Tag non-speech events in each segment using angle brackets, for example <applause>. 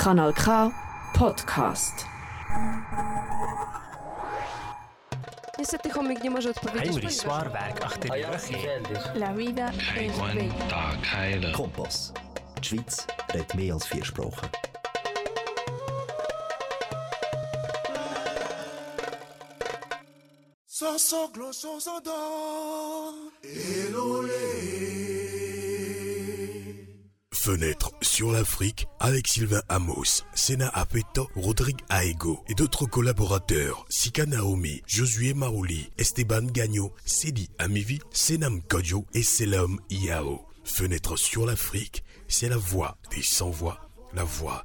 Kanal K Podcast. Niestety chomik nie może odpowiedzieć. Henry Swarberg, ach ty La vida es bella. Kompass. Die Schweiz redet mehr als vier Sprachen. So, so, gloss, so, so, da. Fenêtre sur l'Afrique avec Sylvain Amos, Sena Apeto, Rodrigue Aego et d'autres collaborateurs, Sika Naomi, Josué Marouli, Esteban Gagno, Sedi Amivi, Senam Kodjo et Selam Iao. Fenêtre sur l'Afrique, c'est la voix des sans-voix, la voix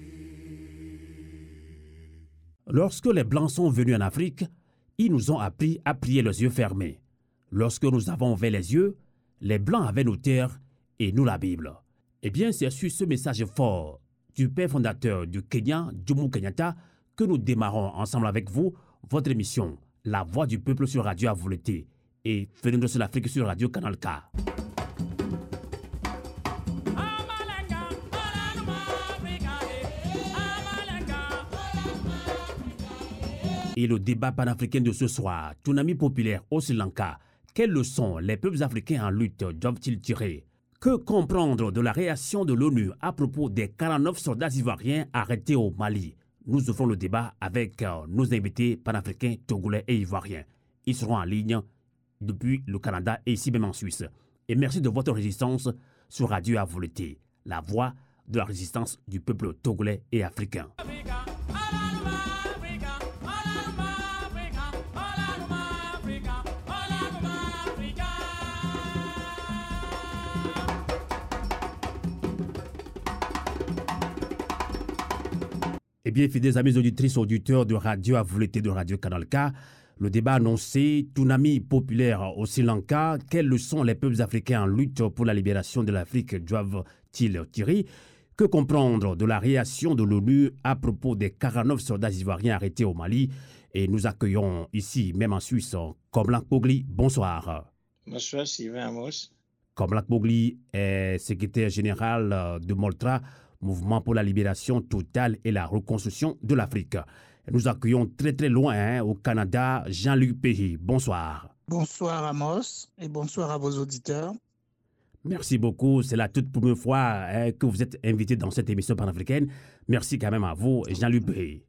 Lorsque les Blancs sont venus en Afrique, ils nous ont appris à prier les yeux fermés. Lorsque nous avons ouvert les yeux, les Blancs avaient nos terres et nous la Bible. Eh bien, c'est sur ce message fort du père fondateur du Kenya, Jomo Kenyatta, que nous démarrons ensemble avec vous votre émission La Voix du Peuple sur Radio à volonté et Venez sur l'Afrique sur Radio Canal K. Le débat panafricain de ce soir, tsunami populaire au Sri Lanka, quelles leçons les peuples africains en lutte doivent-ils tirer? Que comprendre de la réaction de l'ONU à propos des 49 soldats ivoiriens arrêtés au Mali? Nous ouvrons le débat avec euh, nos invités panafricains, togolais et ivoiriens. Ils seront en ligne depuis le Canada et ici même en Suisse. Et merci de votre résistance sur Radio à volonté, la voix de la résistance du peuple togolais et africain. Eh bien, fidèles amis auditrices, auditeurs de Radio à volonté de Radio Canal K, le débat annoncé, Tsunami populaire au Sri Lanka, quelles leçons les peuples africains en lutte pour la libération de l'Afrique doivent-ils tirer? Que comprendre de la réaction de l'ONU à propos des 49 soldats ivoiriens arrêtés au Mali? Et nous accueillons ici, même en Suisse, Komlak Pogli. Bonsoir. Bonsoir Sylvain Amos. Komlak Pogli est secrétaire général de Moltra, Mouvement pour la libération totale et la reconstruction de l'Afrique. Nous accueillons très très loin hein, au Canada Jean-Luc Péry. Bonsoir. Bonsoir Amos et bonsoir à vos auditeurs. Merci beaucoup. C'est la toute première fois hein, que vous êtes invité dans cette émission panafricaine. Merci quand même à vous, Jean-Luc Péry.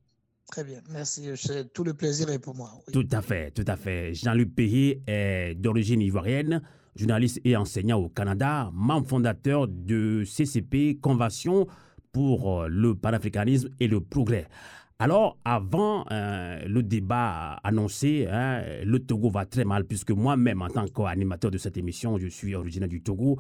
Très bien, merci. Tout le plaisir est pour moi. oui. Tout à fait, tout à fait. Jean-Luc Péry est d'origine ivoirienne, journaliste et enseignant au Canada, membre fondateur de CCP, Convention pour euh, le panafricanisme et le progrès. Alors, avant euh, le débat annoncé, hein, le Togo va très mal, puisque moi-même, en tant qu'animateur de cette émission, je suis originaire du Togo.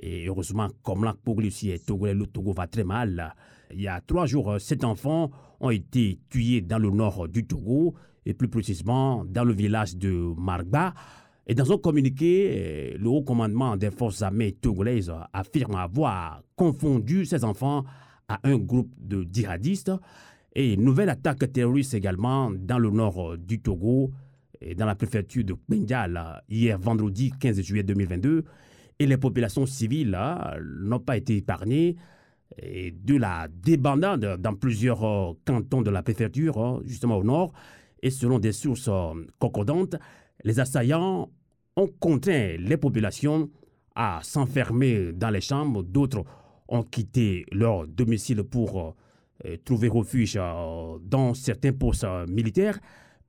Et heureusement, comme la aussi est togolais, le Togo va très mal. Il y a trois jours, euh, sept enfants ont été tués dans le nord du Togo, et plus précisément dans le village de Margba. Et dans un communiqué, euh, le haut commandement des forces armées togolaises affirme avoir confondu ces enfants à un groupe de djihadistes. Et une nouvelle attaque terroriste également dans le nord du Togo, et dans la préfecture de Kbengal, hier vendredi 15 juillet 2022. Et les populations civiles n'ont pas été épargnées. De la débandade dans plusieurs euh, cantons de la préfecture, justement au nord, et selon des sources euh, concordantes, les assaillants ont contraint les populations à s'enfermer dans les chambres. D'autres ont quitté leur domicile pour euh, trouver refuge euh, dans certains postes militaires.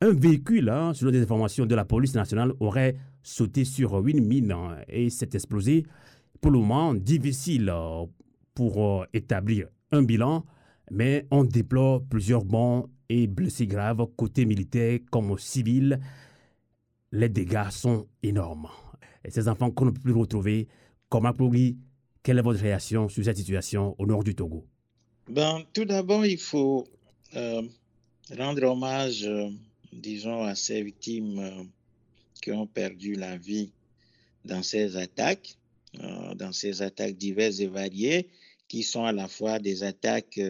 Un véhicule, hein, selon des informations de la police nationale, aurait sauté sur une mine hein, et s'est explosé. Pour le moment, difficile euh, pour établir un bilan, mais on déplore plusieurs bons et blessés graves côté militaire comme civil. Les dégâts sont énormes. Et ces enfants qu'on ne peut plus retrouver, comme applaudi, quelle est votre réaction sur cette situation au nord du Togo? Ben, tout d'abord, il faut euh, rendre hommage euh, disons, à ces victimes qui ont perdu la vie dans ces attaques, dans ces attaques diverses et variées, qui sont à la fois des attaques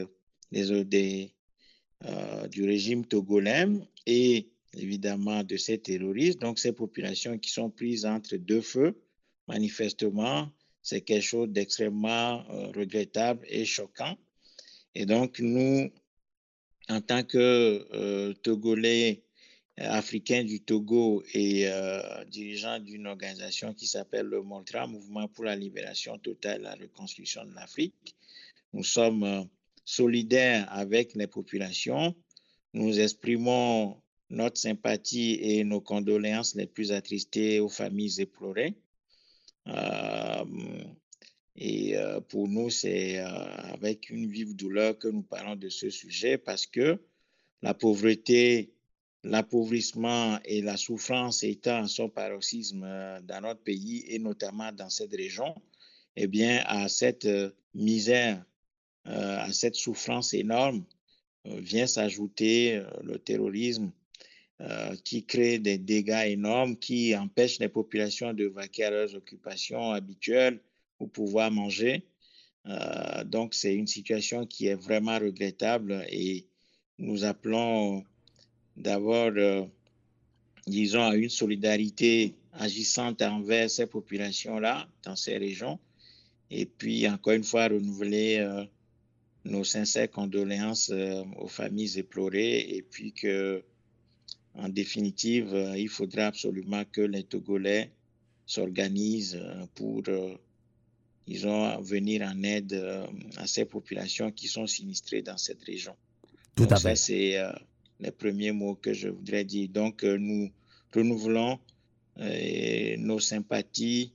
des, des, du régime togolais et évidemment de ces terroristes. Donc ces populations qui sont prises entre deux feux, manifestement, c'est quelque chose d'extrêmement regrettable et choquant. Et donc nous, en tant que euh, Togolais euh, africain du Togo et euh, dirigeant d'une organisation qui s'appelle le MOLTRA, Mouvement pour la libération totale et la reconstruction de l'Afrique, nous sommes solidaires avec les populations. Nous exprimons notre sympathie et nos condoléances les plus attristées aux familles éplorées. Et euh, pour nous, c'est euh, avec une vive douleur que nous parlons de ce sujet parce que la pauvreté, l'appauvrissement et la souffrance étant à son paroxysme euh, dans notre pays et notamment dans cette région, eh bien, à cette misère, à cette souffrance énorme, vient s'ajouter le terrorisme qui crée des dégâts énormes, qui empêche les populations de vaquer à leurs occupations habituelles, pour pouvoir manger. Euh, donc, c'est une situation qui est vraiment regrettable et nous appelons d'abord, euh, disons, à une solidarité agissante envers ces populations-là, dans ces régions. Et puis, encore une fois, renouveler euh, nos sincères condoléances aux familles éplorées et puis que, en définitive, il faudra absolument que les Togolais s'organisent pour ils ont venir en aide euh, à ces populations qui sont sinistrées dans cette région. Tout à fait. Ça, c'est euh, les premiers mots que je voudrais dire. Donc, euh, nous renouvelons nos sympathies,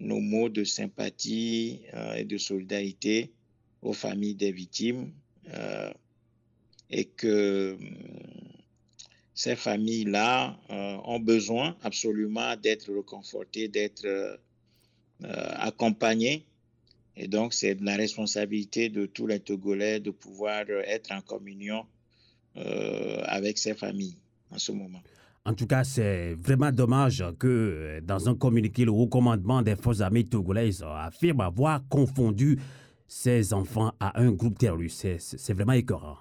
nos mots de sympathie et de solidarité aux familles des victimes et que ces familles-là ont besoin absolument d'être reconfortées, d'être accompagnées et donc, c'est la responsabilité de tous les Togolais de pouvoir euh, être en communion euh, avec ces familles en ce moment. En tout cas, c'est vraiment dommage que euh, dans un communiqué, le haut commandement des forces armées togolaises affirme avoir confondu ces enfants à un groupe terroriste. C'est vraiment écœurant.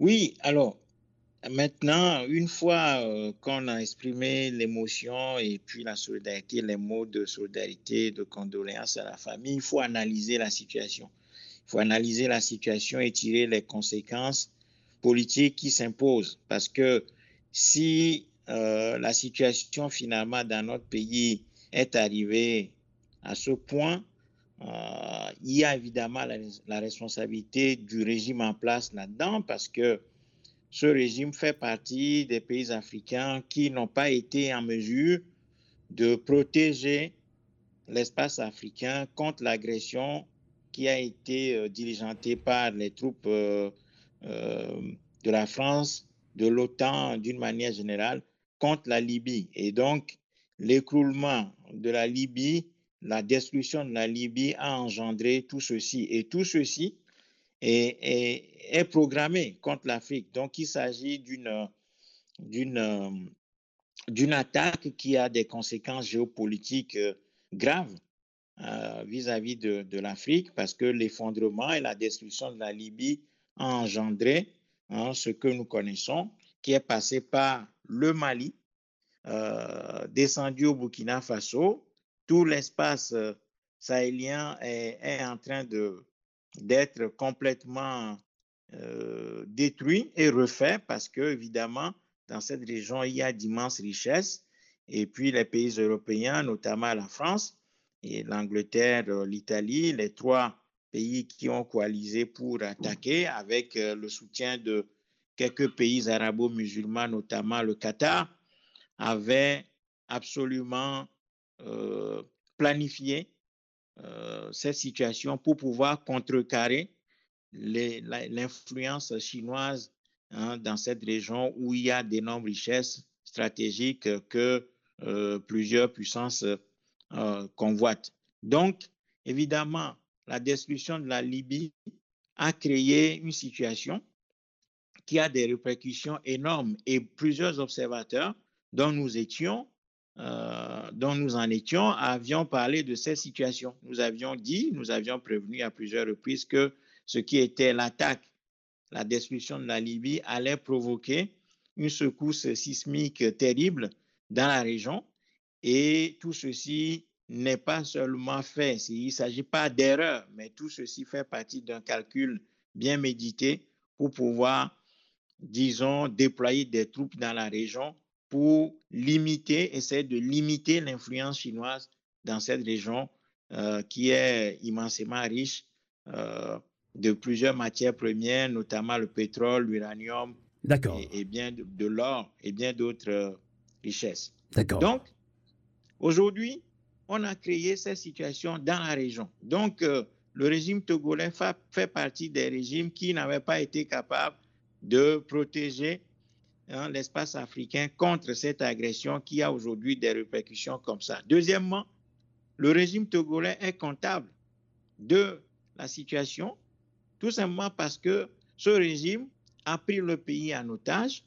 Oui, alors, Maintenant, une fois euh, qu'on a exprimé l'émotion et puis la solidarité, les mots de solidarité, de condoléances à la famille, il faut analyser la situation. Il faut analyser la situation et tirer les conséquences politiques qui s'imposent. Parce que si euh, la situation finalement dans notre pays est arrivée à ce point, euh, il y a évidemment la, la responsabilité du régime en place là-dedans parce que ce régime fait partie des pays africains qui n'ont pas été en mesure de protéger l'espace africain contre l'agression qui a été euh, diligentée par les troupes euh, euh, de la France, de l'OTAN d'une manière générale, contre la Libye. Et donc, l'écroulement de la Libye, la destruction de la Libye a engendré tout ceci. Et tout ceci est, est, programmé contre l'Afrique. Donc, il s'agit d'une attaque qui a des conséquences géopolitiques euh, graves euh, vis-à-vis de, de l'Afrique parce que l'effondrement et la destruction de la Libye a engendré hein, ce que nous connaissons, qui est passé par le Mali, euh, descendu au Burkina Faso. Tout l'espace sahélien est, est, en train de, d'être complètement euh, détruit et refait parce que, évidemment, dans cette région, il y a d'immenses richesses. Et puis, les pays européens, notamment la France et l'Angleterre, euh, l'Italie, les trois pays qui ont coalisé pour attaquer avec euh, le soutien de quelques pays arabo-musulmans, notamment le Qatar, avaient absolument euh, planifié cette situation pour pouvoir contrecarrer l'influence chinoise hein, dans cette région où il y a d'énormes richesses stratégiques que euh, plusieurs puissances euh, convoitent. Donc, évidemment, la destruction de la Libye a créé une situation qui a des répercussions énormes. Et plusieurs observateurs dont nous étions, euh, dont nous en étions, avions parlé de cette situation. Nous avions dit, nous avions prévenu à plusieurs reprises que ce qui était l'attaque, la destruction de la Libye allait provoquer une secousse sismique terrible dans la région. Et tout ceci n'est pas seulement fait, il ne s'agit pas d'erreur, mais tout ceci fait partie d'un calcul bien médité pour pouvoir, disons, déployer des troupes dans la région pour limiter, essayer de limiter l'influence chinoise dans cette région euh, qui est immensément riche euh, de plusieurs matières premières, notamment le pétrole, l'uranium, et, et, bien de, de l'or et bien d'autres euh, richesses. Donc, aujourd'hui, on a créé cette situation dans la région. Donc, euh, le régime togolais fa fait partie des régimes qui n'avaient pas été capables de protéger hein, l'espace africain contre cette agression qui a aujourd'hui des répercussions comme ça. Deuxièmement, le régime togolais est comptable de la situation, tout simplement parce que ce régime a pris le pays en otage,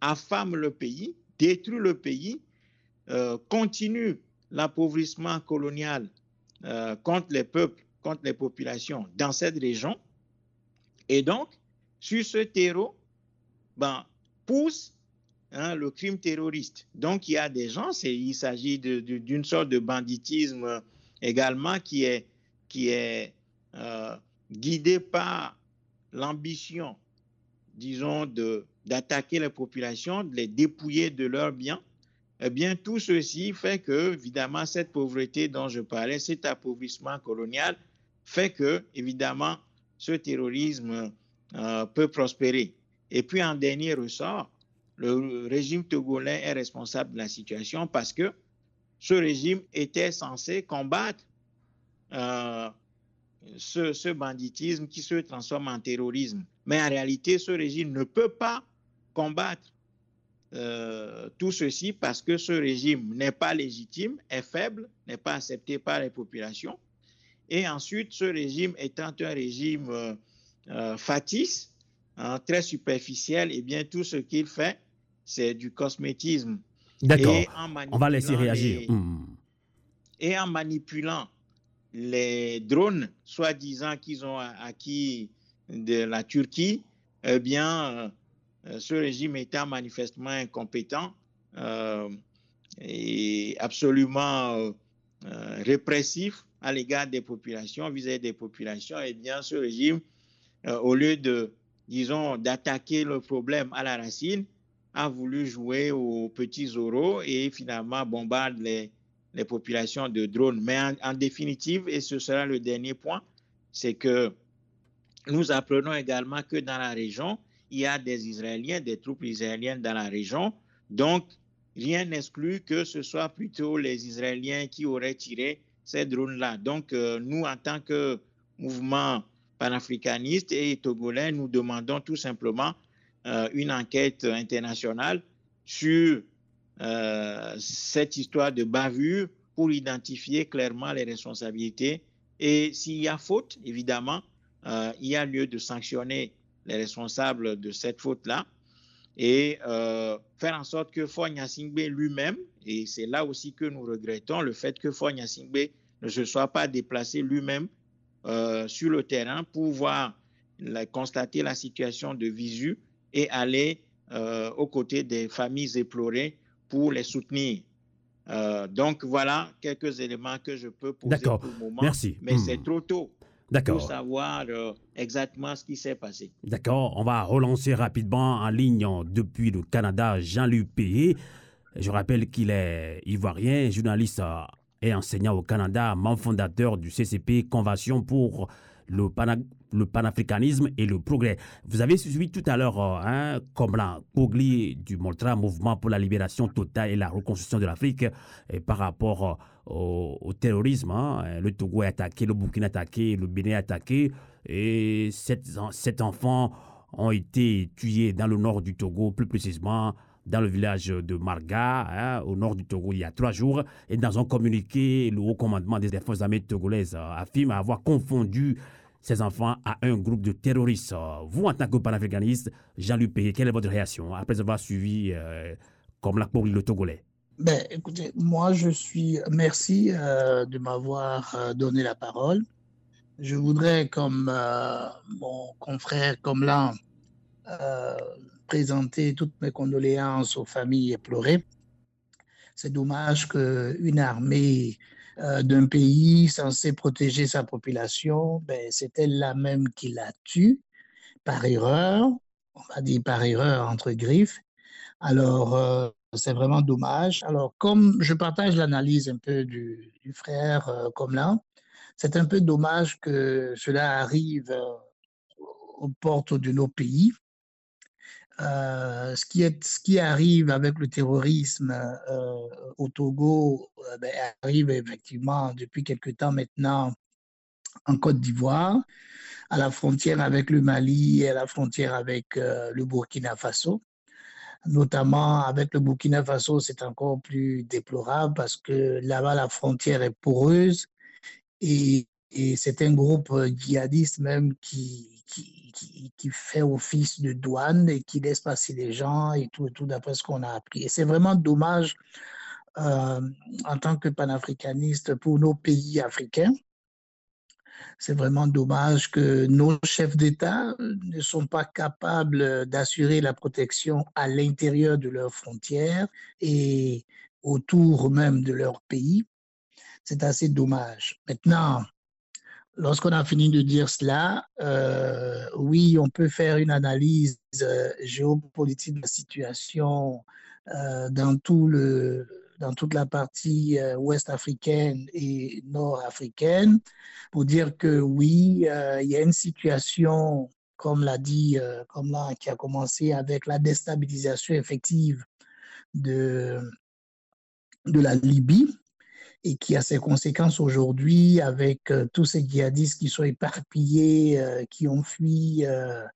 affame le pays, détruit le pays, euh, continue l'appauvrissement colonial euh, contre les peuples, contre les populations dans cette région. Et donc, sur ce terreau, ben, pousse hein, le crime terroriste. Donc, il y a des gens, il s'agit d'une sorte de banditisme également qui est, qui est euh, guidé par l'ambition, disons, d'attaquer les populations, de les dépouiller de leurs biens eh bien, tout ceci fait que, évidemment, cette pauvreté dont je parlais, cet appauvrissement colonial, fait que, évidemment, ce terrorisme euh, peut prospérer. Et puis, en dernier ressort, le régime togolais est responsable de la situation parce que ce régime était censé combattre euh, ce, banditisme qui se transforme en terrorisme. Mais en réalité, ce régime ne peut pas combattre euh, tout ceci parce que ce régime n'est pas légitime, est faible, n'est pas accepté par les populations. Et ensuite, ce régime étant un régime euh, euh factice, hein, très superficiel, et eh bien tout ce qu'il fait, c'est du cosmétisme. D'accord. On va laisser réagir. Hmm. Et en manipulant les drones, soi-disant qu'ils ont acquis de la Turquie, eh bien, euh, ce régime étant manifestement incompétent euh, et absolument euh, répressif à l'égard des populations, vis-à-vis des populations, et eh bien ce régime, au lieu de, disons, d'attaquer le problème à la racine, a voulu jouer aux petits oraux et finalement bombarde les, populations de drones. Mais en, en, définitive, et ce sera le dernier point, c'est que nous apprenons également que dans la région, il y a des Israéliens, des troupes israéliennes dans la région. Donc, rien n'exclut que ce soit plutôt les Israéliens qui auraient tiré ces drones-là. Donc, euh, nous, en tant que mouvement panafricaniste et togolais, nous demandons tout simplement euh, une enquête internationale sur euh, cette histoire de bavure pour identifier clairement les responsabilités. Et s'il y a faute, évidemment, euh, il y a lieu de sanctionner les responsables de cette faute-là et faire en sorte que Foy Singbe lui-même, et c'est là aussi que nous regrettons le fait que Foy Singbe ne se soit pas déplacé lui-même euh, sur le terrain pour voir, la, constater la situation de visu et aller euh, aux côtés des familles éplorées pour les soutenir. Euh, donc voilà quelques éléments que je peux poser pour le moment. Merci. Mais hmm. c'est trop tôt. Pour savoir euh, exactement ce qui s'est passé. D'accord. On va relancer rapidement en ligne depuis le Canada Jean-Luc Payé. Je rappelle qu'il est ivoirien, journaliste et enseignant au Canada, membre fondateur du CCP, Convention pour le, panafricanisme et le progrès. Vous avez suivi tout à l'heure, euh, hein, comme la Pogli du Moltra, Mouvement pour la libération totale et la reconstruction de l'Afrique, par rapport euh, au, terrorisme. Hein. Le Togo est attaqué, le Burkina est attaqué, le Bénin est attaqué, et sept enfants ont été tués dans le nord du Togo, plus précisément dans le village de Marga, hein, au nord du Togo, il y a trois jours. Et dans un communiqué, le haut commandement des forces armées togolaises affirme avoir confondu ces enfants à un groupe de terroristes. Vous, en tant que panafricaniste, Jean-Luc Payet, quelle est votre réaction après avoir suivi euh, comme la pour le Togolais? Ben, écoutez, moi, je suis. Merci euh, de m'avoir euh, donné la parole. Je voudrais, comme mon confrère, comme là, présenter toutes mes condoléances aux familles éplorées. C'est dommage qu'une armée euh, d'un pays censé protéger sa population, ben, c'est elle-là même qui la tue par erreur, on va dire par erreur entre griffes. Alors, euh, c'est vraiment dommage. Alors, comme je partage l'analyse un peu du, frère euh, comme là, c'est un peu dommage que cela arrive aux portes de nos pays euh, ce, qui arrive avec le terrorisme euh, au Togo euh, ben, arrive effectivement depuis quelque temps maintenant en Côte d'Ivoire, à la frontière avec le Mali et à la frontière avec le Burkina Faso. Notamment avec le Burkina Faso, c'est encore plus déplorable parce que là-bas, la frontière est poreuse et, c'est un groupe djihadiste même qui, qui, fait office de douane et qui laisse passer les gens et tout, et tout d'après ce qu'on a appris. Et c'est vraiment dommage euh, en tant que panafricaniste pour nos pays africains. C'est vraiment dommage que nos chefs d'État ne sont pas capables d'assurer la protection à l'intérieur de leurs frontières et autour même de leur pays. C'est assez dommage. Maintenant, Lorsqu'on a fini de dire cela, euh, oui, on peut faire une analyse euh, géopolitique de la situation euh, dans, toute la partie ouest africaine et nord africaine pour dire que oui, il y a une situation, comme l'a dit, comme qui a commencé avec la déstabilisation effective de la Libye et qui a ses conséquences aujourd'hui avec euh, tous ces djihadistes qui sont éparpillés, euh, qui ont fui euh,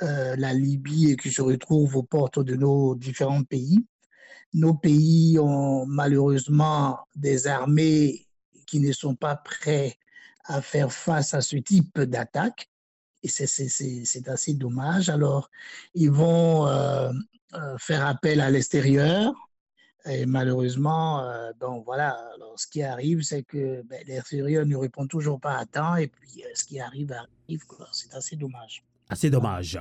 la Libye et qui se retrouvent aux portes de nos différents pays. Nos pays ont malheureusement des armées qui ne sont pas prêts à faire face à ce type d'attaque. Et c'est assez dommage. Alors, ils vont faire appel à l'extérieur, et malheureusement, euh, voilà, ce qui arrive, c'est que ben, l'extérieur ne répond toujours pas à temps et puis euh, ce qui arrive arrive. C'est assez dommage. Assez dommage.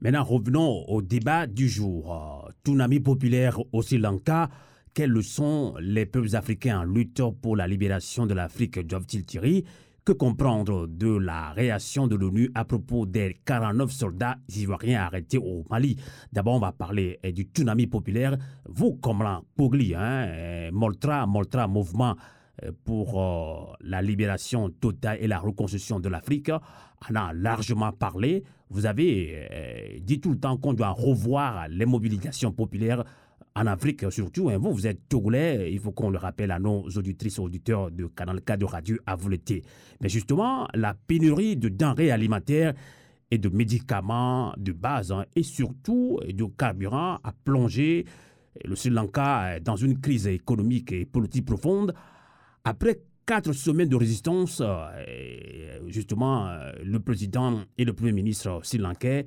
Maintenant, revenons au débat du jour. Tounami populaire au Sri Lanka, quelles sont les peuples africains en lutte pour la libération de l'Afrique doivent-ils tirer? Que comprendre de la réaction de l'ONU à propos des 49 soldats ivoiriens arrêtés au Mali? D'abord, on va parler eh, du tsunami populaire. Vous, la Pogli, hein, eh, Moltra, Moltra, mouvement eh, pour euh, la libération totale et la reconstruction de l'Afrique, en a largement parlé. Vous avez dit tout le temps qu'on doit revoir les mobilisations populaires en Afrique surtout. Hein, vous, vous êtes Togolais, il faut qu'on le rappelle à nos auditrices auditeurs de Canal K de radio à l'été. Mais justement, la pénurie de denrées alimentaires et de médicaments de base hein, et surtout de carburant a plongé le Sri Lanka dans une crise économique et politique profonde. Après quatre semaines de résistance, euh, justement, euh, le président et le premier ministre sri lankais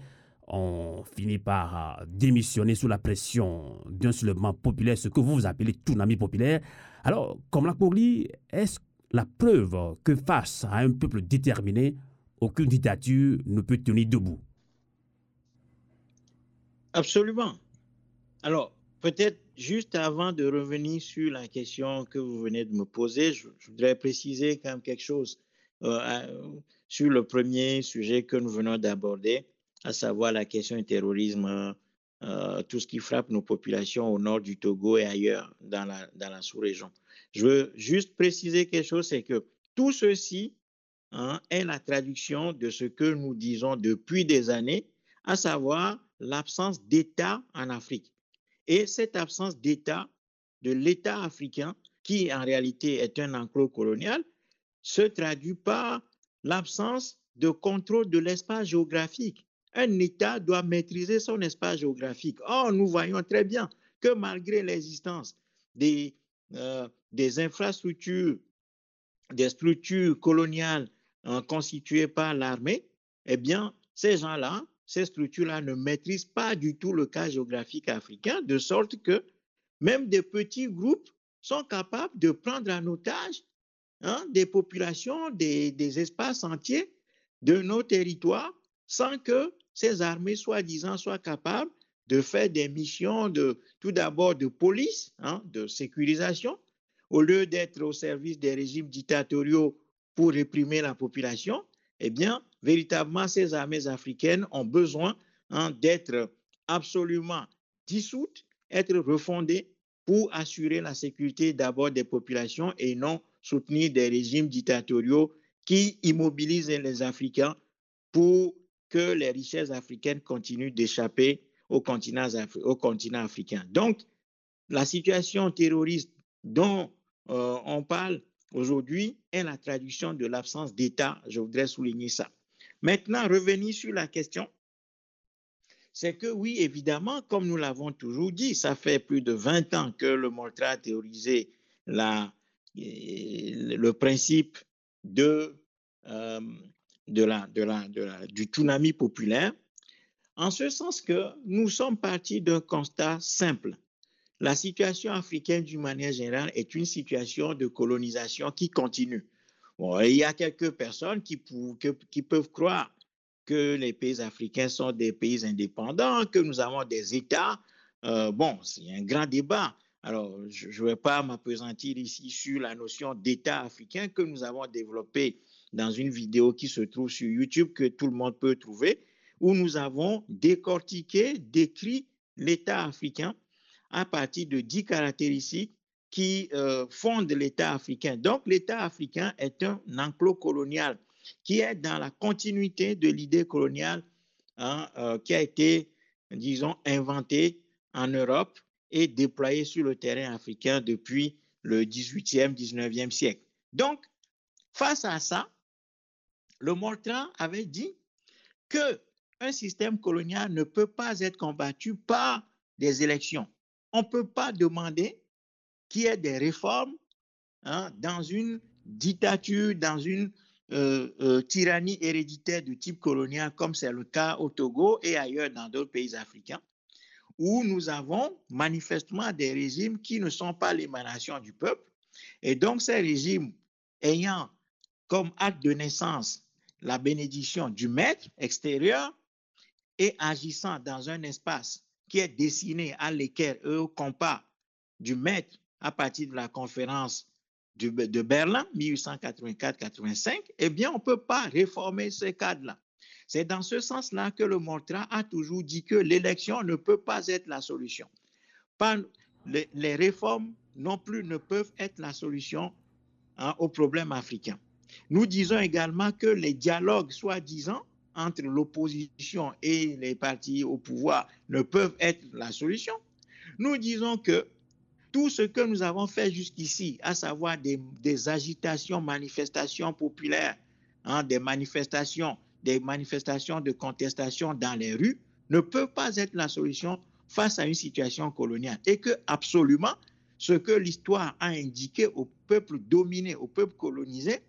on finit par euh, démissionner sous la pression d'un soulèvement populaire, ce que vous appelez tsunami populaire. Alors, comme la Pogli, est-ce la preuve que face à un peuple déterminé, aucune dictature ne peut tenir debout? Absolument. Alors, peut-être juste avant de revenir sur la question que vous venez de me poser, je, voudrais préciser quand même quelque chose euh, sur le premier sujet que nous venons d'aborder à savoir la question du terrorisme, euh, tout ce qui frappe nos populations au nord du Togo et ailleurs dans la, dans la sous-région. Je veux juste préciser quelque chose, c'est que tout ceci hein, est la traduction de ce que nous disons depuis des années, à savoir l'absence d'État en Afrique. Et cette absence d'État, de l'État africain, qui en réalité est un enclos colonial, se traduit par l'absence de contrôle de l'espace géographique un État doit maîtriser son espace géographique. Or, nous voyons très bien que malgré l'existence des, euh, des infrastructures, des structures coloniales hein, constitués par l'armée, eh bien, ces gens-là, ces structures-là ne maîtrisent pas du tout le cas géographique africain, de sorte que même des petits groupes sont capables de prendre en otage hein, des populations, des, espaces entiers de nos territoires sans que ces armées soi-disant soient capables de faire des missions de tout d'abord de police, hein, de sécurisation, au lieu d'être au service des régimes dictatoriaux pour réprimer la population, eh bien, véritablement, ces armées africaines ont besoin hein, d'être absolument dissoutes, être refondées pour assurer la sécurité d'abord des populations et non soutenir des régimes dictatoriaux qui immobilisent les Africains pour que les richesses africaines continuent d'échapper au continent, africain. Donc, la situation terroriste dont euh, on parle aujourd'hui est la traduction de l'absence d'État. Je voudrais souligner ça. Maintenant, revenir sur la question, c'est que oui, évidemment, comme nous l'avons toujours dit, ça fait plus de 20 ans que le Montra a théorisé le principe de, euh, de la, de la, de la, du tsunami populaire, en ce sens que nous sommes partis d'un constat simple. La situation africaine, d'une manière générale, est une situation de colonisation qui continue. Bon, il y a quelques personnes qui, qui peuvent croire que les pays africains sont des pays indépendants, que nous avons des États. Euh, bon, c'est un grand débat. Alors, je ne vais pas m'apesantir ici sur la notion d'État africain que nous avons développée dans une vidéo qui se trouve sur YouTube, que tout le monde peut trouver, où nous avons décortiqué, décrit l'État africain à partir de dix caractéristiques qui euh, fondent l'État africain. Donc, l'État africain est un enclos colonial qui est dans la continuité de l'idée coloniale hein, euh, qui a été, disons, inventée en Europe et déployée sur le terrain africain depuis le 18e, 19e siècle. Donc, face à ça, le Mortran avait dit que un système colonial ne peut pas être combattu par des élections. On ne peut pas demander qu'il y ait des réformes hein, dans une dictature, dans une euh, euh, tyrannie héréditaire de type colonial, comme c'est le cas au Togo et ailleurs dans d'autres pays africains, où nous avons manifestement des régimes qui ne sont pas l'émanation du peuple. Et donc ces régimes ayant comme acte de naissance la bénédiction du maître extérieur et agissant dans un espace qui est destiné à l'équerre au compas du maître à partir de la conférence de, Berlin 1884-85, eh bien, on ne peut pas réformer ce cadre-là. C'est dans ce sens-là que le Montra a toujours dit que l'élection ne peut pas être la solution. Les, réformes non plus ne peuvent être la solution hein, aux problèmes africains. Nous disons également que les dialogues soi-disant entre l'opposition et les partis au pouvoir ne peuvent être la solution. Nous disons que tout ce que nous avons fait jusqu'ici, à savoir des, agitations, manifestations populaires, hein, des manifestations, des manifestations de contestation dans les rues, ne peut pas être la solution face à une situation coloniale. Et que absolument, ce que l'histoire a indiqué au peuple dominé, au peuple colonisé,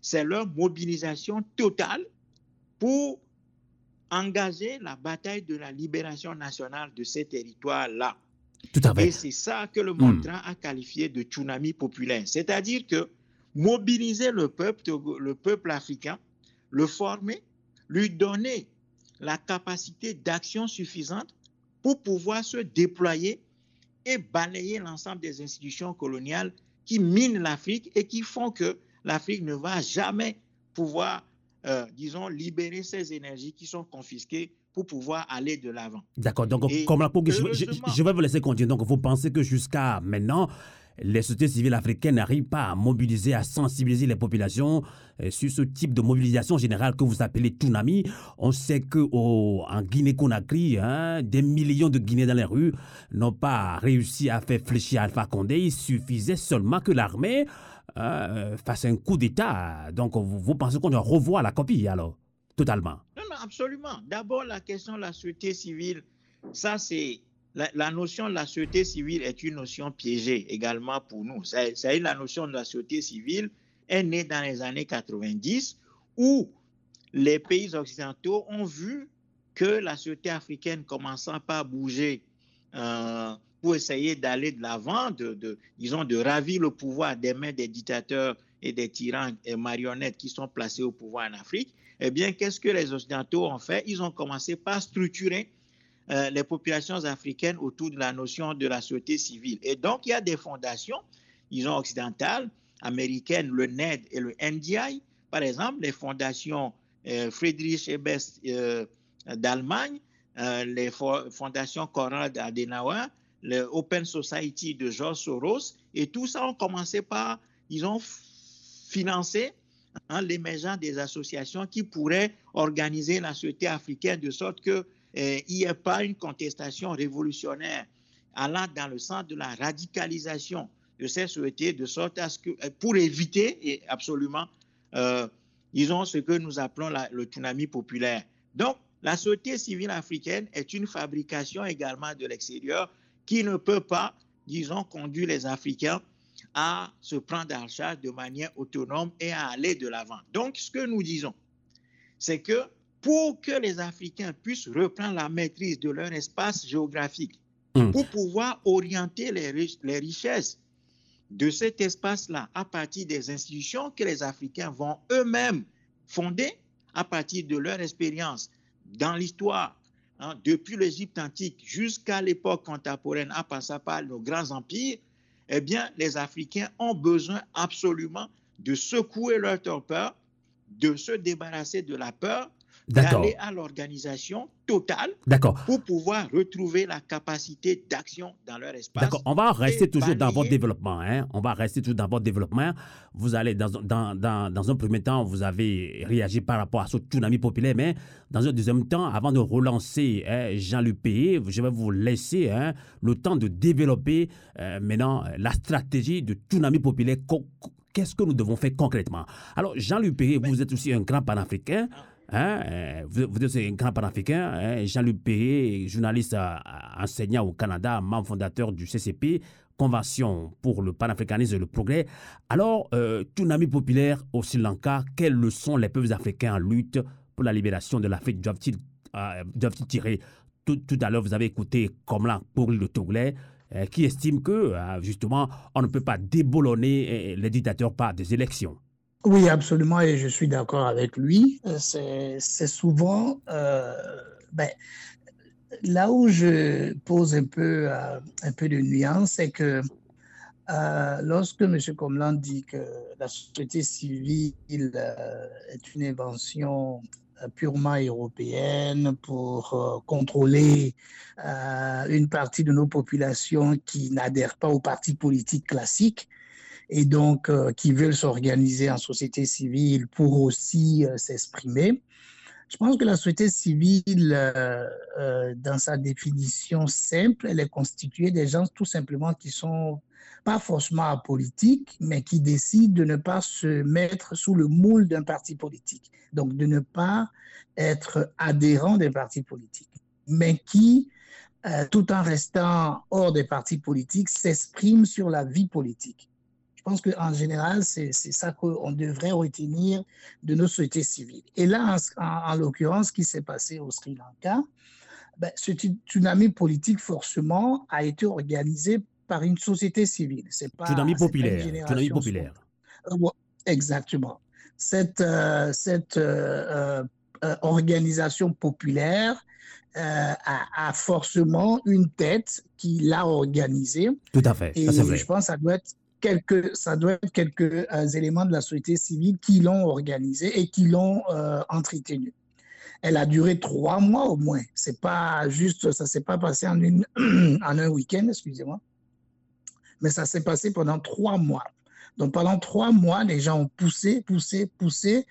c'est leur mobilisation totale pour engager la bataille de la libération nationale de ces territoires-là. Tout à fait. Et c'est ça que le Montra mm. a qualifié de tsunami populaire. C'est-à-dire que mobiliser le peuple, le peuple africain, le former, lui donner la capacité d'action suffisante pour pouvoir se déployer et balayer l'ensemble des institutions coloniales qui minent l'Afrique et qui font que l'Afrique ne va jamais pouvoir, euh, disons, libérer ces énergies qui sont confisquées pour pouvoir aller de l'avant. D'accord. Donc, Et comme la je, je, je, vais vous laisser continuer. Donc, vous pensez que jusqu'à maintenant, les sociétés civiles africaines n'arrivent pas à mobiliser, à sensibiliser les populations euh, sur ce type de mobilisation générale que vous appelez tsunami? On sait qu'en Guinée-Conakry, hein, des millions de Guinéens dans les rues n'ont pas réussi à faire fléchir Alpha Condé. Il suffisait seulement que l'armée euh, face à un coup d'État. Donc, vous, pensez qu'on doit revoir la copie alors Totalement? Non, non, absolument. D'abord, la question de la société civile, ça, c'est. La, notion de la société civile est une notion piégée également pour nous. C'est la notion de la société civile est née dans les années 90 où les pays occidentaux ont vu que la société africaine commençant pas à bouger euh, pour essayer d'aller de l'avant, disons, de ravir le pouvoir des mains des dictateurs et des tyrans et marionnettes qui sont placés au pouvoir en Afrique, eh bien, qu'est-ce que les Occidentaux ont fait? Ils ont commencé par structurer euh, les populations africaines autour de la notion de la société civile. Et donc, il y a des fondations, disons, occidentales, américaines, le NED et le NDI, par exemple, les fondations euh, Friedrich Ebert euh, d'Allemagne, euh, les fondations Konrad Adenauer, le Open Society de George Soros, et tout ça ont commencé par, ils ont financé hein, l'émergence des associations qui pourraient organiser la société africaine de sorte qu'il n'y ait pas une contestation révolutionnaire allant dans le sens de la radicalisation de ces sociétés, de sorte à ce que, pour éviter absolument, euh, disons, ce que nous appelons le tsunami populaire. Donc, la société civile africaine est une fabrication également de l'extérieur qui ne peut pas, disons, conduire les Africains à se prendre en charge de manière autonome et à aller de l'avant. Donc, ce que nous disons, c'est que pour que les Africains puissent reprendre la maîtrise de leur espace géographique, mmh. pour pouvoir orienter les, les richesses de cet espace-là à partir des institutions que les Africains vont eux-mêmes fonder à partir de leur expérience dans l'histoire, hein, depuis l'Égypte antique jusqu'à l'époque contemporaine, à passer par nos grands empires, eh bien, les Africains ont besoin absolument de secouer leur torpeur, de se débarrasser de la peur, d'aller à l'organisation totale pour pouvoir retrouver la capacité d'action dans leur espace. D'accord, on va rester toujours dans votre développement. Hein? On va rester toujours dans votre développement. Vous allez, dans, dans, dans, dans, un premier temps, vous avez réagi par rapport à ce tsunami populaire, mais dans un deuxième temps, avant de relancer hein, Jean-Luc Payé, je vais vous laisser hein, le temps de développer euh, maintenant la stratégie de tsunami populaire. Qu'est-ce que nous devons faire concrètement? Alors, Jean-Luc Payé, vous êtes aussi un grand panafricain. Hein, euh, vous, êtes un grand panafricain, hein, Jean-Luc Perret, journaliste euh, enseignant au Canada, membre fondateur du CCP, Convention pour le panafricanisme et le progrès. Alors, euh, tsunami populaire au Sri Lanka, quelles leçons les peuples africains en lutte pour la libération de l'Afrique? Doivent-ils euh, tirer tout, à l'heure, vous avez écouté Komlan pour le Togolais, qui estime que, justement, on ne peut pas déboulonner les dictateurs par des élections. Oui, absolument, et je suis d'accord avec lui. C'est souvent, euh, ben, là où je pose un peu, euh, un peu de nuance, c'est que euh, lorsque M. Comlan dit que la société civile est une invention purement européenne pour contrôler une partie de nos populations qui n'adhèrent pas aux partis politiques classiques, et donc euh, qui veulent s'organiser en société civile pour aussi euh, s'exprimer. Je pense que la société civile, euh, dans sa définition simple, elle est constituée des gens tout simplement qui sont pas forcément apolitiques, mais qui décident de ne pas se mettre sous le moule d'un parti politique. Donc, de ne pas être adhérent des partis politiques, mais qui, tout en restant hors des partis politiques, s'expriment sur la vie politique. Je pense qu'en général, c'est ça qu'on devrait retenir de nos sociétés civiles. Et là, en, l'occurrence, ce qui s'est passé au Sri Lanka, ben, ce tsunami politique, forcément, a été organisé par une société civile. C'est pas tsunami populaire. Tsunami populaire. Euh, exactement. Cette, euh, cette euh, organisation populaire a, a, forcément une tête qui l'a organisée. Tout à fait. Et ça, vrai. je pense que ça doit être quelques, ça doit être quelques euh, éléments de la société civile qui l'ont organisée et qui l'ont euh, entretenue. Elle a duré trois mois au moins. C'est pas juste, ça s'est pas passé en, une, <clears throat> en un week-end, excusez-moi, mais ça s'est passé pendant trois mois. Donc pendant trois mois, les gens ont poussé, poussé, poussé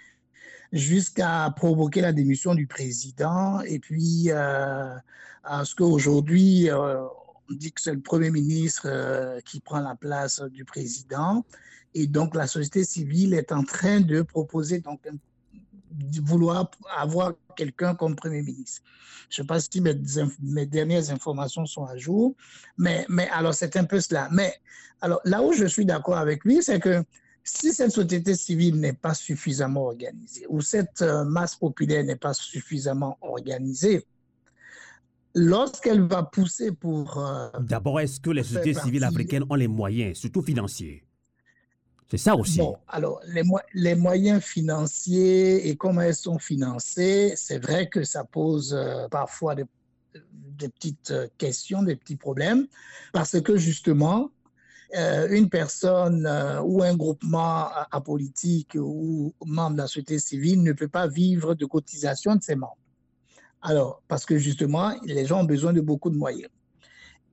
jusqu'à provoquer la démission du président et puis euh, à ce qu'aujourd'hui, on dit que c'est le Premier ministre euh, qui prend la place du président. Et donc, la société civile est en train de proposer, donc, de vouloir avoir quelqu'un comme Premier ministre. Je ne sais pas si mes, mes, dernières informations sont à jour, mais, mais alors c'est un peu cela. Mais alors là où je suis d'accord avec lui, c'est que si cette société civile n'est pas suffisamment organisée ou cette euh, masse populaire n'est pas suffisamment organisée, lorsqu'elle va pousser pour... Euh, D'abord, est-ce que les sociétés civiles africaines ont les moyens, surtout financiers? C'est ça aussi. Bon, alors, les, les, moyens financiers et comment elles sont financées, c'est vrai que ça pose euh, parfois des, des, petites questions, des petits problèmes, parce que justement, euh, une personne euh, ou un groupement apolitique ou membre de la société civile ne peut pas vivre de cotisation de ses membres. Alors, parce que justement, les gens ont besoin de beaucoup de moyens.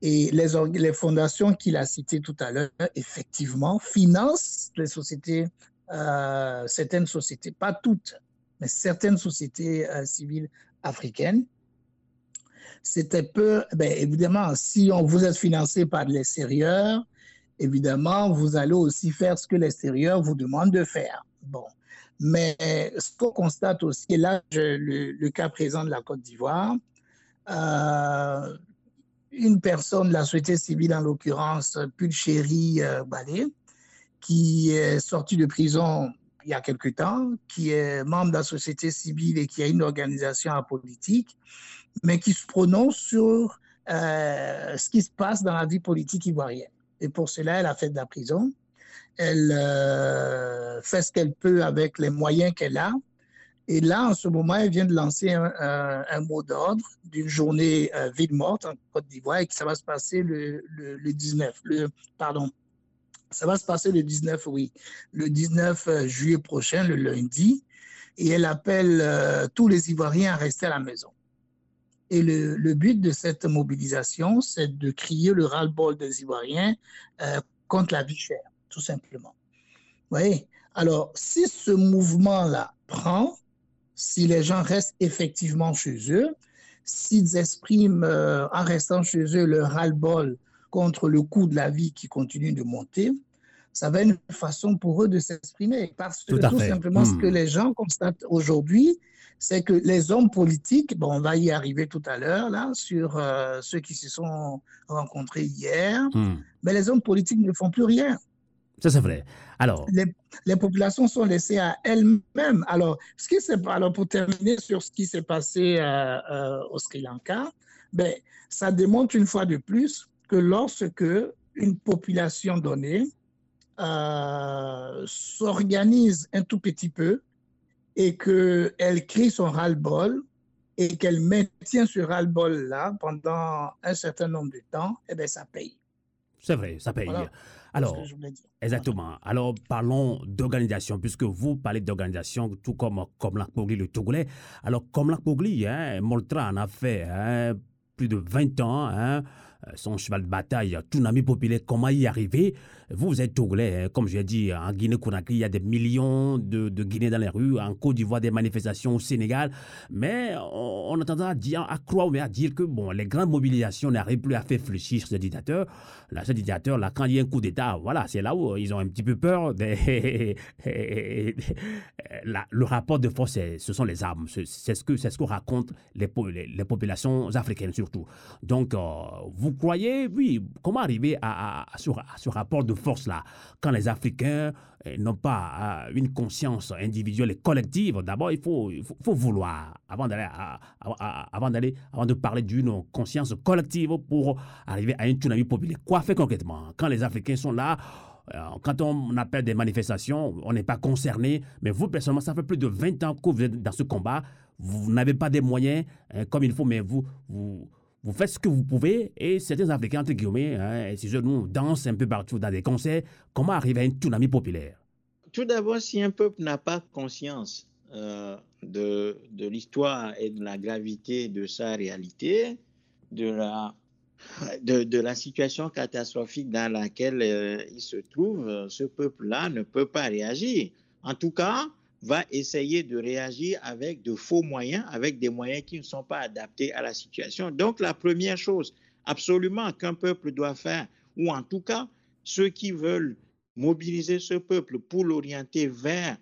Et les, fondations qu'il a citées tout à l'heure, effectivement, financent les sociétés, euh, certaines sociétés, pas toutes, mais certaines sociétés civiles africaines. C'était peu, ben, évidemment, si on vous êtes financé par l'extérieur, évidemment, vous allez aussi faire ce que l'extérieur vous demande de faire. Bon. Mais ce qu'on constate aussi, et là, le, cas présent de la Côte d'Ivoire, euh, une personne de la société civile, en l'occurrence Pulchéry euh, Balé, qui est sortie de prison il y a quelque temps, qui est membre de la société civile et qui a une organisation apolitique, mais qui se prononce sur euh, ce qui se passe dans la vie politique ivoirienne. Et pour cela, elle a fait de la prison. Elle euh, fait ce qu'elle peut avec les moyens qu'elle a. Et là, en ce moment, elle vient de lancer un, mot d'ordre d'une journée euh, ville morte en Côte d'Ivoire et que ça va se passer le, le, 19, le, pardon, ça va se passer le 19, oui, le 19 euh, juillet prochain, le lundi. Et elle appelle tous les Ivoiriens à rester à la maison. Et le, but de cette mobilisation, c'est de crier le ras-le-bol des Ivoiriens euh, contre la vie chère, tout simplement. Vous voyez? Alors, si ce mouvement-là prend, si les gens restent effectivement chez eux, s'ils expriment euh, en restant chez eux le ras-le-bol contre le coût de la vie qui continue de monter, ça va être une façon pour eux de s'exprimer. Parce que tout, simplement, ce que hmm. les gens constatent aujourd'hui, c'est que les hommes politiques, bon, on va y arriver tout à l'heure, là, sur euh, ceux qui se sont rencontrés hier, hmm. mais les hommes politiques ne font plus rien. Ça, c'est vrai. Alors. Les, les, populations sont laissées à elles-mêmes. Alors, ce qui alors, pour terminer sur ce qui s'est passé euh, euh, au Sri Lanka, ben, ça démontre une fois de plus que lorsque une population donnée s'organise un tout petit peu, et qu'elle crie son ras-le-bol et qu'elle maintient ce ras-le-bol-là pendant un certain nombre de temps, eh bien, ça paye. C'est vrai, ça paye. Alors, exactement. Alors, parlons d'organisation, puisque vous parlez d'organisation, tout comme comme Pogli, le Togolais. Alors, comme Pogli, hein, Moltra en a fait hein, plus de 20 ans. Hein, son cheval de bataille, tout ami populaire, comment y arriver Vous, êtes Togolais, hein. comme je l'ai dit, en Guinée-Conakry, il y a des millions de, Guinéens dans les rues, en Côte d'Ivoire, des manifestations au Sénégal, mais on, a à, dire, à croire, mais à dire que bon, les grandes mobilisations n'arrivent plus à faire fléchir ce dictateur. Là, ce dictateur, là, quand il y a un coup d'État, voilà, c'est là où ils ont un petit peu peur. <laughs> le rapport de force, ce sont les armes. C'est ce que ce que racontent les, les, populations africaines surtout. Donc, euh, vous vous croyez, oui, comment arriver à, ce, rapport de force-là quand les Africains eh, n'ont pas euh, une conscience individuelle et collective? D'abord, il faut, faut, vouloir, avant d'aller, avant d'aller, avant de parler d'une conscience collective pour arriver à une tsunami populaire. Quoi faire concrètement? Quand les Africains sont là, euh, quand on appelle des manifestations, on n'est pas concerné. Mais vous, personnellement, ça fait plus de 20 ans que vous êtes dans ce combat. Vous n'avez pas des moyens hein, comme il faut, mais vous, vous, vous faites ce que vous pouvez et certains Africains, entre guillemets, hein, ces jeunes dansent un peu partout dans des concerts. Comment arriver à une tsunami populaire? Tout d'abord, si un peuple n'a pas conscience euh, de, l'histoire et de la gravité de sa réalité, de la, situation catastrophique dans laquelle euh, il se trouve, ce peuple-là ne peut pas réagir. En tout cas, va essayer de réagir avec de faux moyens, avec des moyens qui ne sont pas adaptés à la situation. Donc la première chose absolument qu'un peuple doit faire, ou en tout cas ceux qui veulent mobiliser ce peuple pour l'orienter vers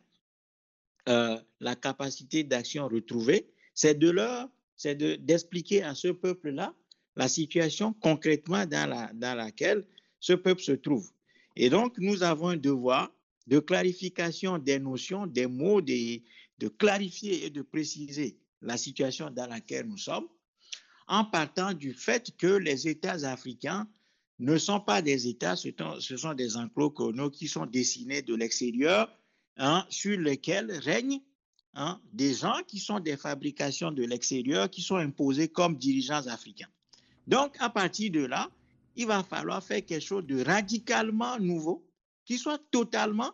euh, la capacité d'action retrouvée, c'est de leur, c'est d'expliquer à ce peuple-là la situation concrètement dans, la, dans laquelle ce peuple se trouve. Et donc, nous avons un devoir de clarification des notions, des mots, de, clarifier et de préciser la situation dans laquelle nous sommes, en partant du fait que les États africains ne sont pas des États, ce sont des enclos coloniaux qui sont dessinés de l'extérieur, hein, sur lesquels règnent hein, des gens qui sont des fabrications de l'extérieur, qui sont imposés comme dirigeants africains. Donc, à partir de là, il va falloir faire quelque chose de radicalement nouveau, qui soit totalement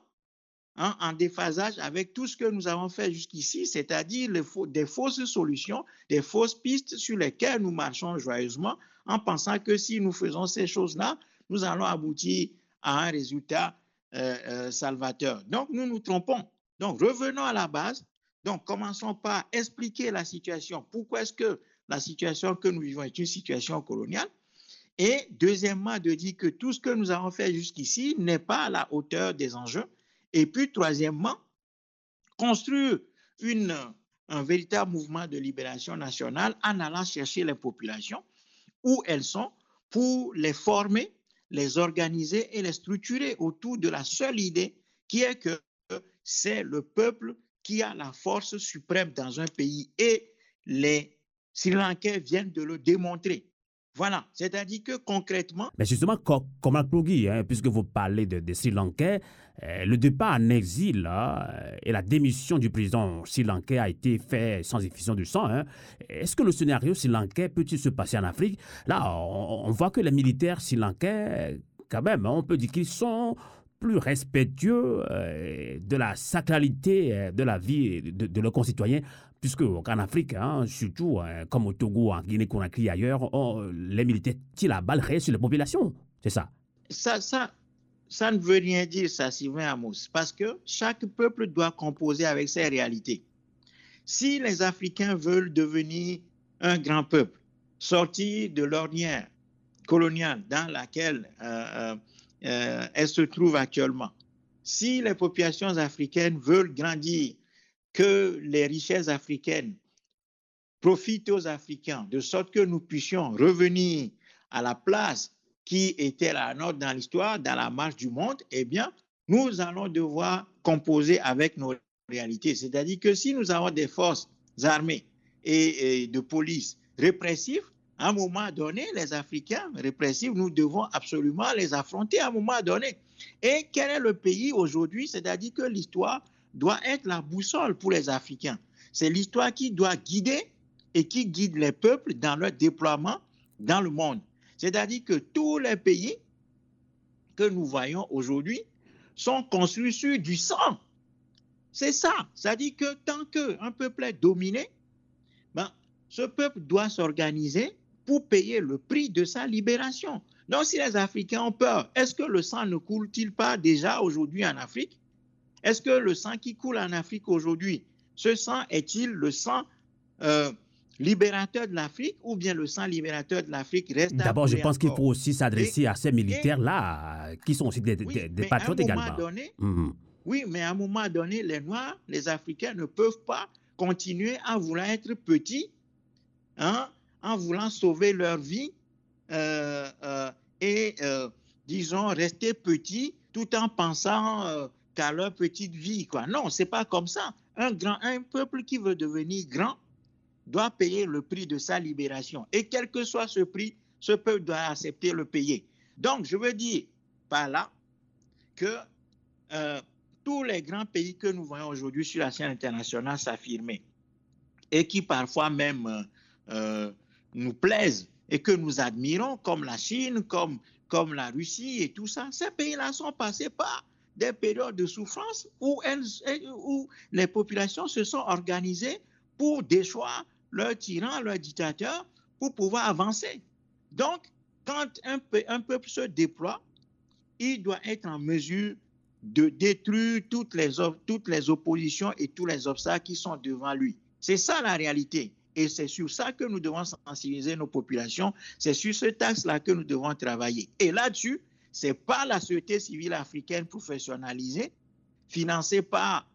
hein, en déphasage avec tout ce que nous avons fait jusqu'ici, c'est-à-dire des fausses solutions, des fausses pistes sur lesquelles nous marchons joyeusement en pensant que si nous faisons ces choses-là, nous allons aboutir à un résultat euh, euh, salvateur. Donc, nous nous trompons. Donc, revenons à la base. Donc, commençons par expliquer la situation. Pourquoi est-ce que la situation que nous vivons est une situation coloniale? Et deuxièmement, de dire que tout ce que nous avons fait jusqu'ici n'est pas à la hauteur des enjeux. Et puis, troisièmement, construire un véritable mouvement de libération nationale en allant chercher les populations où elles sont pour les former, les organiser et les structurer autour de la seule idée qui est que c'est le peuple qui a la force suprême dans un pays et les Sri Lankais viennent de le démontrer. Voilà, c'est-à-dire que concrètement... Mais justement, comme, comme hein, puisque vous parlez de, Sri Lankais, euh, le départ en exil euh, et la démission du président sri lankais a été fait sans effusion de sang. Hein. Est-ce que le scénario sri lankais peut-il se passer en Afrique? Là, on, voit que les militaires sri lankais, quand même, hein, on peut dire qu'ils sont plus respectueux euh, de la sacralité de la vie de, de leurs concitoyens puisque en Afrique, hein, surtout hein, comme au Togo, en Guinée-Conakry, ailleurs, les militaires tirent la balle sur les populations. C'est ça. Ça, ça, ça ne veut rien dire, ça, Sylvain Amos, parce que chaque peuple doit composer avec ses réalités. Si les Africains veulent devenir un grand peuple, sortir de l'ornière coloniale dans laquelle euh, euh, euh, elles se trouvent actuellement, si les populations africaines veulent grandir que les richesses africaines profitent aux Africains, de sorte que nous puissions revenir à la place qui était la nôtre dans l'histoire, dans la marche du monde, eh bien, nous allons devoir composer avec nos réalités. C'est-à-dire que si nous avons des forces armées et, de police répressives, à un moment donné, les Africains répressifs, nous devons absolument les affronter à un moment donné. Et quel est le pays aujourd'hui? C'est-à-dire que l'histoire doit être la boussole pour les Africains. C'est l'histoire qui doit guider et qui guide les peuples dans leur déploiement dans le monde. C'est-à-dire que tous les pays que nous voyons aujourd'hui sont construits sur du sang. C'est ça. C'est-à-dire que tant qu'un peuple est dominé, ben, ce peuple doit s'organiser pour payer le prix de sa libération. Donc, si les Africains ont peur, est-ce que le sang ne coule-t-il pas déjà aujourd'hui en Afrique? Est-ce que le sang qui coule en Afrique aujourd'hui, ce sang est-il le sang euh, libérateur de l'Afrique ou bien le sang libérateur de l'Afrique reste D'abord, je pense qu'il faut aussi s'adresser à ces militaires-là, qui sont aussi des, patriotes également. Mhm. Oui, mais à un moment donné, les Noirs, les Africains ne peuvent pas continuer à vouloir être petits, hein, en voulant sauver leur vie euh, euh, et, disons, rester petits tout en pensant qu'à leur petite vie. Quoi. Non, c'est pas comme ça. Un, grand, un peuple qui veut devenir grand doit payer le prix de sa libération. Et quel que soit ce prix, ce peuple doit accepter le payer. Donc, je veux dire par là que euh, tous les grands pays que nous voyons aujourd'hui sur la scène internationale s'affirmer et qui parfois même euh, nous plaisent et que nous admirons, comme la Chine, comme, comme la Russie et tout ça, ces pays-là sont passés par des périodes de souffrance où, les populations se sont organisées pour déchoir leurs tyrans, leurs dictateurs, pour pouvoir avancer. Donc, quand un, peuple se déploie, il doit être en mesure de détruire toutes les, toutes les oppositions et tous les obstacles qui sont devant lui. C'est ça la réalité. Et c'est sur ça que nous devons sensibiliser nos populations. C'est sur ce axe-là que nous devons travailler. Et là-dessus, c'est pas la société civile africaine professionnalisée, financée par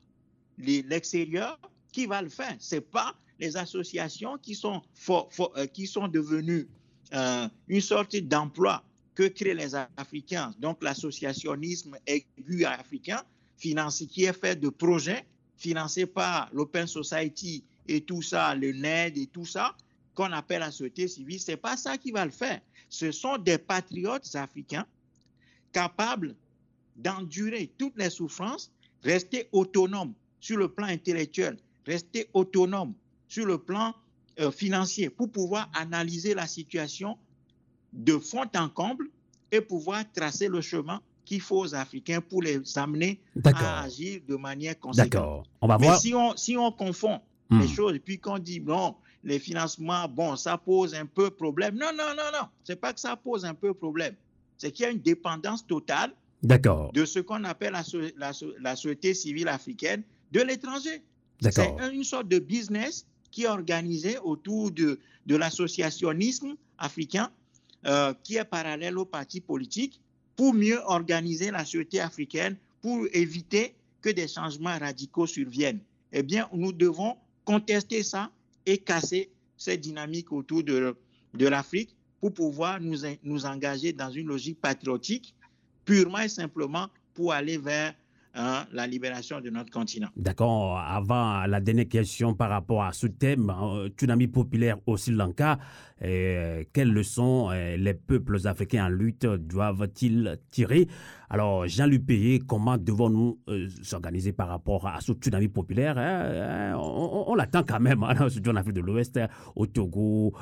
l'extérieur, qui va le faire. C'est pas les associations qui sont, euh, qui sont devenues euh, une sorte d'emploi que créent les Africains, donc l'associationnisme aigu africain, financé, qui est fait de projets financés par l'Open Society et tout ça, le NED et tout ça, qu'on appelle la société civile, c'est pas ça qui va le faire. Ce sont des patriotes africains capables d'endurer toutes les souffrances, rester autonomes sur le plan intellectuel, rester autonomes sur le plan euh, financier pour pouvoir analyser la situation de fond en comble et pouvoir tracer le chemin qu'il faut aux Africains pour les amener à agir de manière conséquente. D'accord. On va Mais si on, si on confond les hmm. choses et puis qu'on dit, non, les financements, bon, ça pose un peu problème. Non, non, non, non. C'est pas que ça pose un peu problème. C'est qu'il y a une dépendance totale de ce qu'on appelle la, la, la, société civile africaine de l'étranger. C'est une sorte de business qui est organisé autour de, de l'associationnisme africain euh, qui est parallèle aux partis politiques pour mieux organiser la société africaine, pour éviter que des changements radicaux surviennent. Eh bien, nous devons contester ça et casser cette dynamique autour de, de l'Afrique pour pouvoir nous, engager dans une logique patriotique purement et simplement pour aller vers Hein, la libération de notre continent. D'accord. Avant la dernière question par rapport à ce thème, hein, tsunami populaire au Sri Lanka, quelles leçons les peuples africains en lutte doivent-ils tirer? Alors, Jean-Luc Payé, comment devons-nous euh, s'organiser par rapport à ce tsunami populaire? Hein, On, l'attend quand même, hein, <laughs> surtout en Afrique de l'Ouest, au Togo,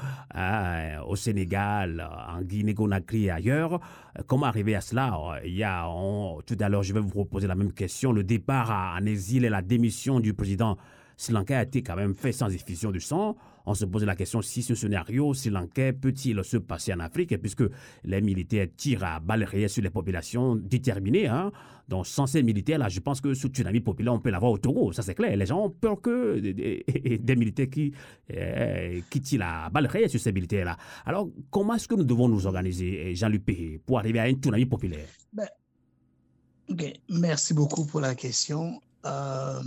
au Sénégal, en Guinée-Conakry et ailleurs. Comment arriver à cela? Il y a, Tout à l'heure, je vais vous proposer la même question. Le départ en exil et la démission du président Sri Lanka a été quand même fait sans effusion de sang on se pose la question si ce scénario sri lankais peut-il se passer en Afrique, puisque les militaires tirent à balles réelles sur les populations déterminées. Hein. Donc, sans ces militaires, là, je pense que ce tsunami populaire, on peut l'avoir au Togo, ça c'est clair. Les gens ont peur que <laughs> des, militaires qui, euh, qui tirent à balles réelles sur ces militaires-là. Alors, comment est-ce que nous devons nous organiser, Jean-Luc Péhé, pour arriver à un tsunami populaire? Ben, Merci beaucoup pour la question. Euh,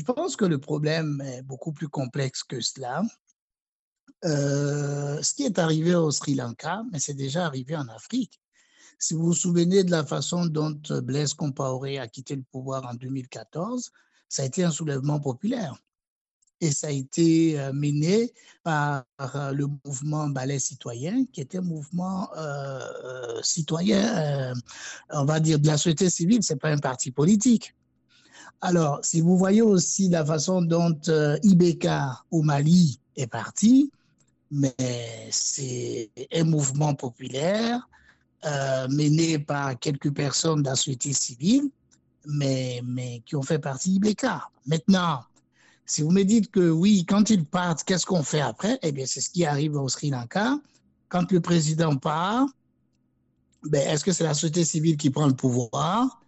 je pense que le problème est beaucoup plus complexe que cela. Euh, ce qui est arrivé au Sri Lanka, mais c'est déjà arrivé en Afrique. Si vous vous souvenez de la façon dont Blaise Compaoré a quitté le pouvoir en 2014, ça a été un soulèvement populaire. Et ça a été euh, mené par euh, le mouvement Ballet citoyen, qui était un mouvement citoyen, on va dire de la société civile, ce n'est pas un parti politique. Alors, si vous voyez aussi la façon dont euh, Ibeka au Mali est parti, mais c'est un mouvement populaire euh, mené par quelques personnes de la société civile, mais, mais qui ont fait partie d'Ibeka. Maintenant, si vous me dites que oui, quand ils partent, qu'est-ce qu'on fait après? Eh bien, c'est ce qui arrive au Sri Lanka. Quand le président part, ben, est-ce que c'est la société civile qui prend le pouvoir?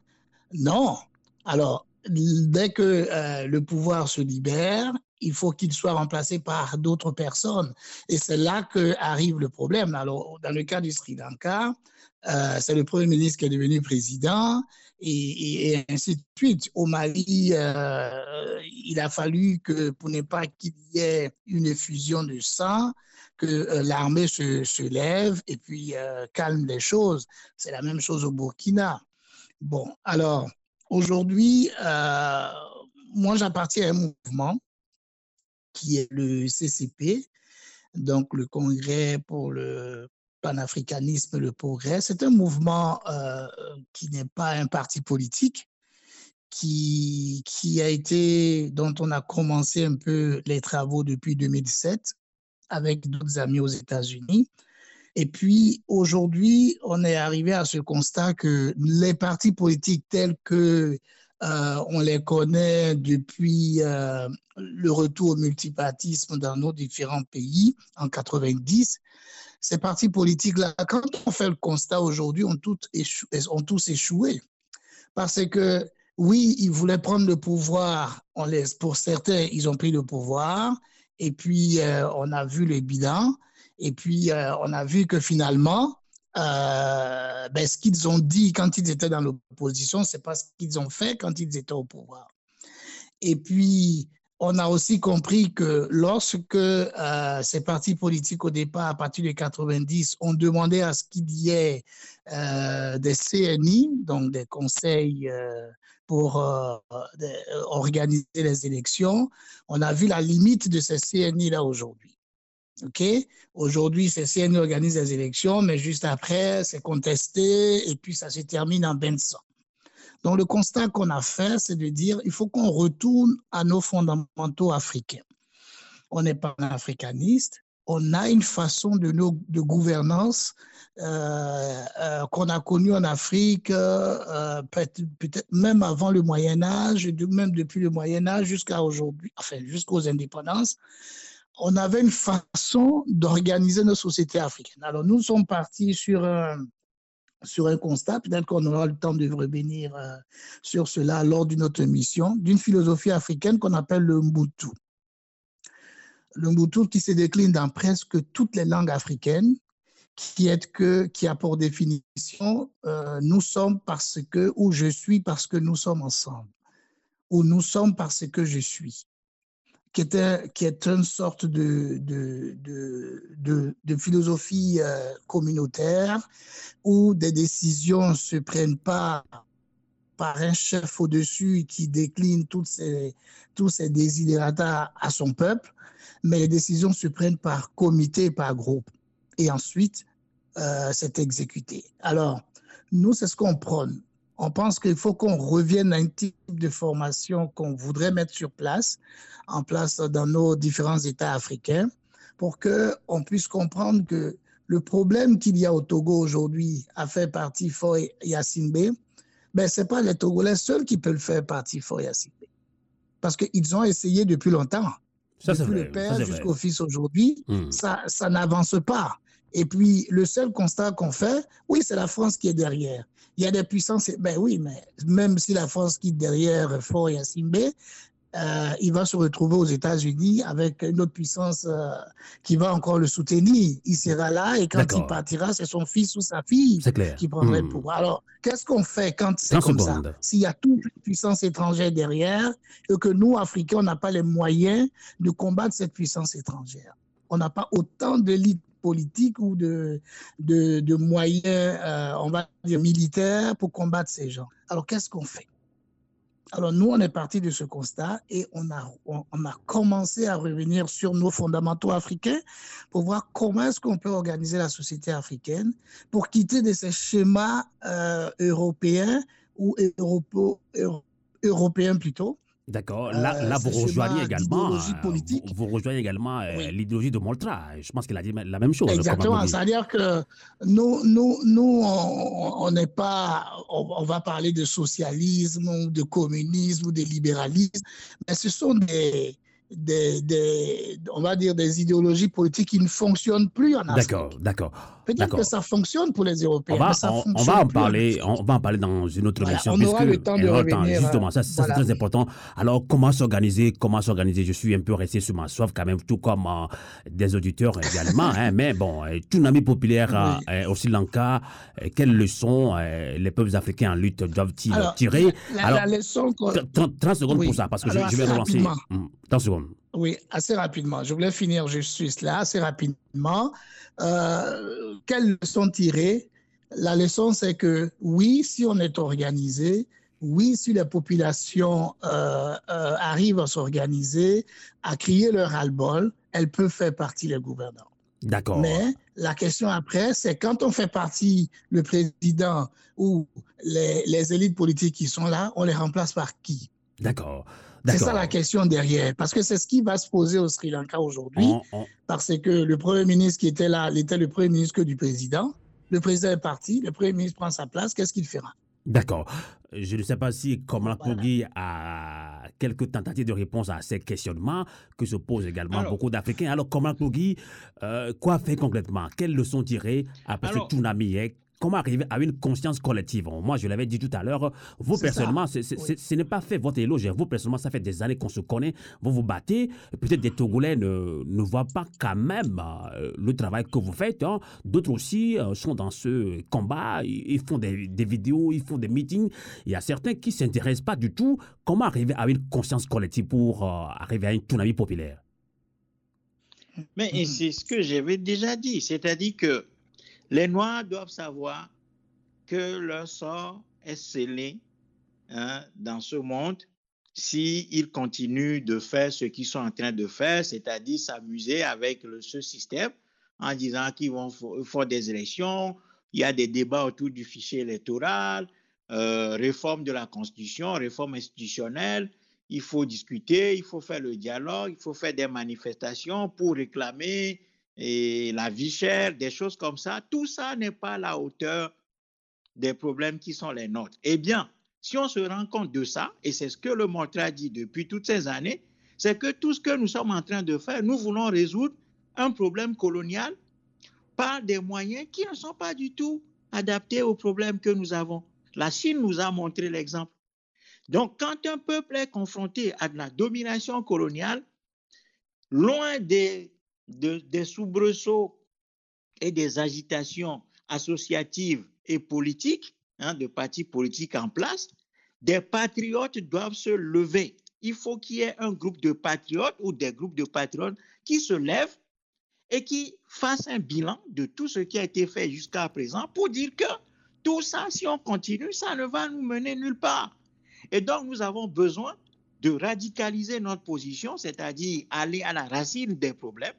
Non. Alors, dès que euh, le pouvoir se libère, il faut qu'il soit remplacé par d'autres personnes. Et c'est là que arrive le problème. Alors, dans le cas du Sri Lanka, euh, c'est le Premier ministre qui est devenu président et, ainsi de suite. Au Mali, euh, il a fallu que, pour ne pas qu'il y ait une effusion de sang, que l'armée se, se, lève et puis calme les choses. C'est la même chose au Burkina. Bon, alors, Aujourd'hui, euh, moi, j'appartiens à un mouvement qui est le CCP, donc le Congrès pour le panafricanisme et le progrès. C'est un mouvement euh, qui n'est pas un parti politique, qui, qui a été, dont on a commencé un peu les travaux depuis 2007 avec d'autres amis aux États-Unis. Et puis aujourd'hui, on est arrivé à ce constat que les partis politiques tels que euh, on les connaît depuis euh, le retour au multipartisme dans nos différents pays en 90, ces partis politiques-là, quand on fait le constat aujourd'hui, ont, tous échoué. Parce que oui, ils voulaient prendre le pouvoir. Pour certains, ils ont pris le pouvoir. Et puis, euh, on a vu le bilan. Et puis, euh, on a vu que finalement, euh, ben, ce qu'ils ont dit quand ils étaient dans l'opposition, c'est pas ce qu'ils ont fait quand ils étaient au pouvoir. Et puis, on a aussi compris que lorsque euh, ces partis politiques au départ, à partir de 90, ont demandé à ce qu'il y ait des CNI, donc des conseils pour organiser les élections, on a vu la limite de ces CNI là aujourd'hui. OK? Aujourd'hui, ces CNI organisent les élections, mais juste après, c'est contesté et puis ça se termine en bain de sang. Donc, le constat qu'on a fait, c'est de dire il faut qu'on retourne à nos fondamentaux africains. On n'est pas un africaniste, on a une façon de, de gouvernance euh, euh, qu'on a connue en Afrique, euh, peut-être même avant le Moyen Âge, même depuis le Moyen Âge jusqu'à aujourd'hui, enfin jusqu'aux indépendances. On avait une façon d'organiser nos sociétés africaines. Alors nous sommes partis sur un, sur un constat, peut-être qu'on aura le temps de revenir euh, sur cela lors d'une autre mission, d'une philosophie africaine qu'on appelle le Mbutu. Le Mbutu qui se décline dans presque toutes les langues africaines, qui est que, qui a pour définition, euh, nous sommes parce que, ou je suis parce que nous sommes ensemble, ou nous sommes parce que je suis qui, qui est une sorte de, de, de, philosophie euh, communautaire où des décisions ne se prennent pas par un chef au-dessus qui décline tous ces désidérata à son peuple, mais les décisions se prennent par comité, par groupe. Et ensuite, euh, c'est exécuté. Alors, nous, c'est ce qu'on prône. On pense qu'il faut qu'on revienne à un type de formation qu'on voudrait mettre sur place en place dans nos différents États africains pour qu'on puisse comprendre que le problème qu'il y a au Togo aujourd'hui a fait partie fort B, ben, ce n'est pas les Togolais seuls qui peuvent faire partie fort B. Parce qu'ils ont essayé depuis longtemps. Ça, depuis le père jusqu'au fils aujourd'hui, hmm. ça, ça n'avance pas. Et puis, le seul constat qu'on fait, oui, c'est la France qui est derrière. Il y a des puissances, ben oui, mais même si la France qui est derrière Fort Yacine B, euh, il va se retrouver aux États-Unis avec une autre puissance euh, qui va encore le soutenir. Il sera là et quand il partira, c'est son fils ou sa fille qui prendrait le hmm. pouvoir. Alors, qu'est-ce qu'on fait quand c'est comme ça? S'il y a toute une puissance étrangère derrière et que nous, Africains, on n'a pas les moyens de combattre cette puissance étrangère. On n'a pas autant d'élites politiques ou de, de, moyens, euh, on va dire, militaires pour combattre ces gens. Alors, qu'est-ce qu'on fait? Alors nous, on est parti de ce constat et on a, on, a commencé à revenir sur nos fondamentaux africains pour voir comment est-ce qu'on peut organiser la société africaine pour quitter de ces schémas euh, européens ou européens plutôt, D'accord. Là, euh, là vous, rejoignez également, euh, vous, rejoignez également l'idéologie de Moltra. Je pense qu'il a dit la même chose. Exactement. C'est-à-dire que nous, nous, nous on n'est pas, on, va parler de socialisme ou de communisme ou de libéralisme, mais ce sont des, des, on va dire, des idéologies politiques qui ne fonctionnent plus en Afrique. D'accord, d'accord. Peut-être que ça fonctionne pour les Européens. On va, on, va en parler, on va en parler dans une autre émission. On aura le temps de revenir. Justement, ça, c'est très important. Alors, comment s'organiser Comment s'organiser? Je suis un peu resté sur ma soif quand même, tout comme euh, des auditeurs également. <laughs> hein, mais bon, euh, tout ami populaire euh, au Sri Lanka, quelles leçons les peuples africains en lutte doivent-ils tirer? la, Alors, la leçon 30, secondes pour ça, parce que je, vais relancer. 30 hmm, secondes. Oui, assez rapidement. Je voulais finir juste là, assez rapidement. Euh, quelle leçon tirer? La leçon, c'est que oui, si on est organisé, oui, si les populations euh, euh, arrivent à s'organiser, à crier leur ras-le-bol, elles peuvent faire partie des gouvernants. D'accord. Mais la question après, c'est quand on fait partie, le président ou les, les élites politiques qui sont là, on les remplace par qui? D'accord. C'est ça la question derrière, parce que c'est ce qui va se poser au Sri Lanka aujourd'hui, parce que le Premier ministre qui était là, il était le Premier ministre que du président. Le président est parti, le Premier ministre prend sa place, qu'est-ce qu'il fera? D'accord. Je ne sais pas si Kamala voilà. a quelques tentatives de réponse à ces questionnements que se posent également beaucoup d'Africains. Alors, Kamala euh, quoi faire concrètement? Quelles leçons tirer après ce tsunami comment arriver à une conscience collective? Moi, je l'avais dit tout à l'heure, vous personnellement, ce n'est pas fait votre éloge. Vous personnellement, ça fait des années qu'on se connaît, vous vous battez. Peut-être des Togolais ne, ne voient pas quand même euh, le travail que vous faites. Hein. D'autres aussi euh, sont dans ce combat, ils, font des, des, vidéos, ils font des meetings. Il y a certains qui ne s'intéressent pas du tout. Comment arriver à une conscience collective pour euh, arriver à une tsunami populaire? Mais c'est ce que j'avais déjà dit, c'est-à-dire que les Noirs doivent savoir que leur sort est scellé hein, dans ce monde. S'ils continuent de faire ce qu'ils sont en train de faire, c'est-à-dire s'amuser avec le, ce système en disant qu'ils vont faire des élections, il y a des débats autour du fichier électoral, euh, réforme de la Constitution, réforme institutionnelle, il faut discuter, il faut faire le dialogue, il faut faire des manifestations pour réclamer et la vie chère, des choses comme ça, tout ça n'est pas à la hauteur des problèmes qui sont les nôtres. Eh bien, si on se rend compte de ça, et c'est ce que le montre a dit depuis toutes ces années, c'est que tout ce que nous sommes en train de faire, nous voulons résoudre un problème colonial par des moyens qui ne sont pas du tout adaptés aux problèmes que nous avons. La Chine nous a montré l'exemple. Donc, quand un peuple est confronté à de la domination coloniale, loin des des soubresauts et des agitations associatives et politiques, hein, de partis politiques en place, des patriotes doivent se lever. Il faut qu'il y ait un groupe de patriotes ou des groupes de patriotes qui se lèvent et qui fassent un bilan de tout ce qui a été fait jusqu'à présent pour dire que tout ça, si on continue, ça ne va nous mener nulle part. Et donc, nous avons besoin de radicaliser notre position, c'est-à-dire aller à la racine des problèmes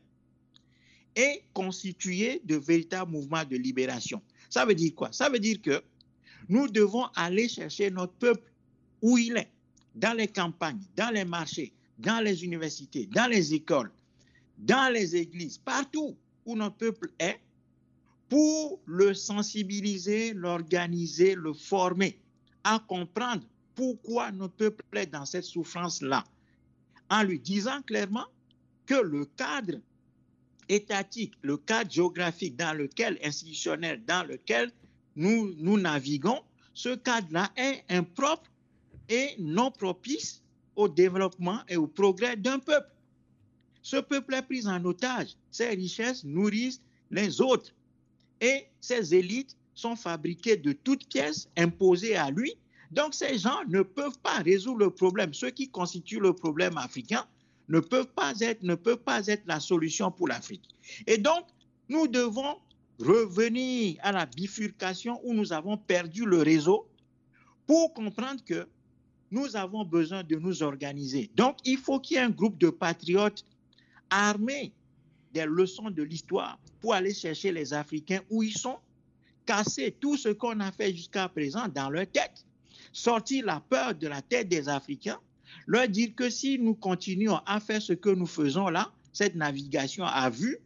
et constituer de véritables mouvements de libération. Ça veut dire quoi? Ça veut dire que nous devons aller chercher notre peuple où il est, dans les campagnes, dans les marchés, dans les universités, dans les écoles, dans les églises, partout où notre peuple est, pour le sensibiliser, l'organiser, le former, à comprendre pourquoi notre peuple est dans cette souffrance-là, en lui disant clairement que le cadre étatique, le cadre géographique dans lequel, institutionnel, dans lequel nous, nous naviguons, ce cadre-là est impropre et non propice au développement et au progrès d'un peuple. Ce peuple est pris en otage. Ses richesses nourrissent les autres. Et ces élites sont fabriquées de toutes pièces, imposées à lui. Donc ces gens ne peuvent pas résoudre le problème. Ce qui constitue le problème africain, ne peuvent pas être, pas être la solution pour l'Afrique. Et donc, nous devons revenir à la bifurcation où nous avons perdu le réseau pour comprendre que nous avons besoin de nous organiser. Donc, il faut qu'il y ait un groupe de patriotes armés des leçons de l'histoire pour aller chercher les Africains où ils sont, casser tout ce qu'on a fait jusqu'à présent dans leur tête, sortir la peur de la tête des Africains leur dire que si nous continuons à faire ce que nous faisons là, cette navigation à vue,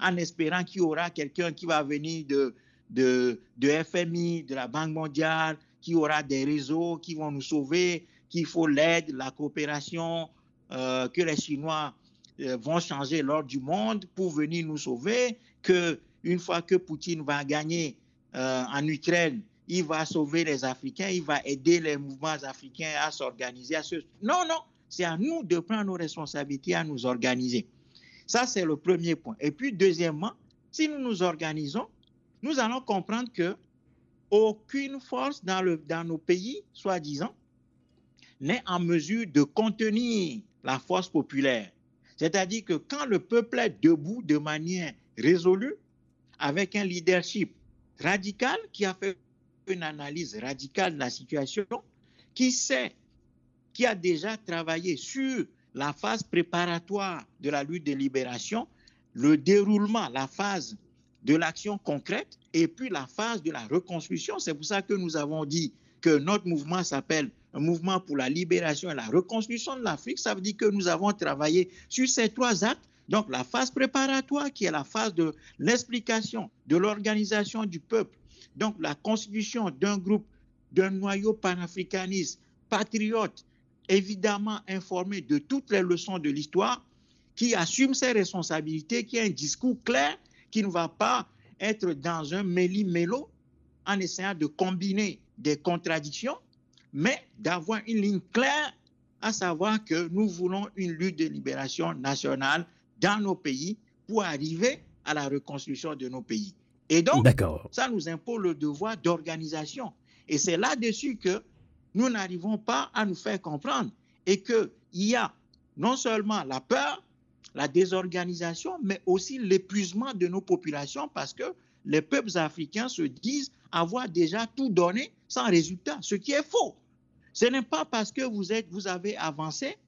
en espérant qu'il y aura quelqu'un qui va venir de, de, de FMI, de la Banque mondiale, qui aura des réseaux qui vont nous sauver, qu'il faut l'aide, la coopération, euh, que les Chinois euh, vont changer l'ordre du monde pour venir nous sauver, que une fois que Poutine va gagner euh, en Ukraine, il va sauver les Africains, il va aider les mouvements africains à s'organiser. Non, non, c'est à nous de prendre nos responsabilités, à nous organiser. Ça, c'est le premier point. Et puis, deuxièmement, si nous nous organisons, nous allons comprendre que aucune force dans, le, dans nos pays, soi-disant, n'est en mesure de contenir la force populaire. C'est-à-dire que quand le peuple est debout de manière résolue, avec un leadership radical qui a fait une analyse radicale de la situation, qui sait, qui a déjà travaillé sur la phase préparatoire de la lutte de libération, le déroulement, la phase de l'action concrète et puis la phase de la reconstruction. C'est pour ça que nous avons dit que notre mouvement s'appelle un mouvement pour la libération et la reconstruction de l'Afrique. Ça veut dire que nous avons travaillé sur ces trois actes. Donc la phase préparatoire qui est la phase de l'explication, de l'organisation du peuple, donc la constitution d'un groupe, d'un noyau panafricaniste, patriote, évidemment informé de toutes les leçons de l'histoire, qui assume ses responsabilités, qui a un discours clair, qui ne va pas être dans un méli-mélo, en essayant de combiner des contradictions, mais d'avoir une ligne claire, à savoir que nous voulons une lutte de libération nationale dans nos pays pour arriver à la reconstruction de nos pays. Et donc, ça nous impose le devoir d'organisation. Et c'est là-dessus que nous n'arrivons pas à nous faire comprendre et qu'il y a non seulement la peur, la désorganisation, mais aussi l'épuisement de nos populations parce que les peuples africains se disent avoir déjà tout donné sans résultat, ce qui est faux. Ce n'est pas parce que vous, êtes, vous avez avancé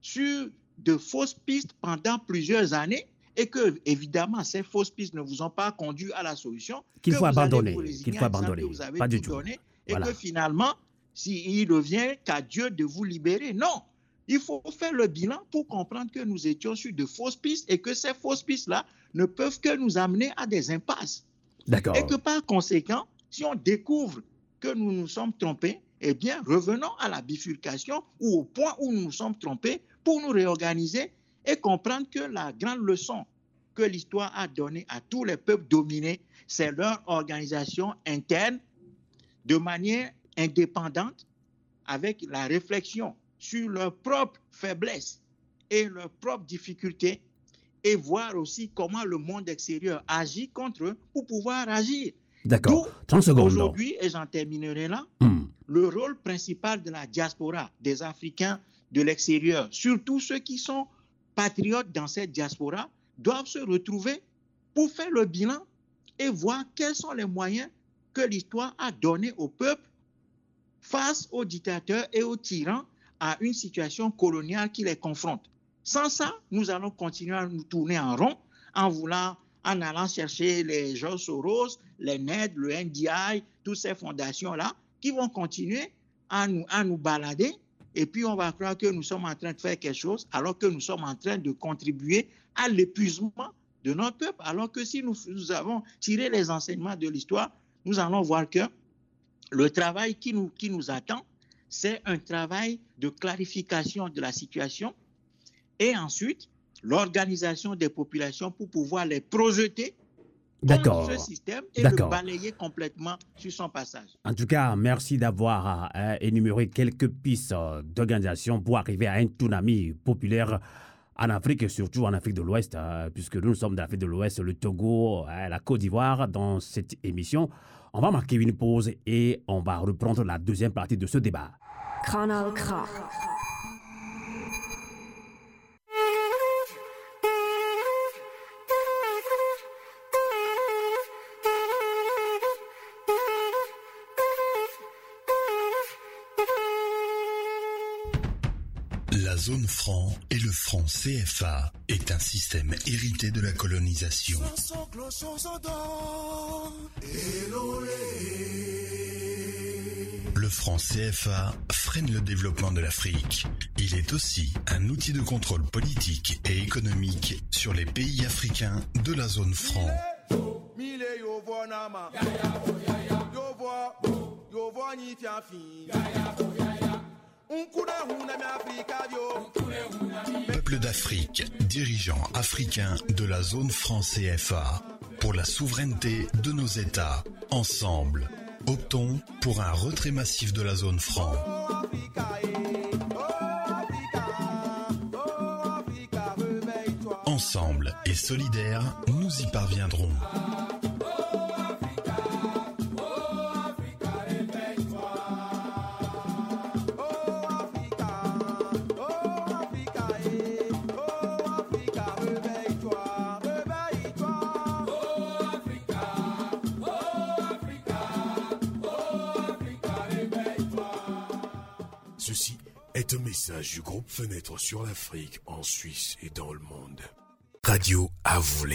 sur de fausses pistes pendant plusieurs années et que, évidemment, ces fausses pistes ne vous ont pas conduit à la solution. Qu'il faut abandonner. Qu'il faut abandonner. pas du tout. Donné, et que finalement, s'il revient qu'à Dieu de vous libérer. Non, il faut faire le bilan pour comprendre que nous étions sur de fausses pistes et que ces fausses pistes-là ne peuvent que nous amener à des impasses. D'accord. Et que par conséquent, si on découvre que nous nous sommes trompés, eh bien, revenons à la bifurcation ou au point où nous nous sommes trompés pour nous réorganiser et comprendre que la grande leçon que l'histoire a donnée à tous les peuples dominés, c'est leur organisation interne de manière indépendante avec la réflexion sur leurs propres faiblesses et leurs propres difficultés et voir aussi comment le monde extérieur agit contre eux pour pouvoir agir. D'accord. 30 secondes. Aujourd'hui, et j'en terminerai là, hmm. le rôle principal de la diaspora, des Africains de l'extérieur, surtout ceux qui sont patriotes dans cette diaspora, doivent se retrouver pour faire le bilan et voir quels sont les moyens que l'histoire a donnés au peuple face aux dictateurs et aux tyrans à une situation coloniale qui les confronte. Sans ça, nous allons continuer à nous tourner en rond en voulant, en allant chercher les George Soros, les NED, le NDI, toutes ces fondations-là qui vont continuer à nous, à nous balader. Et puis, on va croire que nous sommes en train de faire quelque chose alors que nous sommes en train de contribuer à l'épuisement de notre peuple. Alors que si nous, nous avons tiré les enseignements de l'histoire, nous allons voir que le travail qui nous, qui nous attend, c'est un travail de clarification de la situation et ensuite l'organisation des populations pour pouvoir les projeter dans ce système et le balayer complètement sur son passage. En tout cas, merci d'avoir euh, énuméré quelques pistes euh, d'organisation pour arriver à un tsunami populaire en Afrique et surtout en Afrique de l'Ouest, euh, puisque nous sommes dans l'Afrique de l'Ouest, le Togo, la Côte d'Ivoire dans cette émission. On va marquer une pause et on va reprendre la deuxième partie de ce débat. Zone franc et le franc CFA est un système hérité de la colonisation. Le franc CFA freine le développement de l'Afrique. Il est aussi un outil de contrôle politique et économique sur les pays africains de la zone franc. Peuple d'Afrique, dirigeants africains de la zone franc CFA, pour la souveraineté de nos États, ensemble, optons pour un retrait massif de la zone franc. Ensemble et solidaires, nous y parviendrons. Du groupe Fenêtre sur l'Afrique en Suisse et dans le monde. Radio à vous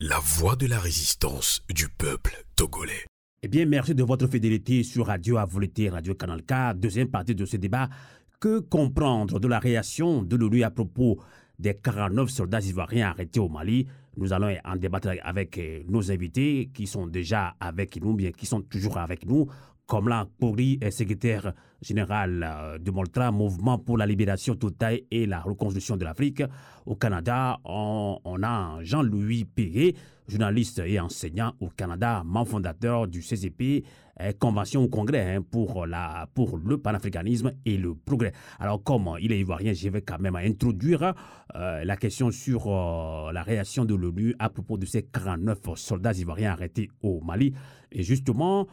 la voix de la résistance du peuple togolais. Eh bien, merci de votre fidélité sur Radio à vous Radio Canal K, deuxième partie de ce débat. Que comprendre de la réaction de l'ONU à propos des 49 soldats ivoiriens arrêtés au Mali? Nous allons en débattre avec euh, nos invités qui sont déjà avec nous, bien qui sont toujours avec nous, comme là, Kouri est secrétaire général euh, de Moltra, Mouvement pour la libération totale et la reconstruction de l'Afrique. Au Canada, on, a Jean-Louis Perret, journaliste et enseignant au Canada, membre fondateur du CCP, euh, Convention au Congrès hein, pour, la, pour le panafricanisme et le progrès. Alors, comme il est ivoirien, je vais quand même introduire euh, la question sur la réaction de l'ONU à propos de ces 49 soldats ivoiriens arrêtés au Mali. Et justement,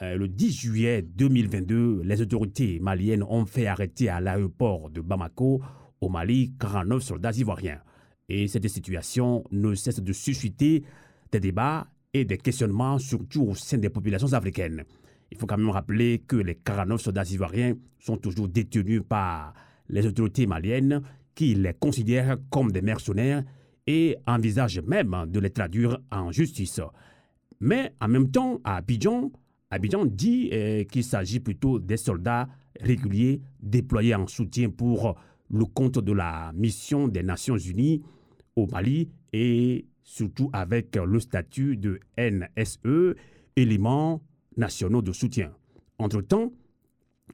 le 10 juillet 2022, les autorités maliennes ont fait arrêter à l'aéroport de Bamako, au Mali, 49 soldats ivoiriens. Et cette situation ne cesse de susciter des débats et des questionnements, surtout au sein des populations africaines. Il faut quand même rappeler que les 49 soldats ivoiriens sont toujours détenus par les autorités maliennes qui les considèrent comme des mercenaires et envisagent même de les traduire en justice. Mais en même temps, à Abidjan, Abidjan dit euh, qu'il s'agit plutôt des soldats réguliers déployés en soutien pour le compte de la mission des Nations Unies au Mali et surtout avec le statut de NSE, éléments nationaux de soutien. Entre-temps,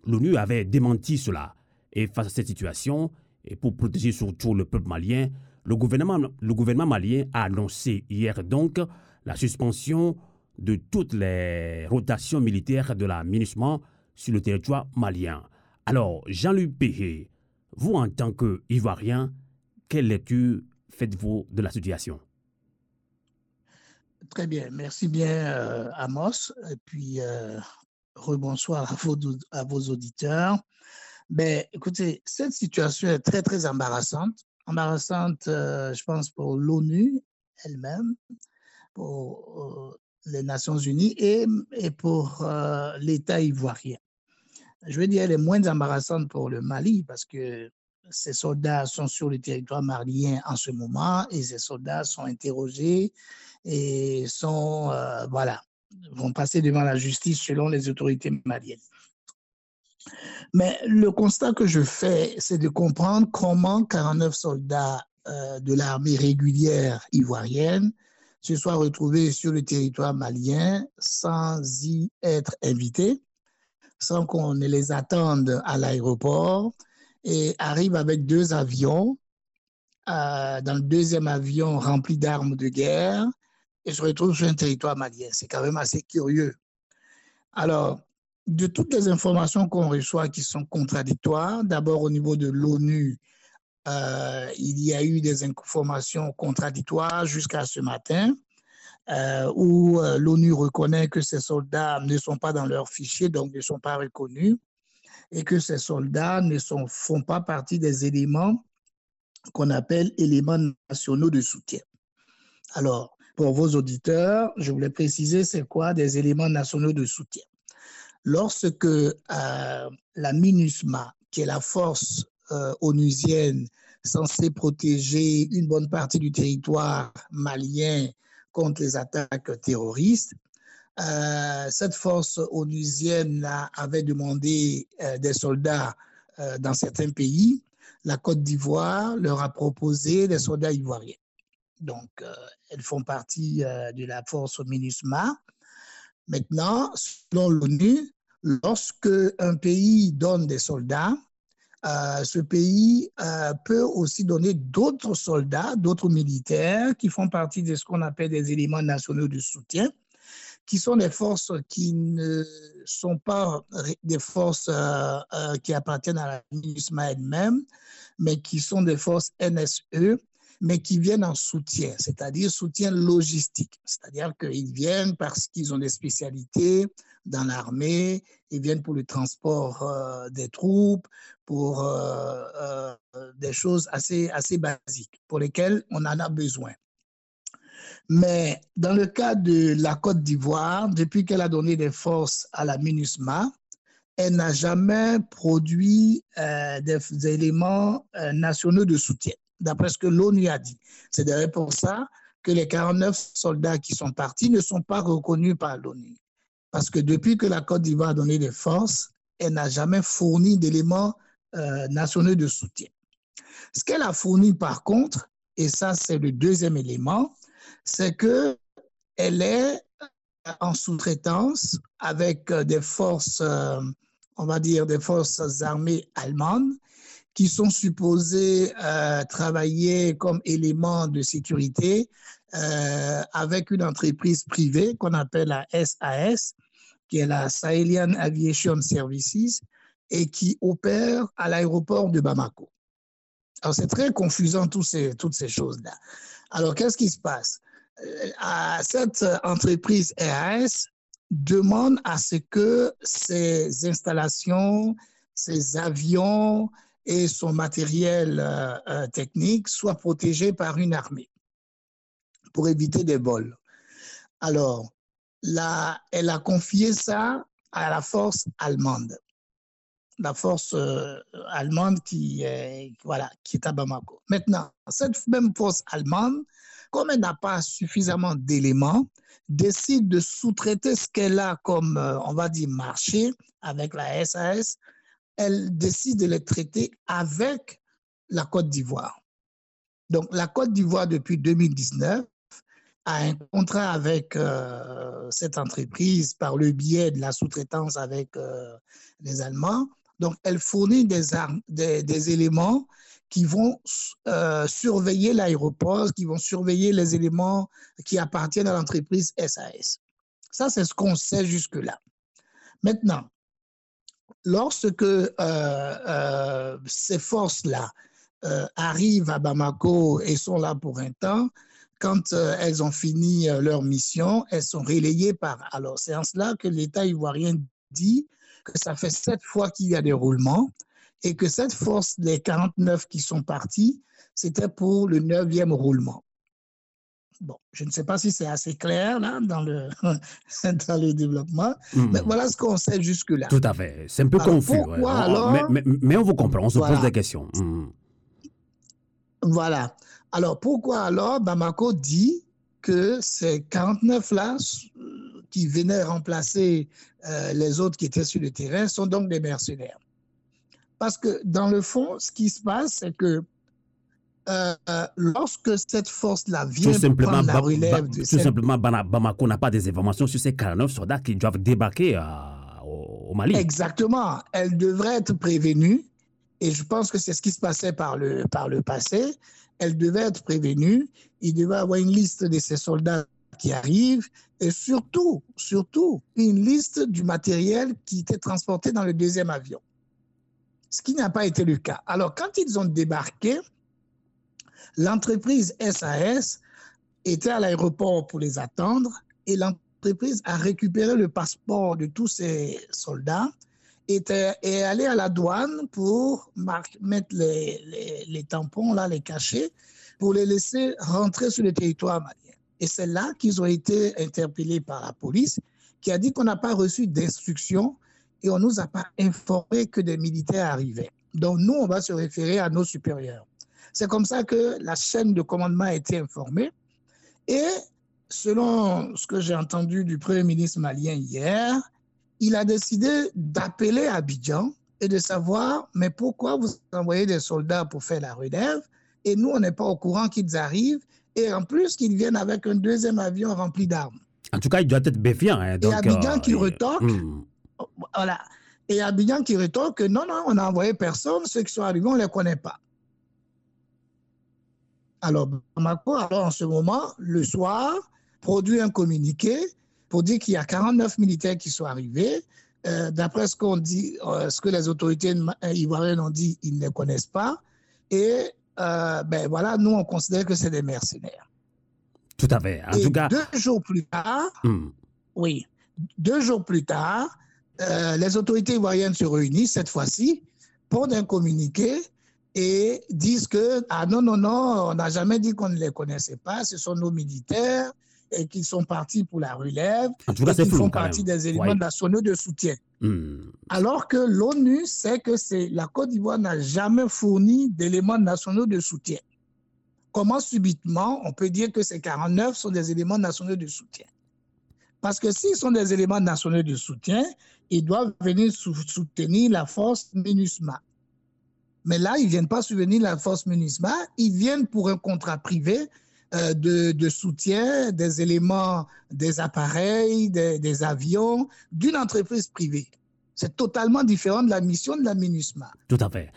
l'ONU avait démenti cela. Et face à cette situation, et pour protéger surtout le peuple malien, le gouvernement, le gouvernement malien a annoncé hier donc la suspension de toutes les rotations militaires de la sur le territoire malien. Alors, Jean-Luc Péhé, vous en tant qu'Ivoirien, quelle lecture faites-vous de la situation? Très bien, merci bien euh, Amos, et puis euh, rebonsoir à vos, auditeurs. Ben, écoutez, cette situation est très, très embarrassante. Embarrassante, euh, je pense, pour l'ONU elle-même, pour les Nations Unies et, pour euh, l'État ivoirien. Je veux dire, elle est moins embarrassante pour le Mali parce que ces soldats sont sur le territoire malien en ce moment et ces soldats sont interrogés et sont, euh, voilà, vont passer devant la justice selon les autorités maliennes. Mais le constat que je fais, c'est de comprendre comment 49 soldats euh, de l'armée régulière ivoirienne se soient retrouvés sur le territoire malien sans y être invités, sans qu'on ne les attende à l'aéroport et arrivent avec deux avions, euh, dans le deuxième avion rempli d'armes de guerre et se retrouvent sur un territoire malien. C'est quand même assez curieux. Alors, de toutes les informations qu'on reçoit qui sont contradictoires, d'abord au niveau de l'ONU, euh, il y a eu des informations contradictoires jusqu'à ce matin, euh, où euh, l'ONU reconnaît que ces soldats ne sont pas dans leur fichier, donc ne sont pas reconnus, et que ces soldats ne sont, font pas partie des éléments qu'on appelle éléments nationaux de soutien. Alors, pour vos auditeurs, je voulais préciser c'est quoi des éléments nationaux de soutien. Lorsque la MINUSMA, qui est la force euh, onusienne censée protéger une bonne partie du territoire malien contre les attaques terroristes. Euh, cette force onusienne avait demandé euh, des soldats dans certains pays. La Côte d'Ivoire leur a proposé des soldats ivoiriens. Donc, elles font partie de la force MINUSMA. Maintenant, selon l'ONU, lorsque un pays donne des soldats, euh, ce pays euh, peut aussi donner d'autres soldats, d'autres militaires qui font partie de ce qu'on appelle des éléments nationaux de soutien, qui sont des forces qui ne sont pas des forces euh, qui appartiennent à la MINUSMA elle-même, mais qui sont des forces NSE, mais qui viennent en soutien, c'est-à-dire soutien logistique. C'est-à-dire qu'ils viennent parce qu'ils ont des spécialités dans l'armée, ils viennent pour le transport des troupes, pour euh, euh, des choses assez, assez basiques pour lesquelles on en a besoin. Mais dans le cas de la Côte d'Ivoire, depuis qu'elle a donné des forces à la MINUSMA, elle n'a jamais produit euh, des, éléments nationaux de soutien, d'après ce que l'ONU a dit. C'est d'ailleurs pour ça que les 49 soldats qui sont partis ne sont pas reconnus par l'ONU. Parce que depuis que la Côte d'Ivoire a donné des forces, elle n'a jamais fourni d'éléments euh, nationaux de soutien. Ce qu'elle a fourni par contre, et ça c'est le deuxième élément, c'est que elle est en sous-traitance avec des forces, on va dire des forces armées allemandes qui sont supposées travailler comme élément de sécurité avec une entreprise privée qu'on appelle la SAS, qui est la Sahelian Aviation Services, et qui opère à l'aéroport de Bamako. Alors, c'est très confusant tous ces, toutes ces choses-là. Alors, qu'est-ce qui se passe? Euh, cette entreprise RAS demande à ce que ces installations, ces avions et son matériel euh, euh, technique soient protégés par une armée pour éviter des vols. Alors, là, elle a confié ça à la force allemande la force euh, allemande qui, est, voilà, qui est à Bamako. Maintenant, cette même force allemande, comme elle n'a pas suffisamment d'éléments, décide de sous-traiter ce qu'elle a comme, on va dire, marché avec la SAS. Elle décide de les traiter avec la Côte d'Ivoire. Donc, la Côte d'Ivoire, depuis 2019, a un contrat avec euh, cette entreprise par le biais de la sous-traitance avec les Allemands donc, elle fournit des, armes, des, éléments qui vont euh, surveiller l'aéroport, qui vont surveiller les éléments qui appartiennent à l'entreprise SAS. Ça, c'est ce qu'on sait jusque-là. Maintenant, lorsque euh, euh, ces forces-là arrivent à Bamako et sont là pour un temps, quand elles ont fini leur mission, elles sont relayées par... Alors, c'est en cela que l'État ivoirien dit que ça fait sept fois qu'il y a des roulements et que cette force des 49 qui sont partis, c'était pour le neuvième roulement. Bon, je ne sais pas si c'est assez clair là dans le, <laughs> dans le développement, hmm. mais voilà ce qu'on sait jusque-là. Tout à fait. C'est un peu confus. mais, on vous comprend, on se pose des questions. Hmm. Voilà. Alors pourquoi alors Bamako dit que ces 49 là qui venaient remplacer euh, les autres qui étaient sur le terrain sont donc des mercenaires? Parce que dans le fond, ce qui se passe, c'est que euh, lorsque cette force-là vient prendre la relève de Tout simplement, Bamako n'a pas des informations sur ces 49 soldats qui doivent débarquer euh, au, Mali. Exactement. Elle devrait être prévenue. Et je pense que c'est ce qui se passait par le, par le passé. Elle devait être prévenue. Il devait avoir une liste de ces soldats qui arrivent et surtout, surtout, une liste du matériel qui était transporté dans le deuxième avion. Ce qui n'a pas été le cas. Alors, quand ils ont débarqué, l'entreprise SAS était à l'aéroport pour les attendre et l'entreprise a récupéré le passeport de tous ces soldats et est allée à la douane pour mettre les, tampons, là, les cachets, pour les laisser rentrer sur le territoire malien. Et c'est là qu'ils ont été interpellés par la police qui a dit qu'on n'a pas reçu d'instructions et on ne nous a pas informé que des militaires arrivaient. Donc nous, on va se référer à nos supérieurs. C'est comme ça que la chaîne de commandement a été informée. Et selon ce que j'ai entendu du Premier ministre malien hier, il a décidé d'appeler Abidjan et de savoir, mais pourquoi vous envoyez des soldats pour faire la relève? Et nous, on n'est pas au courant qu'ils arrivent et en plus qu'ils viennent avec un deuxième avion rempli d'armes. En tout cas, il doit être méfiant. Hein, et Abidjan euh, qui retorque, hmm. voilà. Et Abidjan qui retorque que non, non, on n'a envoyé personne, ceux qui sont arrivés, on ne les connaît pas. Alors, Bamako, alors en ce moment, le soir, produit un communiqué pour dire qu'il y a 49 militaires qui sont arrivés. Euh, d'après ce qu'on dit, euh, ce que les autorités ivoiriennes ont dit, ils ne les connaissent pas. Et euh, ben voilà, nous, on considère que c'est des mercenaires. Tout à fait. En tout cas. Deux jours plus tard, hmm. oui, deux jours plus tard, euh, les autorités ivoiriennes se réunissent cette fois-ci, pour un communiqué et disent que, ah non, non, non, on n'a jamais dit qu'on ne les connaissait pas, ce sont nos militaires et qu'ils sont partis pour la relève. En tout cas, et qu'ils font partie des éléments nationaux de soutien. Hmm. Alors que l'ONU sait que la Côte d'Ivoire n'a jamais fourni d'éléments nationaux de soutien. Comment subitement on peut dire que ces 49 sont des éléments nationaux de soutien? Parce que s'ils sont des éléments nationaux de soutien, ils doivent venir soutenir la force MINUSMA. Mais là, ils ne viennent pas soutenir la force MINUSMA, ils viennent pour un contrat privé euh, de, de, soutien, des éléments, des appareils, des, des avions d'une entreprise privée. C'est totalement différent de la mission de la MINUSMA. Tout à fait.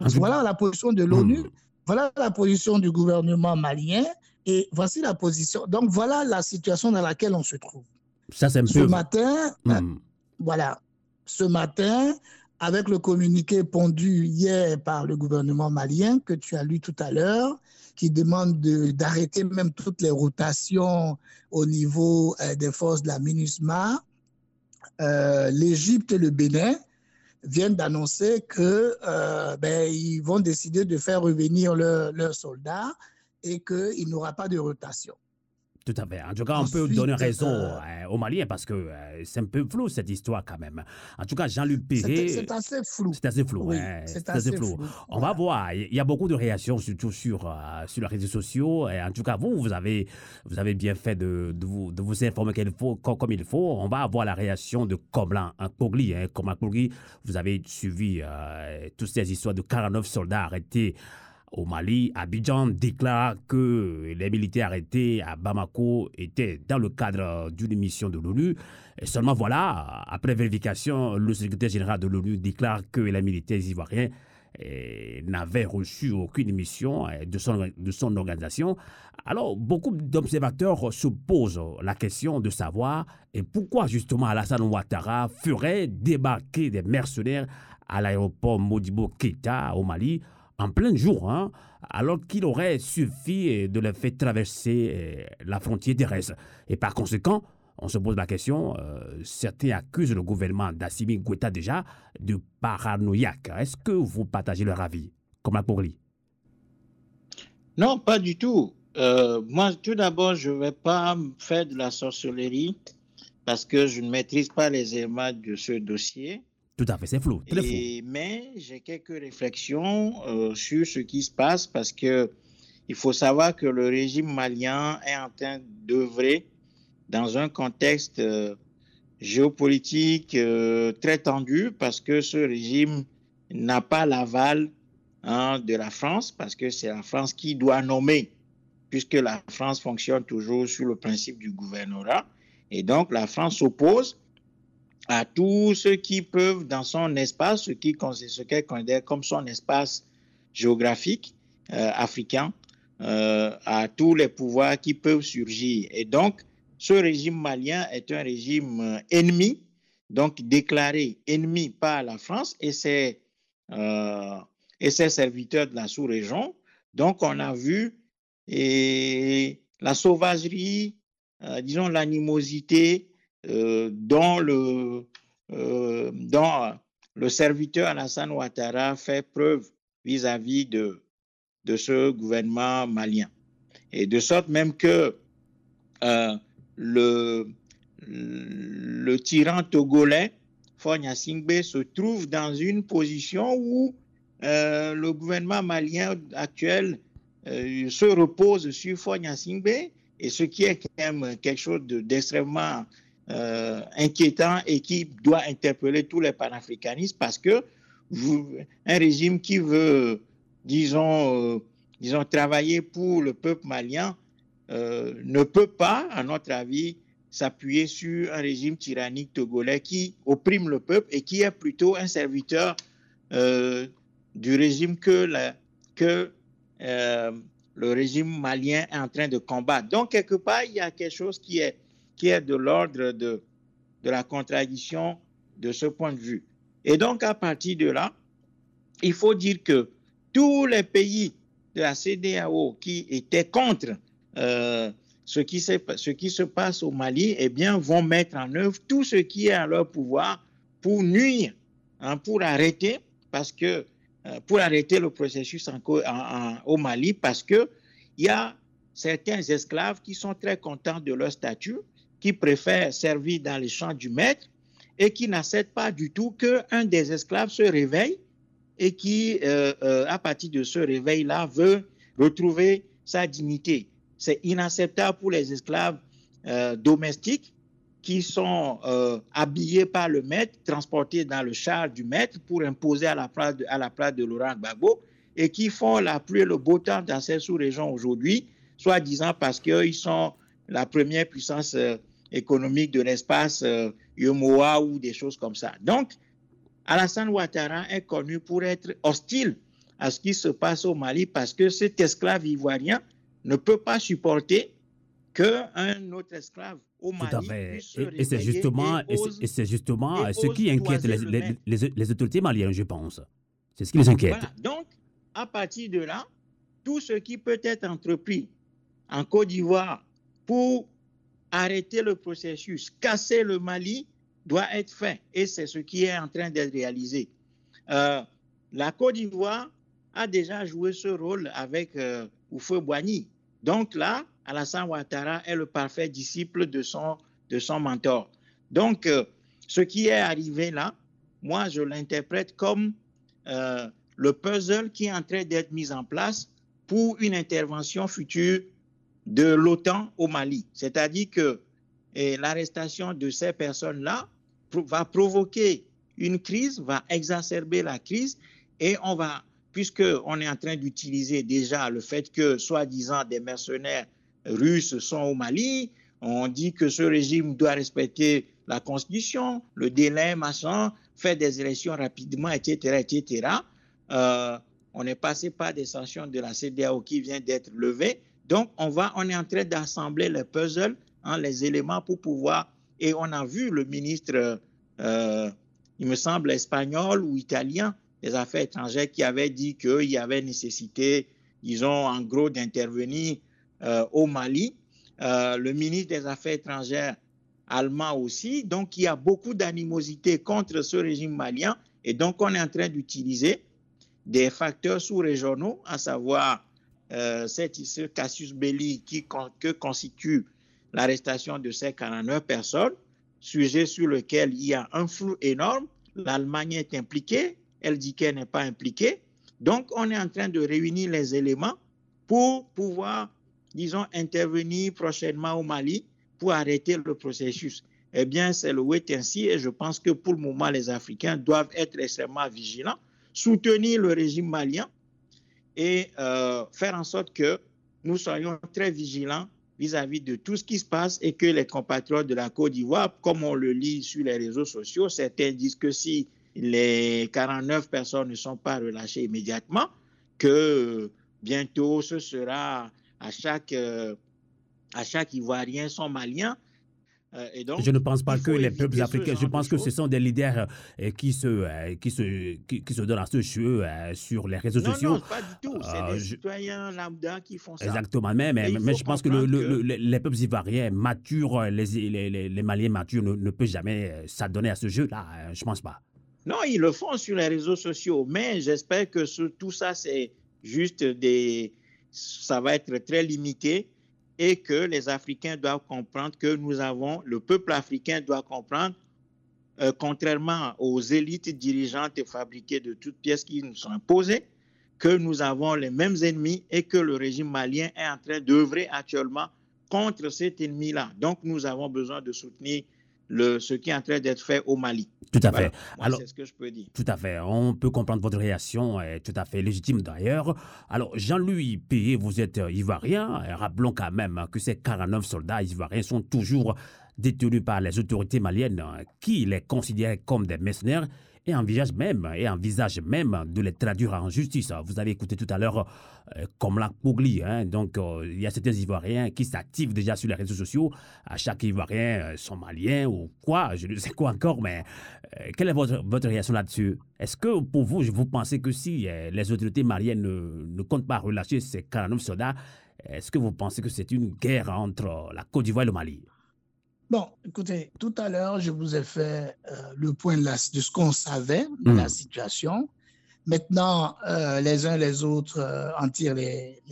Voilà la position de l'ONU, voilà la position du gouvernement malien, et voici la position. Donc voilà la situation dans laquelle on se trouve. Ça, c'est Ce matin, hmm. voilà, ce matin, avec le communiqué pondu hier par le gouvernement malien que tu as lu tout à l'heure, qui demande d'arrêter même toutes les rotations au niveau euh, des forces de la MINUSMA, euh, l'Égypte et le Bénin viennent d'annoncer que euh, ben, ils vont décider de faire revenir leurs soldats et qu'il n'y aura pas de rotation. Tout à fait. En tout cas, on peut donner raison euh, euh, aux Maliens parce que euh, c'est un peu flou cette histoire quand même. En tout cas, Jean-Luc Perret. C'est assez flou. C'est assez flou. c'est assez, flou. On va voir. Il y a beaucoup de réactions, surtout sur, sur les réseaux sociaux. Et en tout cas, vous, vous avez, vous avez bien fait de, de, vous, de vous, informer faut, comme, il faut. On va avoir la réaction de Comlan Pogli. Hein. Pogli, vous avez suivi toutes ces histoires de 49 soldats arrêtés au Mali, Abidjan déclare que les militaires arrêtés à Bamako étaient dans le cadre d'une mission de l'ONU. Seulement voilà, après vérification, le secrétaire général de l'ONU déclare que les militaires ivoiriens eh, n'avaient reçu aucune mission eh, de son, organisation. Alors, beaucoup d'observateurs se posent la question de savoir pourquoi justement Alassane Ouattara ferait débarquer des mercenaires à l'aéroport Modibo Keita au Mali en plein jour, hein, alors qu'il aurait suffi euh, de les faire traverser euh, la frontière terrestre. Et par conséquent, on se pose la question, euh, certains accusent le gouvernement d'Assimi Goueta déjà de paranoïaque. Est-ce que vous partagez leur avis, comme la lui Non, pas du tout. moi, tout d'abord, je ne vais pas faire de la sorcellerie parce que je ne maîtrise pas les éléments de ce dossier. Tout à fait, c'est flou, Mais j'ai quelques réflexions euh, sur ce qui se passe parce que il faut savoir que le régime malien est en train d'œuvrer dans un contexte euh, géopolitique euh, très tendu parce que ce régime n'a pas l'aval hein, de la France parce que c'est la France qui doit nommer puisque la France fonctionne toujours sur le principe du gouvernorat. Et donc la France s'oppose à tous ceux qui peuvent, dans son espace, ce qu'elle considère comme son espace géographique euh, africain, euh, à tous les pouvoirs qui peuvent surgir. Et donc, ce régime malien est un régime euh, ennemi, donc déclaré ennemi par la France et ses, et ses serviteurs de la sous-région. Donc, on a vu et la sauvagerie, disons l'animosité euh, dont, le, euh, le serviteur Alassane Ouattara fait preuve vis-à-vis de, de ce gouvernement malien. Et de sorte même que euh, le, le tyran togolais, Fonya Singbe, se trouve dans une position où le gouvernement malien actuel se repose sur Fonya Singbe, et ce qui est quand même quelque chose d'extrêmement euh, inquiétant et qui doit interpeller tous les panafricanistes parce que un régime qui veut, disons, euh, disons, travailler pour le peuple malien euh, ne peut pas, à notre avis, s'appuyer sur un régime tyrannique togolais qui opprime le peuple et qui est plutôt un serviteur du régime que, que le régime malien est en train de combattre. Donc, quelque part, il y a quelque chose qui est qui est de l'ordre de, de la contradiction de ce point de vue. Et donc, à partir de là, il faut dire que tous les pays de la CDAO qui étaient contre euh, ce, qui ce qui se passe au Mali, eh bien, vont mettre en œuvre tout ce qui est à leur pouvoir pour nuire, hein, pour arrêter, parce que euh, pour arrêter le processus au Mali, parce que il y a certains esclaves qui sont très contents de leur statut qui préfèrent servir dans les champs du maître et qui n'acceptent pas du tout qu'un des esclaves se réveille et qui, euh, euh, à partir de ce réveil-là, veut retrouver sa dignité. C'est inacceptable pour les esclaves euh, domestiques qui sont habillés par le maître, transportés dans le char du maître pour imposer à la place de, à la place de Laurent Gbagbo et qui font la pluie et le beau temps dans ces sous-régions aujourd'hui soi-disant parce qu'ils sont la première puissance économique de l'espace euh, UMOA ou des choses comme ça. Donc, Alassane Ouattara est connu pour être hostile à ce qui se passe au Mali parce que cet esclave ivoirien ne peut pas supporter qu'un autre esclave au Mali. Et, c'est justement, et c'est justement ce qui inquiète les, les, autorités maliennes, je pense. C'est ce qui les inquiète. Donc, à partir de là, tout ce qui peut être entrepris en Côte d'Ivoire pour arrêter le processus, casser le Mali, doit être fait. Et c'est ce qui est en train d'être réalisé. Euh, la Côte d'Ivoire a déjà joué ce rôle avec euh, Boigny. Donc là, Alassane Ouattara est le parfait disciple de son, de son mentor. Donc, euh, ce qui est arrivé là, moi, je l'interprète comme euh, le puzzle qui est en train d'être mis en place pour une intervention future de l'OTAN au Mali. C'est-à-dire que l'arrestation de ces personnes-là va provoquer une crise, va exacerber la crise et on va, puisqu'on est en train d'utiliser déjà le fait que, soi-disant, des mercenaires russes sont au Mali. On dit que ce régime doit respecter la constitution, le délai, machin, faire des élections rapidement, etc., etc. Euh, on est passé par des sanctions de la CDAO qui vient d'être levées. Donc, on va, on est en train d'assembler les puzzles, hein, les éléments pour pouvoir. Et on a vu le ministre, euh, il me semble espagnol ou italien des Affaires étrangères qui avait dit qu'il y avait nécessité, disons, en gros, d'intervenir euh, au Mali, euh, le ministre des Affaires étrangères allemand aussi. Donc, il y a beaucoup d'animosité contre ce régime malien. Et donc, on est en train d'utiliser des facteurs sous-régionaux, à savoir euh, ce casus belli qui, que constitue l'arrestation de ces 49 personnes, sujet sur lequel il y a un flou énorme. L'Allemagne est impliquée, elle dit qu'elle n'est pas impliquée. Donc, on est en train de réunir les éléments pour pouvoir disons, intervenir prochainement au Mali pour arrêter le processus. Eh bien, c'est le wait ainsi et je pense que pour le moment, les Africains doivent être extrêmement vigilants, soutenir le régime malien et euh, faire en sorte que nous soyons très vigilants vis-à-vis de tout ce qui se passe et que les compatriotes de la Côte d'Ivoire, comme on le lit sur les réseaux sociaux, certains disent que si les 49 personnes ne sont pas relâchées immédiatement, que bientôt ce sera à chaque, euh, à chaque Ivoirien son Malien. Euh, et donc, je ne pense pas que les peuples africains, je pense que ce sont des leaders euh, qui, se, qui, se, qui, se donnent à ce jeu sur les réseaux sociaux. Non, pas du tout. C'est des citoyens lambda qui font ça. Exactement. Mais, mais, mais je pense que, le, les peuples ivoiriens matures, les, les, les Maliens matures ne, ne peuvent jamais s'adonner à ce jeu-là. Je ne pense pas. Non, ils le font sur les réseaux sociaux. Mais j'espère que tout ça, c'est juste des, ça va être très limité et que les Africains doivent comprendre que nous avons, le peuple africain doit comprendre, euh, contrairement aux élites dirigeantes fabriquées de toutes pièces qui nous sont imposées, que nous avons les mêmes ennemis et que le régime malien est en train d'œuvrer actuellement contre cet ennemi-là. Donc nous avons besoin de soutenir le, ce qui est en train d'être fait au Mali. Tout à fait. Alors, c'est ce que je peux dire. Tout à fait. On peut comprendre votre réaction, est tout à fait légitime d'ailleurs. Alors, Jean-Louis Payé, vous êtes ivoirien. Rappelons quand même que ces 49 soldats ivoiriens sont toujours détenus par les autorités maliennes qui les considèrent comme des mercenaires et envisage même, et envisage même de les traduire en justice. Vous avez écouté tout à l'heure euh, comme la Pougli. Hein. donc, euh, il y a certains Ivoiriens qui s'activent déjà sur les réseaux sociaux. À chaque Ivoirien, euh, sont maliens ou quoi, je ne sais quoi encore, mais quelle est votre, votre réaction là-dessus? Est-ce que pour vous, vous pensez que si les autorités maliennes ne, ne comptent pas relâcher ces 49 soldats, est-ce que vous pensez que c'est une guerre entre la Côte d'Ivoire et le Mali? Bon, écoutez, tout à l'heure, je vous ai fait euh, le point de, ce qu'on savait de la hmm. situation. Maintenant, euh, les uns les autres euh, en tirent les,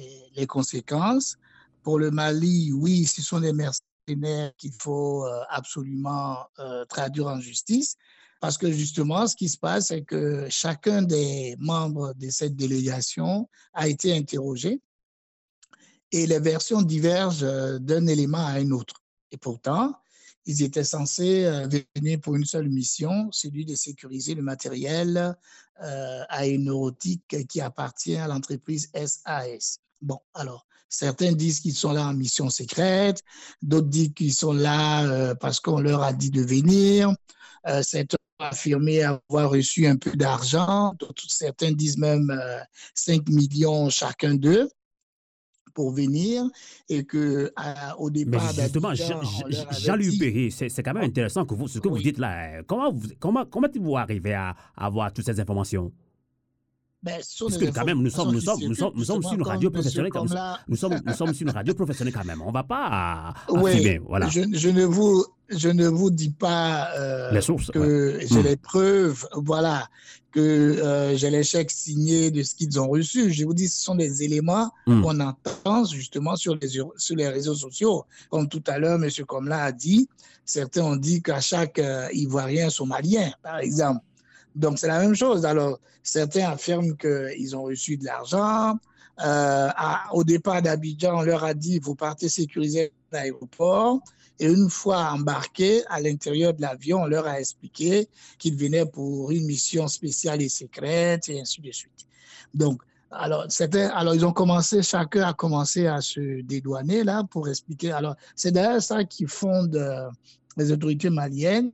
conséquences. Pour le Mali, oui, ce sont des mercenaires qu'il faut absolument traduire en justice. Parce que justement, ce qui se passe, c'est que chacun des membres de cette délégation a été interrogé et les versions divergent d'un élément à un autre. Et pourtant, ils étaient censés euh, venir pour une seule mission, celui de sécuriser le matériel euh, aéronautique qui appartient à l'entreprise SAS. Bon, alors, Certains disent qu'ils sont là en mission secrète, d'autres disent qu'ils sont là euh, parce qu'on leur a dit de venir. Euh, certains ont affirmé avoir reçu un peu d'argent, certains disent même 5 millions chacun d'eux pour venir et que au départ. Mais justement, Jean-Louis Perry, c'est quand même intéressant que vous, ce que vous dites là. Comment vous, comment, comment vous arrivez à avoir toutes ces informations? Ben, Parce que quand même, nous sommes, nous sommes, nous sommes, nous sommes sur une radio professionnelle. Nous, nous, sommes, nous sommes sur une radio professionnelle quand même. On ne va pas <laughs> oui, voilà. Je, je, ne vous, je ne vous dis pas euh, que j'ai hmm. les preuves, voilà, que euh, j'ai les chèques signés de ce qu'ils ont reçu. Je vous dis, ce sont des éléments hmm. qu'on entend justement sur les, sur les réseaux sociaux. Comme tout à l'heure, M. Comla a dit, certains ont dit qu'à chaque euh, Ivoirien somalien, par exemple. Donc, c'est la même chose. Alors, certains affirment qu'ils ont reçu de l'argent. Euh, au départ d'Abidjan, on leur a dit, vous partez sécuriser l'aéroport. Et une fois embarqués à l'intérieur de l'avion, on leur a expliqué qu'ils venaient pour une mission spéciale et secrète, et ainsi de suite. Donc, alors, alors ils ont commencé, chacun a commencé à se dédouaner là pour expliquer. Alors, c'est d'ailleurs ça qui fonde euh, les autorités maliennes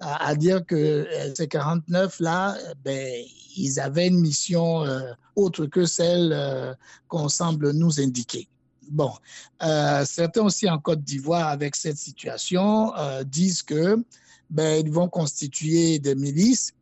à, dire que euh, ces 49-là, ben, ils avaient une mission euh, autre que celle qu'on semble nous indiquer. Bon, certains aussi en Côte d'Ivoire, avec cette situation, disent que ben, ils vont constituer des milices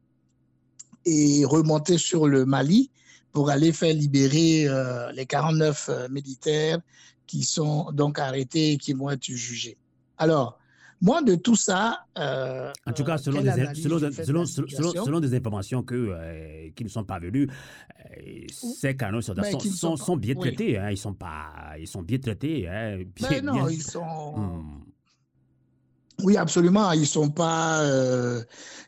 et remonter sur le Mali pour aller faire libérer les 49 militaires qui sont donc arrêtés et qui vont être jugés. Alors, moi, de tout ça. Euh, en tout cas, selon, des, selon, selon, des, informations que, euh, qui ne sont pas venues, euh, ces canaux sont, ben, sont, sont, bien traités. Hein, ils, sont pas, ils sont bien traités. Hein, ben non, ils sont. Hmm. Oui, absolument. Ils sont pas.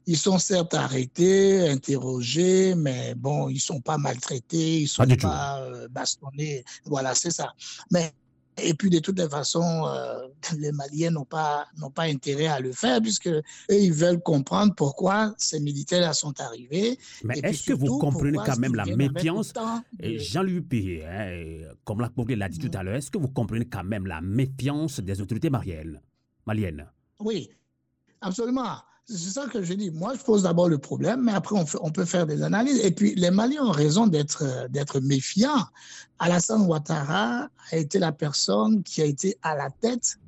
ils sont certes arrêtés, interrogés, mais bon, ils sont pas maltraités, ils sont pas, bastonnés. Voilà, c'est ça. Mais et puis, de toutes les façons, euh, <laughs> les Maliens n'ont pas, n'ont pas intérêt à le faire puisque eux, ils veulent comprendre pourquoi ces militaires-là sont arrivés. Mais est-ce que vous comprenez quand même la méfiance Jean-Louis Péré, hein, comme la l'a dit tout à l'heure, est-ce que vous comprenez quand même la méfiance des autorités maliennes, maliennes? Oui, absolument. C'est ça que je dis. Moi, je pose d'abord le problème, mais après, on, peut faire des analyses. Et puis, les Maliens ont raison d'être, d'être méfiants. Alassane Ouattara a été la personne qui a été à la tête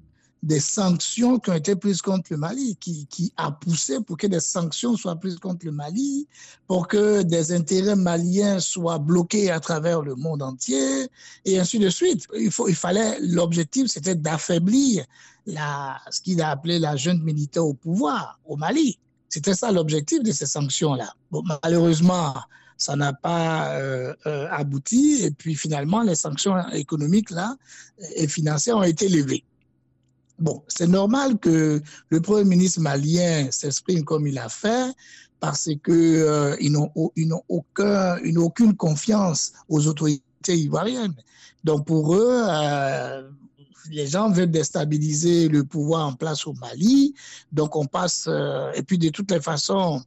des sanctions qui ont été prises contre le Mali, qui, qui, a poussé pour que des sanctions soient prises contre le Mali, pour que des intérêts maliens soient bloqués à travers le monde entier, et ainsi de suite. Il, faut, il fallait, l'objectif, c'était d'affaiblir la, ce qu'il a appelé la junte militaire au pouvoir au Mali. C'était ça l'objectif de ces sanctions-là. Malheureusement, ça n'a pas euh, euh, abouti, et puis finalement, les sanctions économiques là, et financières ont été levées. Bon, c'est normal que le Premier ministre malien s'exprime comme il a fait parce qu'ils euh, n'ont aucun, aucune confiance aux autorités ivoiriennes. Donc pour eux, euh, les gens veulent déstabiliser le pouvoir en place au Mali. Donc on passe, euh, et puis de toutes les façons,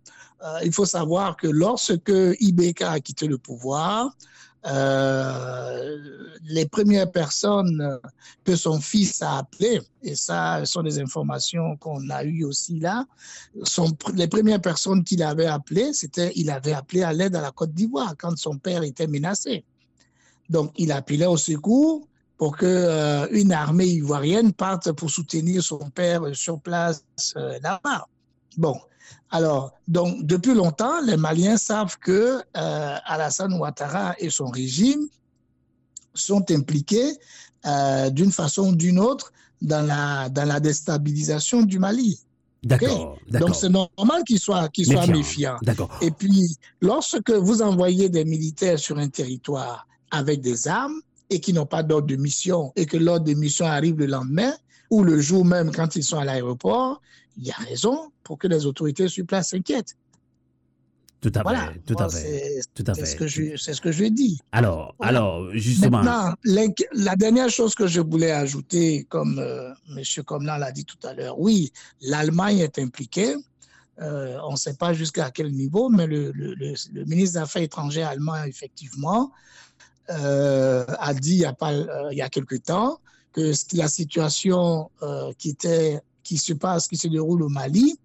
il faut savoir que lorsque Ibeka a quitté le pouvoir, euh, les premières personnes que son fils a appelées, et ça ce sont des informations qu'on a eues aussi là, les premières personnes qu'il avait appelées, c'était il avait appelé à l'aide à la Côte d'Ivoire quand son père était menacé. Donc il appelait au secours pour que euh, une armée ivoirienne parte pour soutenir son père sur place euh, là-bas. Bon, alors, donc, depuis longtemps, les Maliens savent que euh, Alassane Ouattara et son régime sont impliqués euh, d'une façon ou d'une autre dans la, dans la déstabilisation du Mali. D'accord. Donc c'est normal qu'ils soient, qu'ils soient méfiants. Et puis, lorsque vous envoyez des militaires sur un territoire avec des armes et qui n'ont pas d'ordre de mission et que l'ordre de mission arrive le lendemain ou le jour même quand ils sont à l'aéroport, il y a raison pour que les autorités sur place s'inquiètent. Tout à fait, tout à fait, tout à fait. C'est ce que je, c'est ce que je dis. Alors, alors, justement. Maintenant, la dernière chose que je voulais ajouter, comme euh, M. Comlan l'a dit tout à l'heure, oui, l'Allemagne est impliquée. Euh, on ne sait pas jusqu'à quel niveau, mais le, le, le, ministre des Affaires étrangères allemand, effectivement, a dit il y a, pas, il y a quelque temps que la situation qui, était, qui se passe, qui se déroule au Mali,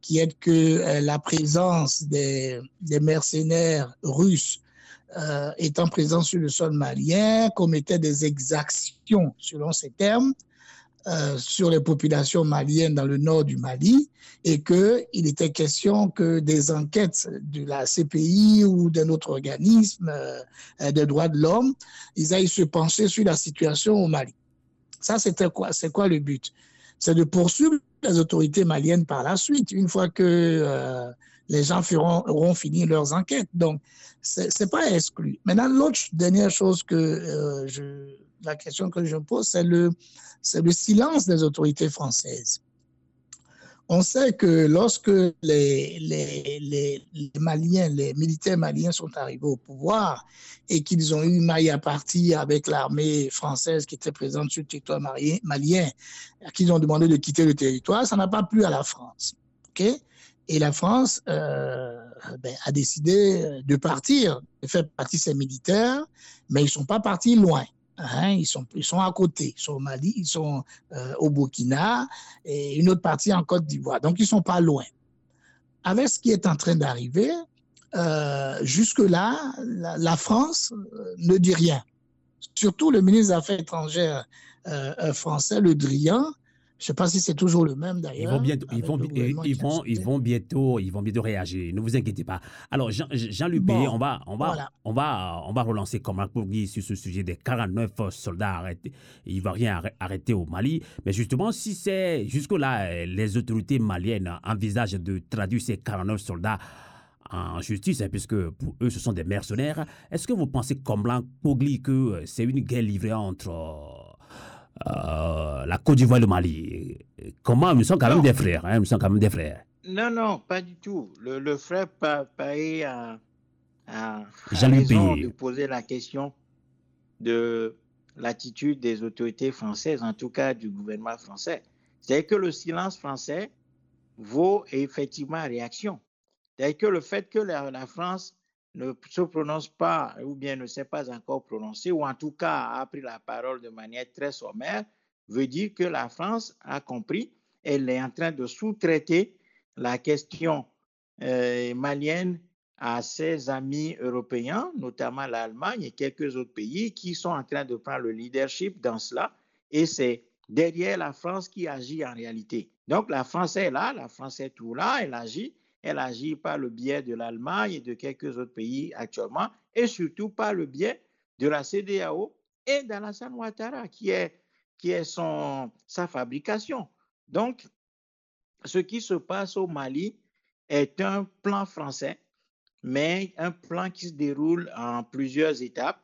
qui est que la présence des, mercenaires russes euh, étant présents sur le sol malien, commettait des exactions, selon ces termes, euh, sur les populations maliennes dans le nord du Mali et qu'il était question que des enquêtes de la CPI ou d'un autre organisme euh, des droits de l'homme, ils aillent se pencher sur la situation au Mali. Ça, c'était quoi C'est quoi le but? C'est de poursuivre les autorités maliennes par la suite, une fois que euh, les gens feront, auront fini leurs enquêtes. Donc, c'est pas exclu. Maintenant, l'autre dernière chose que euh, je, la question que je pose, c'est le, c'est le silence des autorités françaises. On sait que lorsque les, les, les, Maliens, les militaires maliens sont arrivés au pouvoir et qu'ils ont eu maille à partie avec l'armée française qui était présente sur le territoire malien, qu'ils ont demandé de quitter le territoire, ça n'a pas plu à la France. Okay? Et la France euh, ben, a décidé de partir, de faire partie ses militaires, mais ils ne sont pas partis loin. Hein, ils, sont, ils sont à côté, ils sont au Mali, ils sont euh, au Burkina et une autre partie en Côte d'Ivoire. Donc, ils ne sont pas loin. Avec ce qui est en train d'arriver, euh, jusque-là, la, France euh, ne dit rien. Surtout le ministre des Affaires étrangères français, Le Drian, je ne sais pas si c'est toujours le même d'ailleurs. Ils vont bientôt, ils vont, ils vont, ils vont bientôt, ils vont bientôt réagir. Ne vous inquiétez pas. Alors Jean, Jean Luc on va, on va, on va, on va relancer comme un sur ce sujet des 49 soldats arrêtés, rien arrêtés au Mali. Mais justement, si c'est jusque là, les autorités maliennes envisagent de traduire ces 49 soldats en justice, hein, puisque pour eux, ce sont des mercenaires. Est-ce que vous pensez, comme Blanc Pogli, que c'est une guerre livrée entre euh, la Côte d'Ivoire et le Mali. Comment? Nous sommes quand même des frères. Hein, nous sommes quand même des frères. Non, non, pas du tout. Le, le frère Paye a, a, raison de poser la question de l'attitude des autorités françaises, en tout cas du gouvernement français. C'est que le silence français vaut effectivement réaction. C'est que le fait que la, la France ne se prononce pas ou bien ne s'est pas encore prononcé, ou en tout cas a pris la parole de manière très sommaire, veut dire que la France a compris, elle est en train de sous-traiter la question euh, malienne à ses amis européens, notamment l'Allemagne et quelques autres pays qui sont en train de prendre le leadership dans cela. Et c'est derrière la France qui agit en réalité. Donc la France est là, la France est tout là, elle agit, elle agit par le biais de l'Allemagne et de quelques autres pays actuellement, et surtout par le biais de la CDAO et d'Alassane Ouattara, qui est, qui est son, sa fabrication. Donc, ce qui se passe au Mali est un plan français, mais un plan qui se déroule en plusieurs étapes.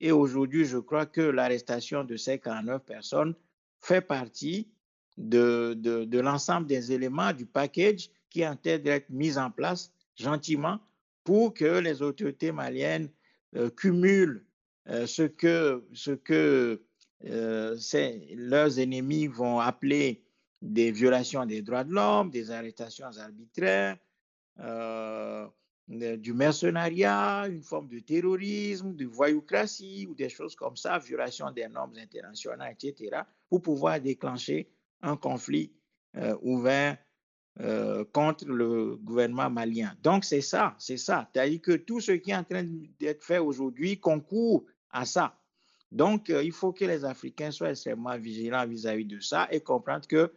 Et aujourd'hui, je crois que l'arrestation de ces 49 personnes fait partie de, de, de l'ensemble des éléments du package qui est en train d'être mise en place gentiment pour que les autorités maliennes euh, cumulent euh, ce que, ce que euh, leurs ennemis vont appeler des violations des droits de l'homme, des arrestations arbitraires, du mercenariat, une forme de terrorisme, de voyoucratie ou des choses comme ça, violation des normes internationales, etc., pour pouvoir déclencher un conflit ouvert euh, contre le gouvernement malien. Donc, c'est ça, c'est ça. C'est-à-dire que tout ce qui est en train d'être fait aujourd'hui concourt à ça. Donc, euh, il faut que les Africains soient extrêmement vigilants vis-à-vis de ça et comprendre que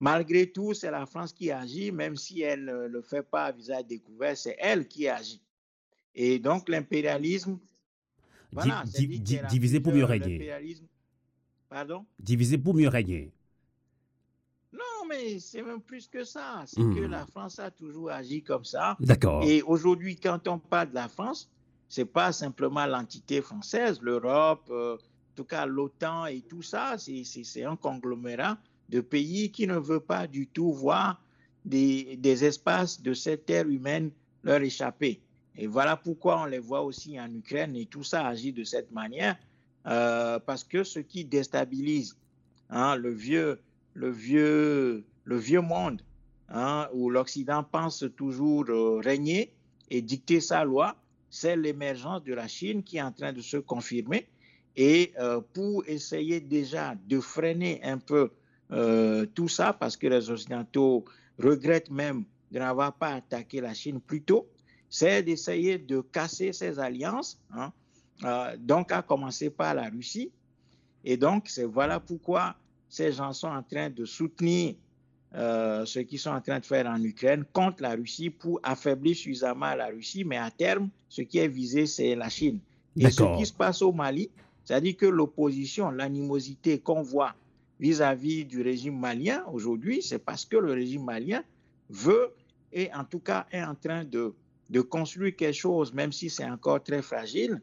malgré tout, c'est la France qui agit, même si elle ne le fait pas à visage découvert, c'est elle qui agit. Et donc, l'impérialisme. Voilà, diviser pour mieux régner. Pardon? Diviser pour mieux régner mais c'est même plus que ça. C'est que Hmm. la France a toujours agi comme ça. D'accord. Et aujourd'hui, quand on parle de la France, c'est pas simplement l'entité française, l'Europe, euh, en tout cas l'OTAN et tout ça. C'est un conglomérat de pays qui ne veut pas du tout voir des, des espaces de cette terre humaine leur échapper. Et voilà pourquoi on les voit aussi en Ukraine et tout ça agit de cette manière, euh, parce que ce qui déstabilise hein, le vieux le vieux, le vieux monde, hein, où l'Occident pense toujours euh, régner et dicter sa loi, c'est l'émergence de la Chine qui est en train de se confirmer. Et euh, pour essayer déjà de freiner un peu euh, tout ça, parce que les Occidentaux regrettent même de n'avoir pas attaqué la Chine plus tôt, c'est d'essayer de casser ces alliances, hein, donc à commencer par la Russie. Et donc, c'est voilà pourquoi ces gens sont en train de soutenir euh, ce qu'ils sont en train de faire en Ukraine contre la Russie pour affaiblir suffisamment la Russie, mais à terme, ce qui est visé, c'est la Chine. Et ce qui se passe au Mali, c'est-à-dire que l'opposition, l'animosité qu'on voit vis-à-vis du régime malien aujourd'hui, c'est parce que le régime malien veut, et en tout cas est en train de, de construire quelque chose, même si c'est encore très fragile,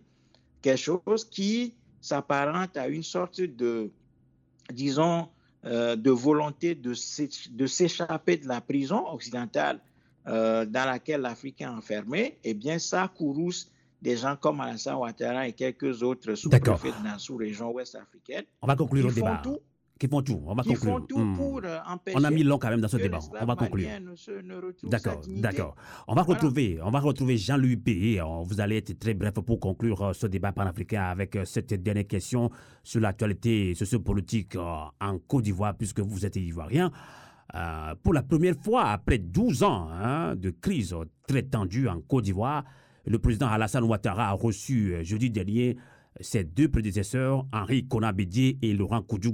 quelque chose qui s'apparente à une sorte de, disons, euh, de volonté de s'échapper de la prison occidentale euh, dans laquelle l'Afrique est enfermée, eh bien, ça courrouce des gens comme Alassane Ouattara et quelques autres sous-préfets de la sous-région ouest africaine. On va conclure le débat qui font tout. On va conclure. Hmm. Euh, on a mis long quand même dans ce débat. On va conclure. D'accord, d'accord. On va retrouver, on va retrouver Jean-Louis P. Vous allez être très bref pour conclure euh, ce débat panafricain avec euh, cette dernière question sur l'actualité sociopolitique en Côte d'Ivoire, puisque vous êtes ivoirien. pour la première fois, après 12 ans hein, de crise très tendue en Côte d'Ivoire, le président Alassane Ouattara a reçu jeudi dernier ses deux prédécesseurs, Henri Konabédié et Laurent Koudjou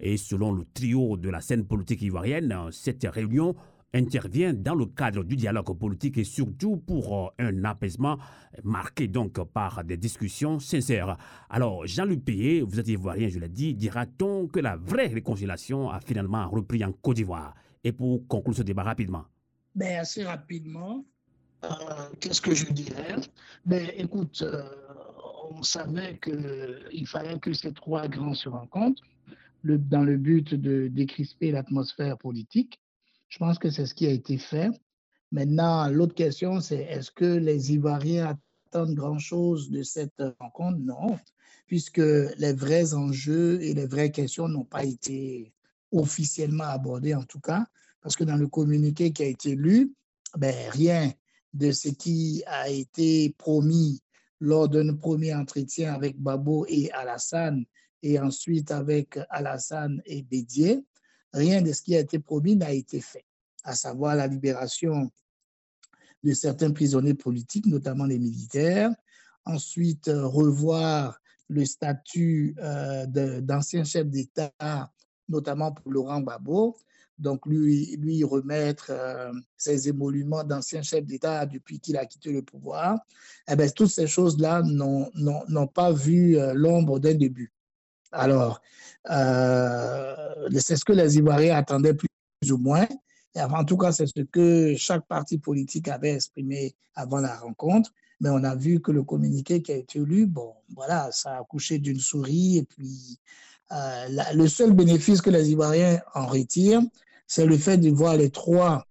Et selon le trio de la scène politique ivoirienne, cette réunion intervient dans le cadre du dialogue politique et surtout pour euh, un apaisement marqué donc par des discussions sincères. Alors, Jean-Luc Payet, vous êtes ivoirien, je l'ai dit, dira-t-on que la vraie réconciliation a finalement repris en Côte d'Ivoire? Et pour conclure ce débat rapidement. Ben, assez rapidement, euh, qu'est-ce que je dirais? Ben, écoute, euh, on savait qu'il fallait que ces trois grands se rencontrent dans le but de décrisper l'atmosphère politique. Je pense que c'est ce qui a été fait. Maintenant, l'autre question, c'est est-ce que les Ivoiriens attendent grand-chose de cette rencontre? Non, puisque les vrais enjeux et les vraies questions n'ont pas été officiellement abordés, en tout cas, parce que dans le communiqué qui a été lu, ben, rien de ce qui a été promis lors d'un premier entretien avec Babo et Alassane et ensuite avec Alassane et Bédier, rien de ce qui a été promis n'a été fait, à savoir la libération de certains prisonniers politiques, notamment les militaires, ensuite euh, revoir le statut euh, d'ancien chef d'État, notamment pour Laurent Babo, donc lui, lui remettre euh, ses émoluments d'ancien chef d'État depuis qu'il a quitté le pouvoir, eh bien, toutes ces choses-là n'ont pas vu euh, l'ombre d'un début. Alors, euh, c'est ce que les Ivoiriens attendaient plus ou moins. Et en tout cas, c'est ce que chaque parti politique avait exprimé avant la rencontre. Mais on a vu que le communiqué qui a été lu, bon, voilà, ça a accouché d'une souris. Et puis, le seul bénéfice que les Ivoiriens en retirent, c'est le fait de voir les trois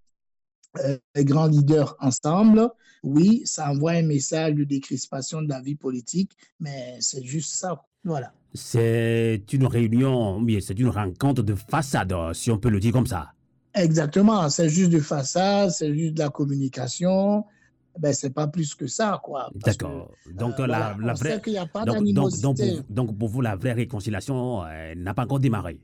euh, grands leaders ensemble. Oui, ça envoie un message de décrispation de la vie politique, mais c'est juste ça. Voilà. C'est une réunion, mais c'est une rencontre de façade, si on peut le dire comme ça. Exactement, c'est juste de façade, c'est juste de la communication. Ben, c'est pas plus que ça, quoi. D'accord. Donc, euh, la, la vraie. a pas donc, donc, donc, pour, donc, pour vous, la vraie réconciliation euh, n'a pas encore démarré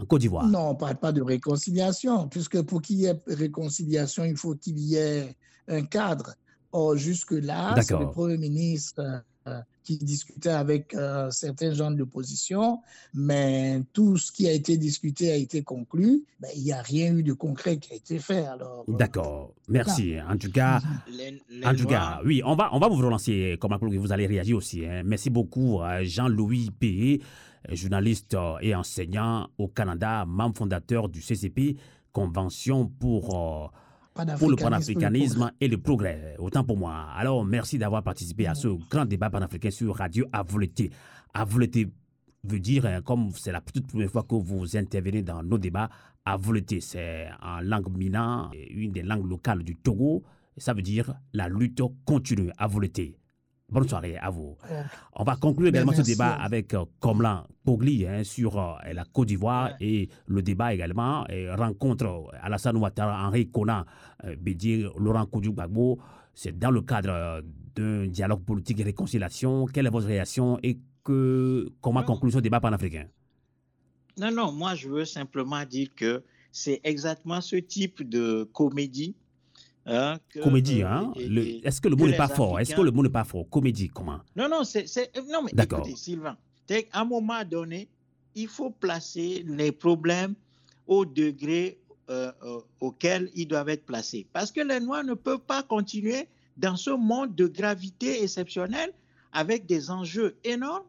en Côte d'Ivoire Non, on ne parle pas de réconciliation, puisque pour qu'il y ait réconciliation, il faut qu'il y ait un cadre. Or, jusque-là, c'est le Premier ministre euh, qui discutait avec euh, certains gens de l'opposition, mais tout ce qui a été discuté a été conclu. Ben, il n'y a rien eu de concret qui a été fait. Alors, euh, D'accord, merci. En tout cas, en tout cas, oui, on va, on va vous relancer, comme vous allez réagir aussi. Hein. Merci beaucoup, Jean-Louis P journaliste et enseignant au Canada, membre fondateur du CCP, Convention pour, euh, pour le panafricanisme et le progrès. Autant pour moi. Alors, merci d'avoir participé à ce grand débat panafricain sur Radio Avoleté. Avoleté veut dire, hein, comme c'est la toute première fois que vous intervenez dans nos débats, Avoleté, c'est en langue mina, une des langues locales du Togo. Ça veut dire la lutte continue, Avoleté. Bonne soirée à vous. On va conclure également ce débat avec euh, Komlan Pogli hein, sur euh, la Côte d'Ivoire et le débat également et rencontre Alassane Ouattara, Henri Kona, Bédier, Laurent Koudou Gbagbo. C'est dans le cadre d'un dialogue politique et réconciliation. Quelle est votre réaction et que, comment conclure ce débat panafricain? Non, non, moi je veux simplement dire que c'est exactement ce type de comédie. Hein, comédie, euh, hein Est-ce que le mot n'est pas fort? Est-ce que le mot n'est pas fort? Comédie, comment? Non, non, c'est. Non, mais écoutez, Sylvain, à un moment donné, il faut placer les problèmes au degré euh, euh, auquel ils doivent être placés. Parce que les Noirs ne peuvent pas continuer dans ce monde de gravité exceptionnelle avec des enjeux énormes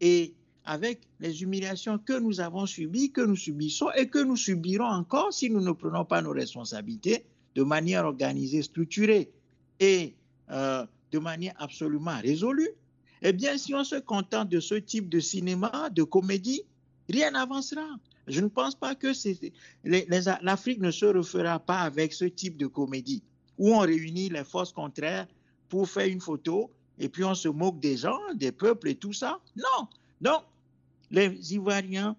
et avec les humiliations que nous avons subies, que nous subissons et que nous subirons encore si nous ne prenons pas nos responsabilités de manière organisée, structurée et euh, de manière absolument résolue, eh bien, si on se contente de ce type de cinéma, de comédie, rien n'avancera. Je ne pense pas que l'Afrique ne se refera pas avec ce type de comédie où on réunit les forces contraires pour faire une photo et puis on se moque des gens, des peuples et tout ça. Non. Donc, les Ivoiriens,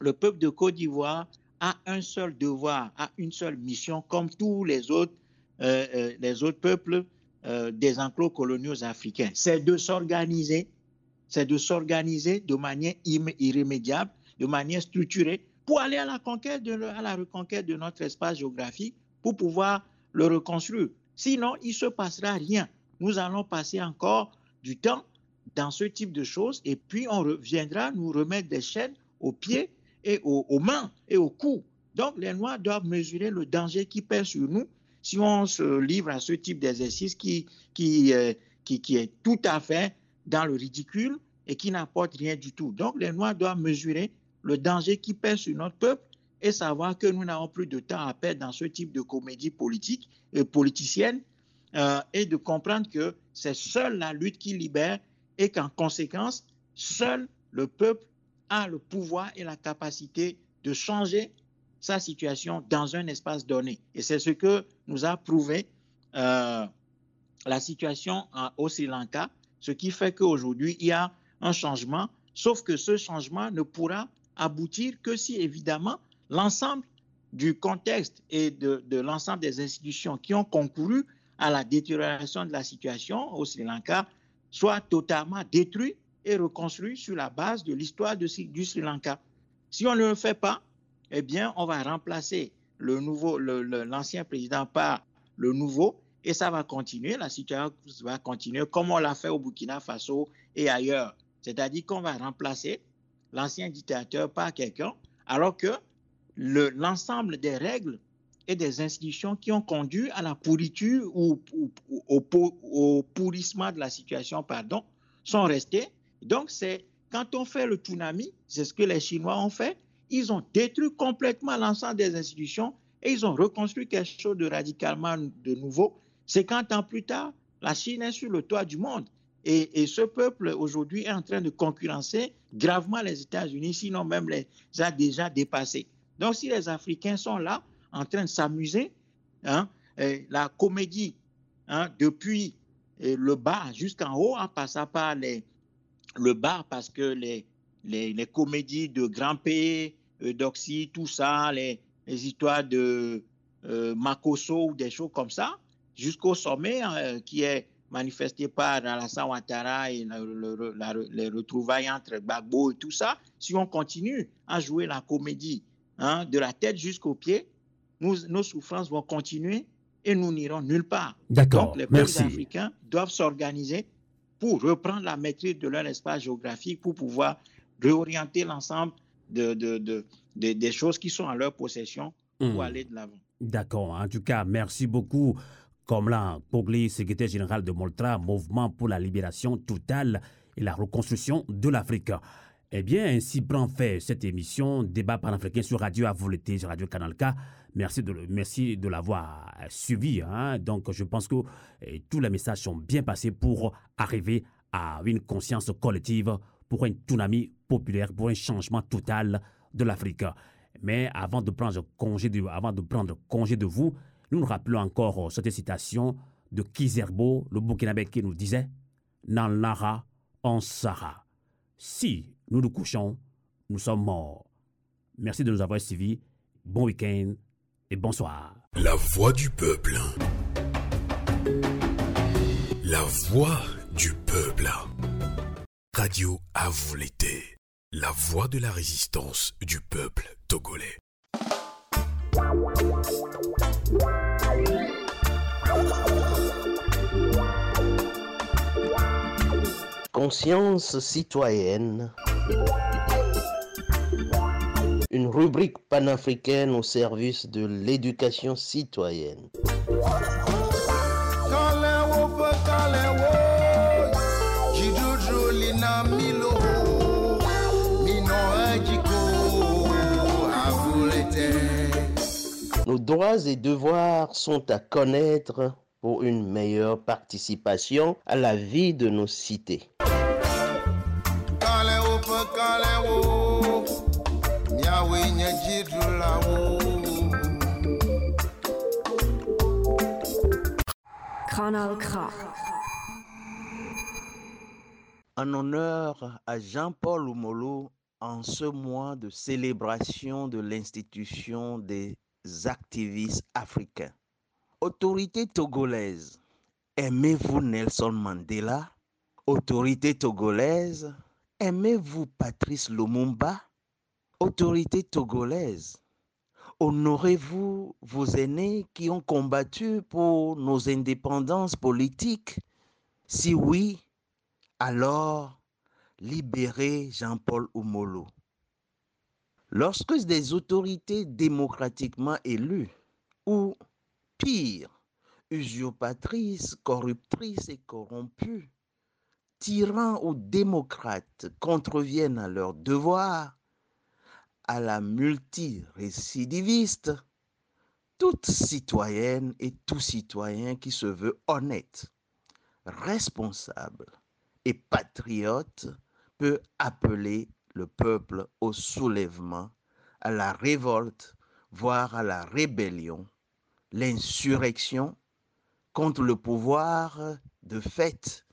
le peuple de Côte d'Ivoire a un seul devoir, a une seule mission, comme tous les autres, euh, euh, les autres peuples euh, des enclos coloniaux africains. C'est de s'organiser, c'est de s'organiser de manière irrémédiable, de manière structurée, pour aller à la à la reconquête de notre espace géographique, pour pouvoir le reconstruire. Sinon, il ne se passera rien. Nous allons passer encore du temps dans ce type de choses et puis on reviendra nous remettre des chaînes aux pieds et aux, mains et aux cou. Donc les Noirs doivent mesurer le danger qui pèse sur nous si on se livre à ce type d'exercice qui, qui, euh, qui, qui est tout à fait dans le ridicule et qui n'apporte rien du tout. Donc les Noirs doivent mesurer le danger qui pèse sur notre peuple et savoir que nous n'avons plus de temps à perdre dans ce type de comédie politique et politicienne euh, et de comprendre que c'est seule la lutte qui libère et qu'en conséquence, seul le peuple a le pouvoir et la capacité de changer sa situation dans un espace donné. Et c'est ce que nous a prouvé euh, la situation au Sri Lanka, ce qui fait qu'aujourd'hui, il y a un changement, sauf que ce changement ne pourra aboutir que si, évidemment, l'ensemble du contexte et de, l'ensemble des institutions qui ont concouru à la détérioration de la situation au Sri Lanka soit totalement détruit et reconstruit sur la base de l'histoire du Sri Lanka. Si on ne le fait pas, eh bien, on va remplacer le nouveau, l'ancien président par le nouveau, et ça va continuer, la situation va continuer comme on l'a fait au Burkina Faso et ailleurs. C'est-à-dire qu'on va remplacer l'ancien dictateur par quelqu'un, alors que l'ensemble des règles et des institutions qui ont conduit à la pourriture ou, au, pourrissement de la situation, pardon, sont restées. Donc, c'est quand on fait le tsunami, c'est ce que les Chinois ont fait, ils ont détruit complètement l'ensemble des institutions et ils ont reconstruit quelque chose de radicalement de nouveau. 50 ans plus tard, la Chine est sur le toit du monde. Et, ce peuple aujourd'hui est en train de concurrencer gravement les États-Unis, sinon même les a déjà dépassés. Donc, si les Africains sont là en train de s'amuser, hein, la comédie, hein, depuis le bas jusqu'en haut, en passant par les, le bas, parce que les, les, comédies de Grand P, d'Oxy, tout ça, les, histoires de euh, Makoso ou des choses comme ça, jusqu'au sommet hein, qui est manifesté par Alassane Ouattara et les retrouvailles entre Gbagbo et tout ça, si on continue à jouer la comédie Hein, de la tête jusqu'aux pieds, nos souffrances vont continuer et nous n'irons nulle part. D'accord. Donc, les peuples africains doivent s'organiser pour reprendre la maîtrise de leur espace géographique, pour pouvoir réorienter l'ensemble de, des choses qui sont en leur possession pour hmm. aller de l'avant. D'accord. En tout cas, merci beaucoup. Comme là, Pogli, secrétaire général de Moltra, Mouvement pour la libération totale et la reconstruction de l'Afrique. Eh bien, ainsi prend fait cette émission Débat panafricain sur Radio Avoleté, sur Radio Canal K. Merci de, merci de l'avoir suivi. Hein. Donc, je pense que eh, tous les messages sont bien passés pour arriver à une conscience collective, pour un tsunami populaire, pour un changement total de l'Afrique. Mais avant de prendre congé de, avant de prendre congé de vous, nous nous rappelons encore cette citation de Kizerbo, le Burkinabé, qui nous disait Nanlara en Sahara. Si nous nous couchons, nous sommes morts. Merci de nous avoir suivis. Bon week-end et bonsoir. La voix du peuple. La voix du peuple. Radio à vous l'été. La voix de la résistance du peuple togolais. Conscience citoyenne. Une rubrique panafricaine au service de l'éducation citoyenne. Nos droits et devoirs sont à connaître pour une meilleure participation à la vie de nos cités. En honneur à Jean-Paul Oumolo, en ce mois de célébration de l'institution des activistes africains. Autorité togolaise, aimez-vous Nelson Mandela? Autorité togolaise, aimez-vous Patrice Lumumba? Autorité togolaise, honorez-vous vos aînés qui ont combattu pour nos indépendances politiques? Si oui, alors libérez Jean-Paul Oumolo. Lorsque des autorités démocratiquement élues ou pire, usurpatrices, corruptrices et corrompues, tyrans ou démocrates contreviennent à leurs devoirs, à la multirécidiviste, toute citoyenne et tout citoyen qui se veut honnête, responsable et patriote peut appeler le peuple au soulèvement, à la révolte, voire à la rébellion, l'insurrection contre le pouvoir de fait,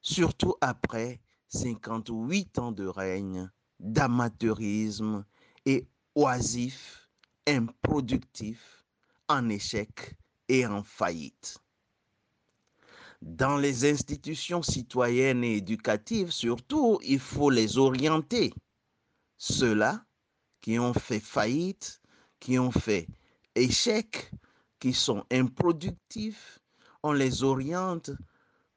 surtout après 58 ans de règne d'amateurisme et oisif, improductif, en échec et en faillite. Dans les institutions citoyennes et éducatives, surtout, il faut les orienter. Ceux-là qui ont fait faillite, qui ont fait échec, qui sont improductifs, on les oriente,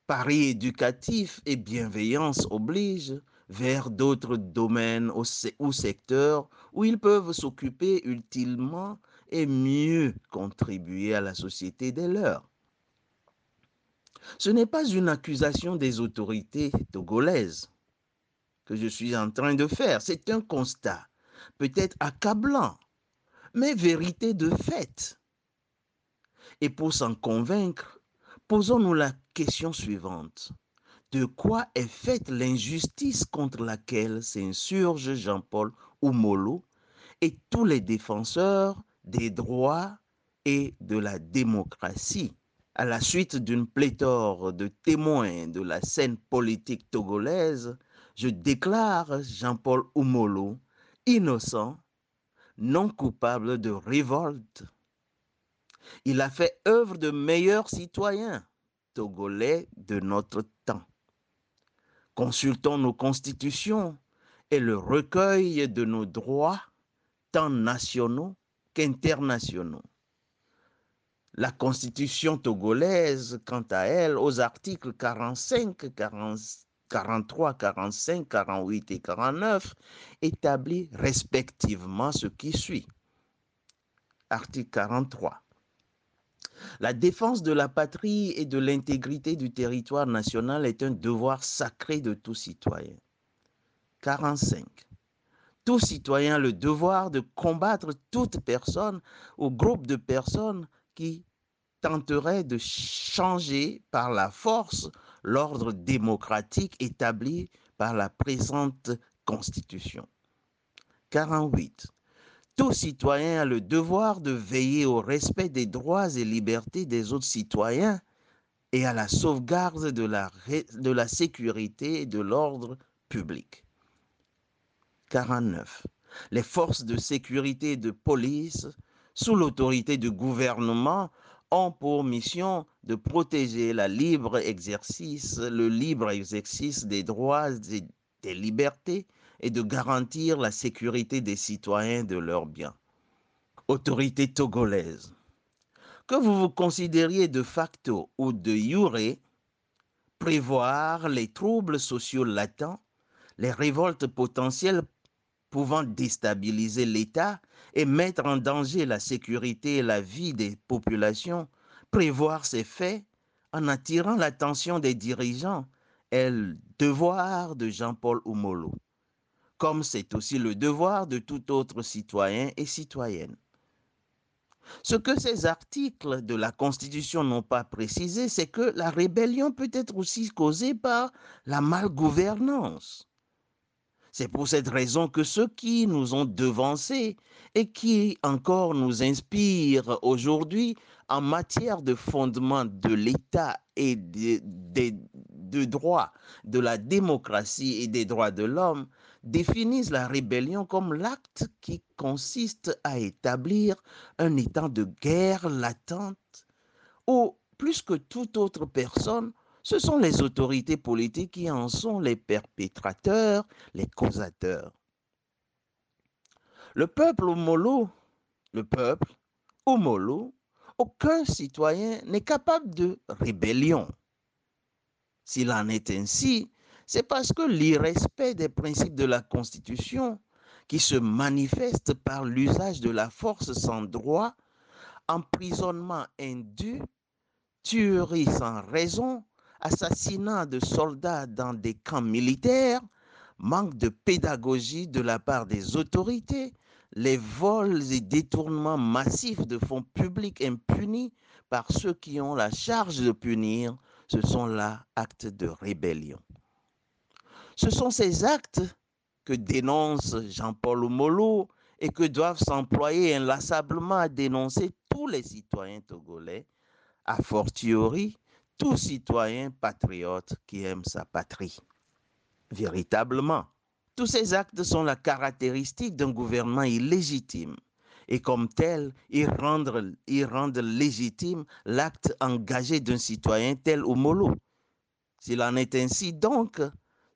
pari éducatif et bienveillance oblige, vers d'autres domaines ou secteurs où ils peuvent s'occuper utilement et mieux contribuer à la société des leurs. Ce n'est pas une accusation des autorités togolaises que je suis en train de faire, c'est un constat, peut-être accablant, mais vérité de fait. Et pour s'en convaincre, posons-nous la question suivante. De quoi est faite l'injustice contre laquelle s'insurge Jean-Paul Oumolo et tous les défenseurs des droits et de la démocratie? À la suite d'une pléthore de témoins de la scène politique togolaise, je déclare Jean-Paul Oumolo innocent, non coupable de révolte. Il a fait œuvre de meilleur citoyen togolais de notre temps. Consultons nos constitutions et le recueil de nos droits, tant nationaux qu'internationaux. La constitution togolaise, quant à elle, aux articles 45, 43, 45, 48 et 49, établit respectivement ce qui suit. Article 43. La défense de la patrie et de l'intégrité du territoire national est un devoir sacré de tout citoyen. 45. Tout citoyen a le devoir de combattre toute personne ou groupe de personnes qui tenterait de changer par la force l'ordre démocratique établi par la présente Constitution. 48. Tout citoyen a le devoir de veiller au respect des droits et libertés des autres citoyens et à la sauvegarde de la, sécurité et de l'ordre public. 49. Les forces de sécurité et de police, sous l'autorité du gouvernement, ont pour mission de protéger le libre exercice des droits et des libertés et de garantir la sécurité des citoyens de leurs biens. Autorité togolaise. Que vous vous considériez de facto ou de jure, prévoir les troubles sociaux latents, les révoltes potentielles pouvant déstabiliser l'État et mettre en danger la sécurité et la vie des populations, prévoir ces faits en attirant l'attention des dirigeants est le devoir de Jean-Paul Oumolo, comme c'est aussi le devoir de tout autre citoyen et citoyenne. Ce que ces articles de la Constitution n'ont pas précisé, c'est que la rébellion peut être aussi causée par la malgouvernance. C'est pour cette raison que ceux qui nous ont devancés et qui encore nous inspirent aujourd'hui en matière de fondement de l'État et de, de, droit, de la démocratie et des droits de l'homme, définissent la rébellion comme l'acte qui consiste à établir un état de guerre latente où, plus que toute autre personne, ce sont les autorités politiques qui en sont les perpétrateurs, les causateurs. Le peuple Omolo, le peuple Omolo, aucun citoyen n'est capable de rébellion. S'il en est ainsi, c'est parce que l'irrespect des principes de la Constitution, qui se manifeste par l'usage de la force sans droit, emprisonnement indu, tuerie sans raison, assassinat de soldats dans des camps militaires, manque de pédagogie de la part des autorités, les vols et détournements massifs de fonds publics impunis par ceux qui ont la charge de punir, ce sont là actes de rébellion. Ce sont ces actes que dénonce Jean-Paul Molo et que doivent s'employer inlassablement à dénoncer tous les citoyens togolais, a fortiori tout citoyen patriote qui aime sa patrie. Véritablement, tous ces actes sont la caractéristique d'un gouvernement illégitime et comme tel, ils rendent, légitime l'acte engagé d'un citoyen tel Molo. S'il en est ainsi donc,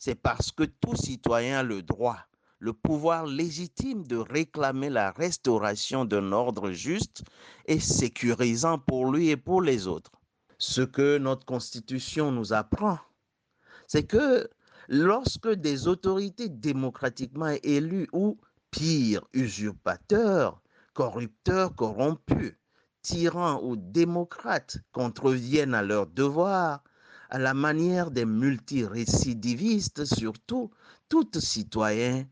c'est parce que tout citoyen a le droit, le pouvoir légitime de réclamer la restauration d'un ordre juste et sécurisant pour lui et pour les autres. Ce que notre Constitution nous apprend, c'est que lorsque des autorités démocratiquement élues ou, pire, usurpateurs, corrupteurs, corrompus, tyrans ou démocrates contreviennent à leurs devoirs, à la manière des multirécidivistes surtout, tout citoyen,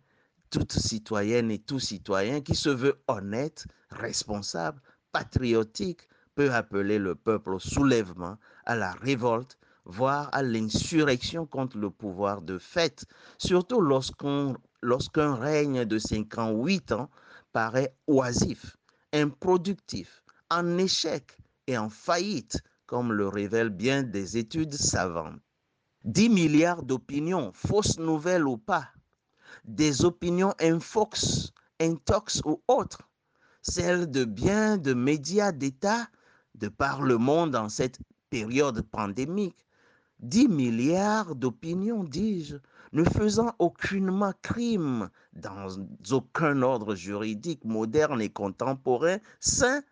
toute citoyenne et tout citoyen qui se veut honnête, responsable, patriotique, peut appeler le peuple au soulèvement, à la révolte, voire à l'insurrection contre le pouvoir de fait, surtout lorsqu'un règne de 5 ans, 8 ans paraît oisif, improductif, en échec et en faillite, comme le révèlent bien des études savantes. 10 milliards d'opinions, fausses nouvelles ou pas, des opinions infox, intox ou autres, celles de biens de médias d'État de par le monde en cette période pandémique, 10 milliards d'opinions, dis-je, ne faisant aucunement crime dans aucun ordre juridique moderne et contemporain sain,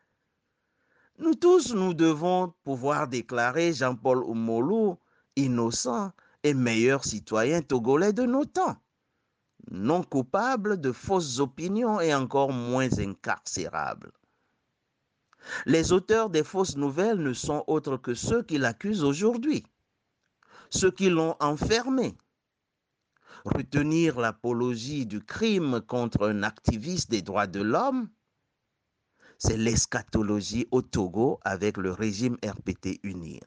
nous tous, nous devons pouvoir déclarer Jean-Paul Oumolou innocent et meilleur citoyen togolais de nos temps, non coupable de fausses opinions et encore moins incarcérable. Les auteurs des fausses nouvelles ne sont autres que ceux qui l'accusent aujourd'hui, ceux qui l'ont enfermé. Retenir l'apologie du crime contre un activiste des droits de l'homme, c'est l'eschatologie au Togo avec le régime RPT Unir.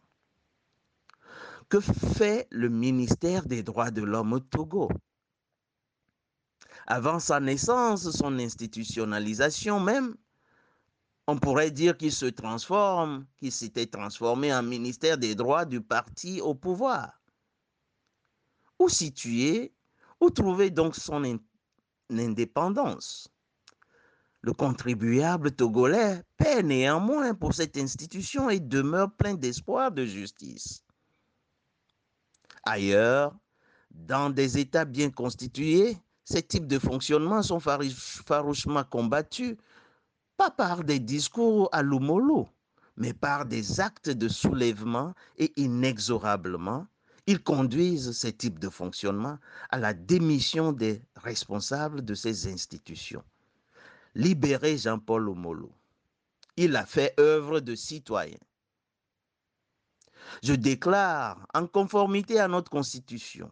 Que fait le ministère des droits de l'homme au Togo? Avant sa naissance, son institutionnalisation même, On pourrait dire qu'il se transforme, qu'il s'était transformé en ministère des droits du parti au pouvoir. Où situer, où trouver donc son indépendance? Le contribuable togolais paie néanmoins pour cette institution et demeure plein d'espoir de justice. Ailleurs, dans des États bien constitués, ces types de fonctionnement sont farouchement combattus, pas par des discours à l'oumolo, mais par des actes de soulèvement et inexorablement, ils conduisent ces types de fonctionnement à la démission des responsables de ces institutions. Libérez Jean-Paul Omolo. Il a fait œuvre de citoyen. Je déclare, en conformité à notre Constitution,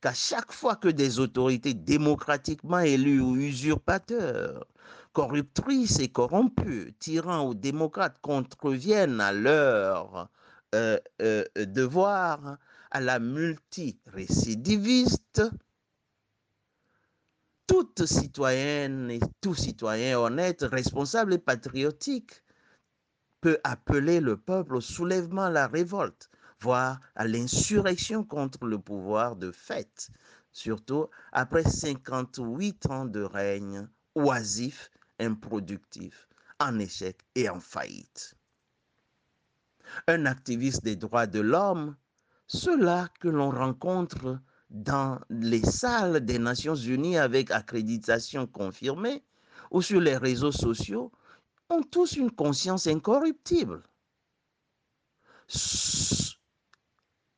qu'à chaque fois que des autorités démocratiquement élues ou usurpateurs, corruptrices et corrompues, tyrans ou démocrates contreviennent à leur euh, euh, devoir, à la multirécidiviste, toute citoyenne et tout citoyen honnête, responsable et patriotique peut appeler le peuple au soulèvement, à la révolte, voire à l'insurrection contre le pouvoir de fait, surtout après 58 ans de règne oisif, improductif, en échec et en faillite. Un activiste des droits de l'homme, ceux-là que l'on rencontre dans les salles des Nations Unies avec accréditation confirmée ou sur les réseaux sociaux, ont tous une conscience incorruptible.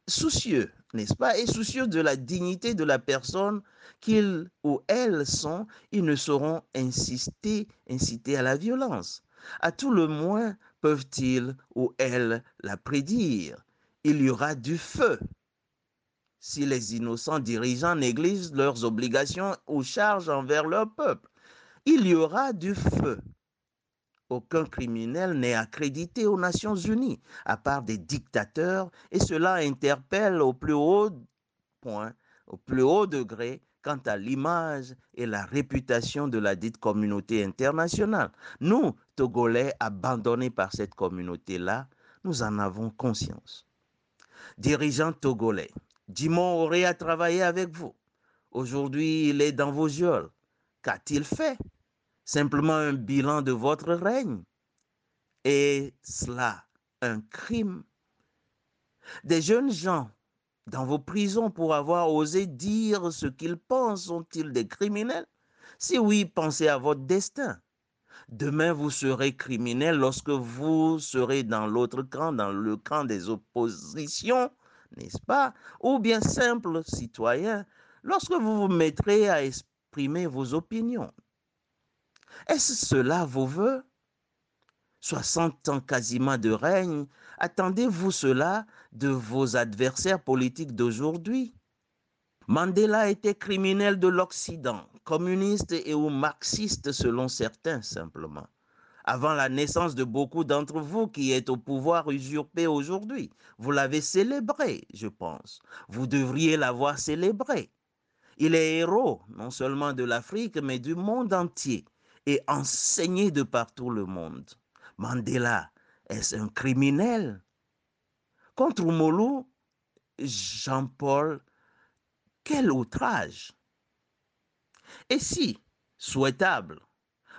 Soucieux, n'est-ce pas, et soucieux de la dignité de la personne qu'ils ou elles sont, ils ne sauront insister, inciter à la violence. À tout le moins peuvent-ils ou elles la prédire. Il y aura du feu si les innocents dirigeants négligent leurs obligations ou charges envers leur peuple. Il y aura du feu aucun criminel n'est accrédité aux Nations Unies, à part des dictateurs, et cela interpelle au plus haut point, au plus haut degré, quant à l'image et la réputation de la dite communauté internationale. Nous, Togolais, abandonnés par cette communauté-là, nous en avons conscience. Dirigeant togolais, Dimon aurait à travailler avec vous. Aujourd'hui, il est dans vos geôles. Qu'a-t-il fait? Simplement un bilan de votre règne. Et cela un crime. Des jeunes gens dans vos prisons pour avoir osé dire ce qu'ils pensent sont-ils des criminels? Si oui, pensez à votre destin. Demain, vous serez criminel lorsque vous serez dans l'autre camp, dans le camp des oppositions, n'est-ce pas? Ou bien simple citoyen, lorsque vous vous mettrez à exprimer vos opinions. Est-ce cela vos voeux 60 ans quasiment de règne, attendez-vous cela de vos adversaires politiques d'aujourd'hui? Mandela était criminel de l'Occident, communiste et ou marxiste selon certains simplement. Avant la naissance de beaucoup d'entre vous qui êtes au pouvoir usurpé aujourd'hui, vous l'avez célébré, je pense. Vous devriez l'avoir célébré. Il est héros non seulement de l'Afrique, mais du monde entier et enseigné de partout le monde. Mandela, est-ce un criminel? Contre Molu, Jean-Paul, quel outrage Et si, souhaitable,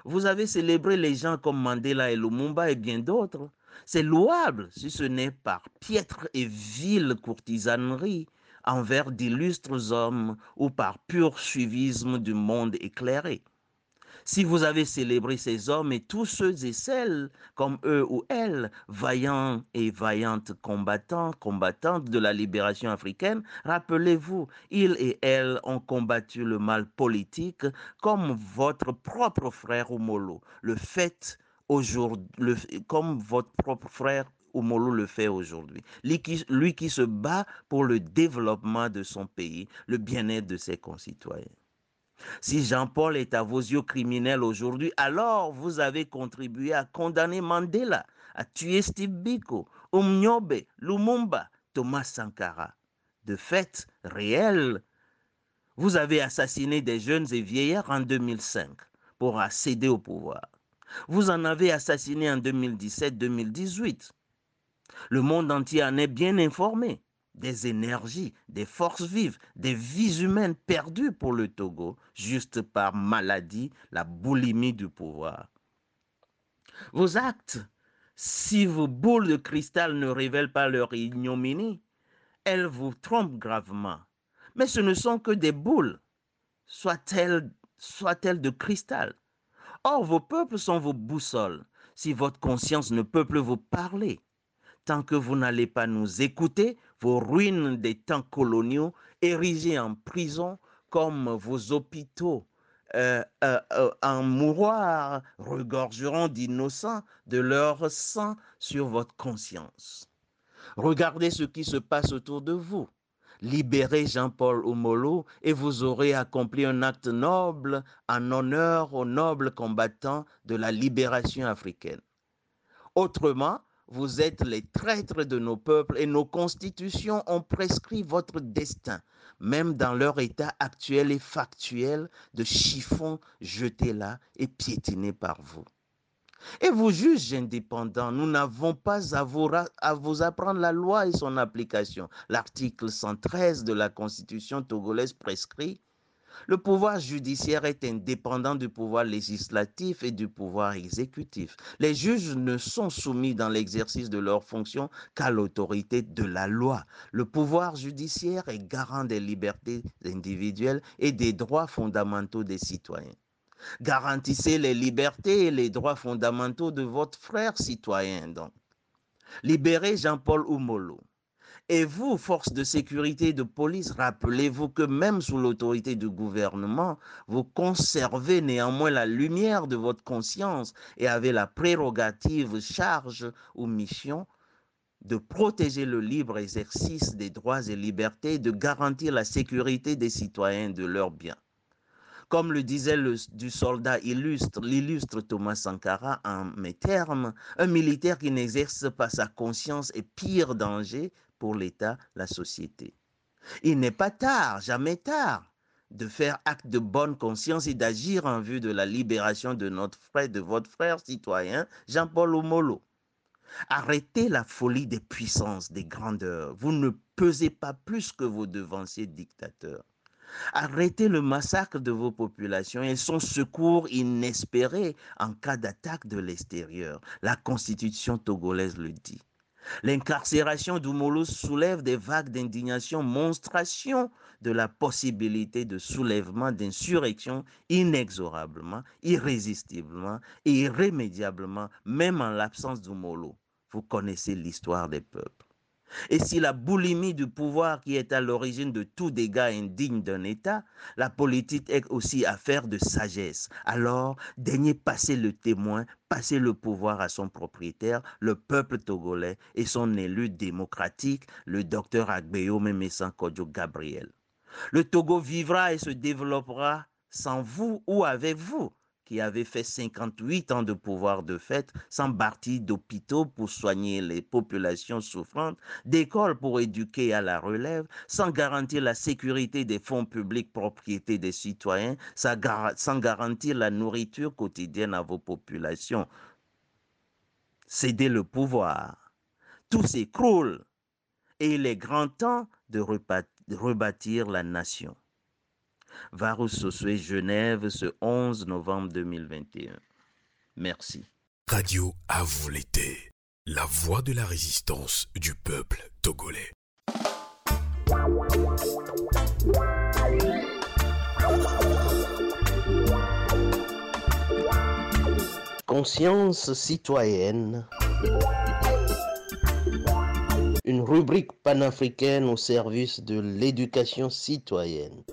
vous avez célébré les gens comme Mandela et Lumumba et bien d'autres, c'est louable si ce n'est par piètre et vile courtisanerie envers d'illustres hommes ou par pur suivisme du monde éclairé. Si vous avez célébré ces hommes et tous ceux et celles comme eux ou elles, vaillants et vaillantes combattants, combattantes de la libération africaine, rappelez-vous, ils et elles ont combattu le mal politique comme votre propre frère Oumolo le fait aujourd'hui, comme votre propre frère Oumolo le fait aujourd'hui. Lui qui se bat pour le développement de son pays, le bien-être de ses concitoyens. Si Jean-Paul est à vos yeux criminel aujourd'hui, alors vous avez contribué à condamner Mandela, à tuer Steve Biko, Umnyobe, Lumumba, Thomas Sankara. De fait réel, vous avez assassiné des jeunes et vieillards en 2005 pour accéder au pouvoir. Vous en avez assassiné en 2017-2018. Le monde entier en est bien informé. Des énergies, des forces vives, des vies humaines perdues pour le Togo, juste par maladie, la boulimie du pouvoir. Vos actes, si vos boules de cristal ne révèlent pas leur ignominie, elles vous trompent gravement. Mais ce ne sont que des boules, soient-elles soit de cristal. Or, vos peuples sont vos boussoles. Si votre conscience ne peut plus vous parler, tant que vous n'allez pas nous écouter, vos ruines des temps coloniaux, érigées en prison comme vos hôpitaux euh, euh, euh, en mouroir, regorgeront d'innocents de leur sang sur votre conscience. Regardez ce qui se passe autour de vous. Libérez Jean-Paul Omolo et vous aurez accompli un acte noble en honneur aux nobles combattants de la libération africaine. Autrement, vous êtes les traîtres de nos peuples et nos constitutions ont prescrit votre destin, même dans leur état actuel et factuel de chiffon jeté là et piétiné par vous. Et vous juges indépendants, nous n'avons pas à vous, à vous, apprendre la loi et son application. L'article 113 de la Constitution togolaise prescrit le pouvoir judiciaire est indépendant du pouvoir législatif et du pouvoir exécutif. Les juges ne sont soumis dans l'exercice de leurs fonctions qu'à l'autorité de la loi. Le pouvoir judiciaire est garant des libertés individuelles et des droits fondamentaux des citoyens. Garantissez les libertés et les droits fondamentaux de votre frère citoyen, donc. Libérez Jean-Paul Oumolo. Et vous, forces de sécurité et de police, rappelez-vous que même sous l'autorité du gouvernement, vous conservez néanmoins la lumière de votre conscience et avez la prérogative, charge ou mission de protéger le libre exercice des droits et libertés et de garantir la sécurité des citoyens de leurs biens. Comme le disait le, du soldat illustre, l'illustre Thomas Sankara en mes termes, un militaire qui n'exerce pas sa conscience est pire danger pour l'État, la société. Il n'est pas tard, jamais tard, de faire acte de bonne conscience et d'agir en vue de la libération de notre frère, de votre frère citoyen, Jean-Paul Omolo. Arrêtez la folie des puissances, des grandeurs. Vous ne pesez pas plus que vos devanciers dictateurs. Arrêtez le massacre de vos populations et son secours inespéré en cas d'attaque de l'extérieur. La constitution togolaise le dit. L'incarcération d'Oumolo soulève des vagues d'indignation, monstration de la possibilité de soulèvement d'insurrection inexorablement, irrésistiblement et irrémédiablement, même en l'absence d'Oumolo. Vous connaissez l'histoire des peuples. Et si la boulimie du pouvoir qui est à l'origine de tout dégât indigne d'un État, la politique est aussi affaire de sagesse. Alors, daignez passer le témoin, passer le pouvoir à son propriétaire, le peuple togolais et son élu démocratique, le docteur Agbeyo Memesan Kodjo Gabriel. Le Togo vivra et se développera sans vous ou avec vous qui avait fait 58 ans de pouvoir de fait, sans bâtir d'hôpitaux pour soigner les populations souffrantes, d'écoles pour éduquer à la relève, sans garantir la sécurité des fonds publics propriété des citoyens, sans garantir la nourriture quotidienne à vos populations. Cédez le pouvoir. Tout s'écroule et il est grand temps de rebâtir la nation. Varus Sosue, Genève, ce 11 novembre 2021. Merci. Radio à vous l'été, la voix de la résistance du peuple togolais. Conscience citoyenne. Une rubrique panafricaine au service de l'éducation citoyenne.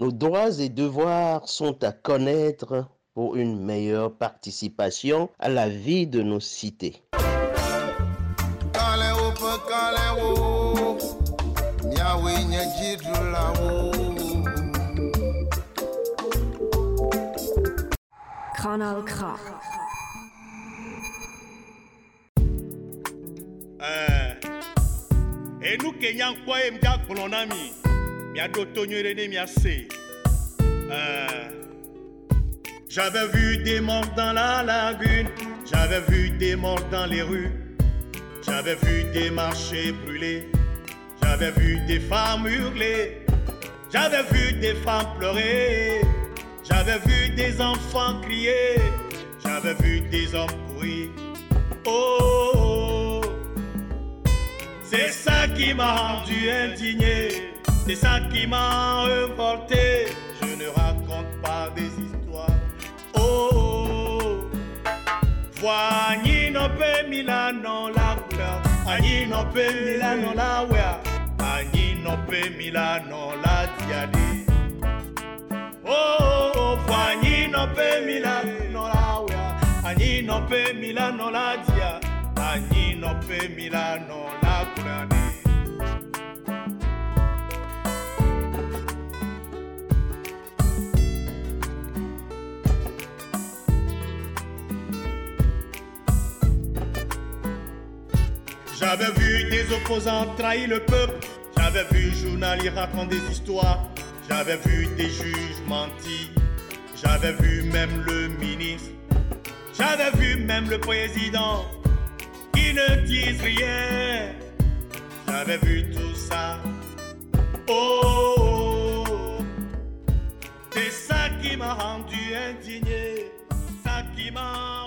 Nos droits et devoirs sont à connaître pour une meilleure participation à la vie de nos cités. Kanal K. enu kenya. J'avais vu des morts dans la lagune, j'avais vu des morts dans les rues, j'avais vu des marchés brûlés, j'avais vu des femmes hurler, j'avais vu des femmes pleurer j'avais vu des enfants crier, j'avais vu des hommes courir. Oh, c'est ça qui m'a rendu indigné, c'est ça qui m'a révolté. Je ne raconte pas des histoires. Oh. Voici no pe Milano la couleur, Agni Milano la wea, Agni Milano la diade. Oh, oh, oh, Voici no pe Milano la wea, Agni no pe Milano la dia, Agni no pe Milano la couleur. J'avais vu des opposants trahir le peuple. J'avais vu journaliers raconter des histoires. J'avais vu des juges mentir. J'avais vu même le ministre. J'avais vu même le président qui ne disent rien. J'avais vu tout ça. Oh, oh, oh. c'est ça qui m'a rendu indigné. Ça qui m'a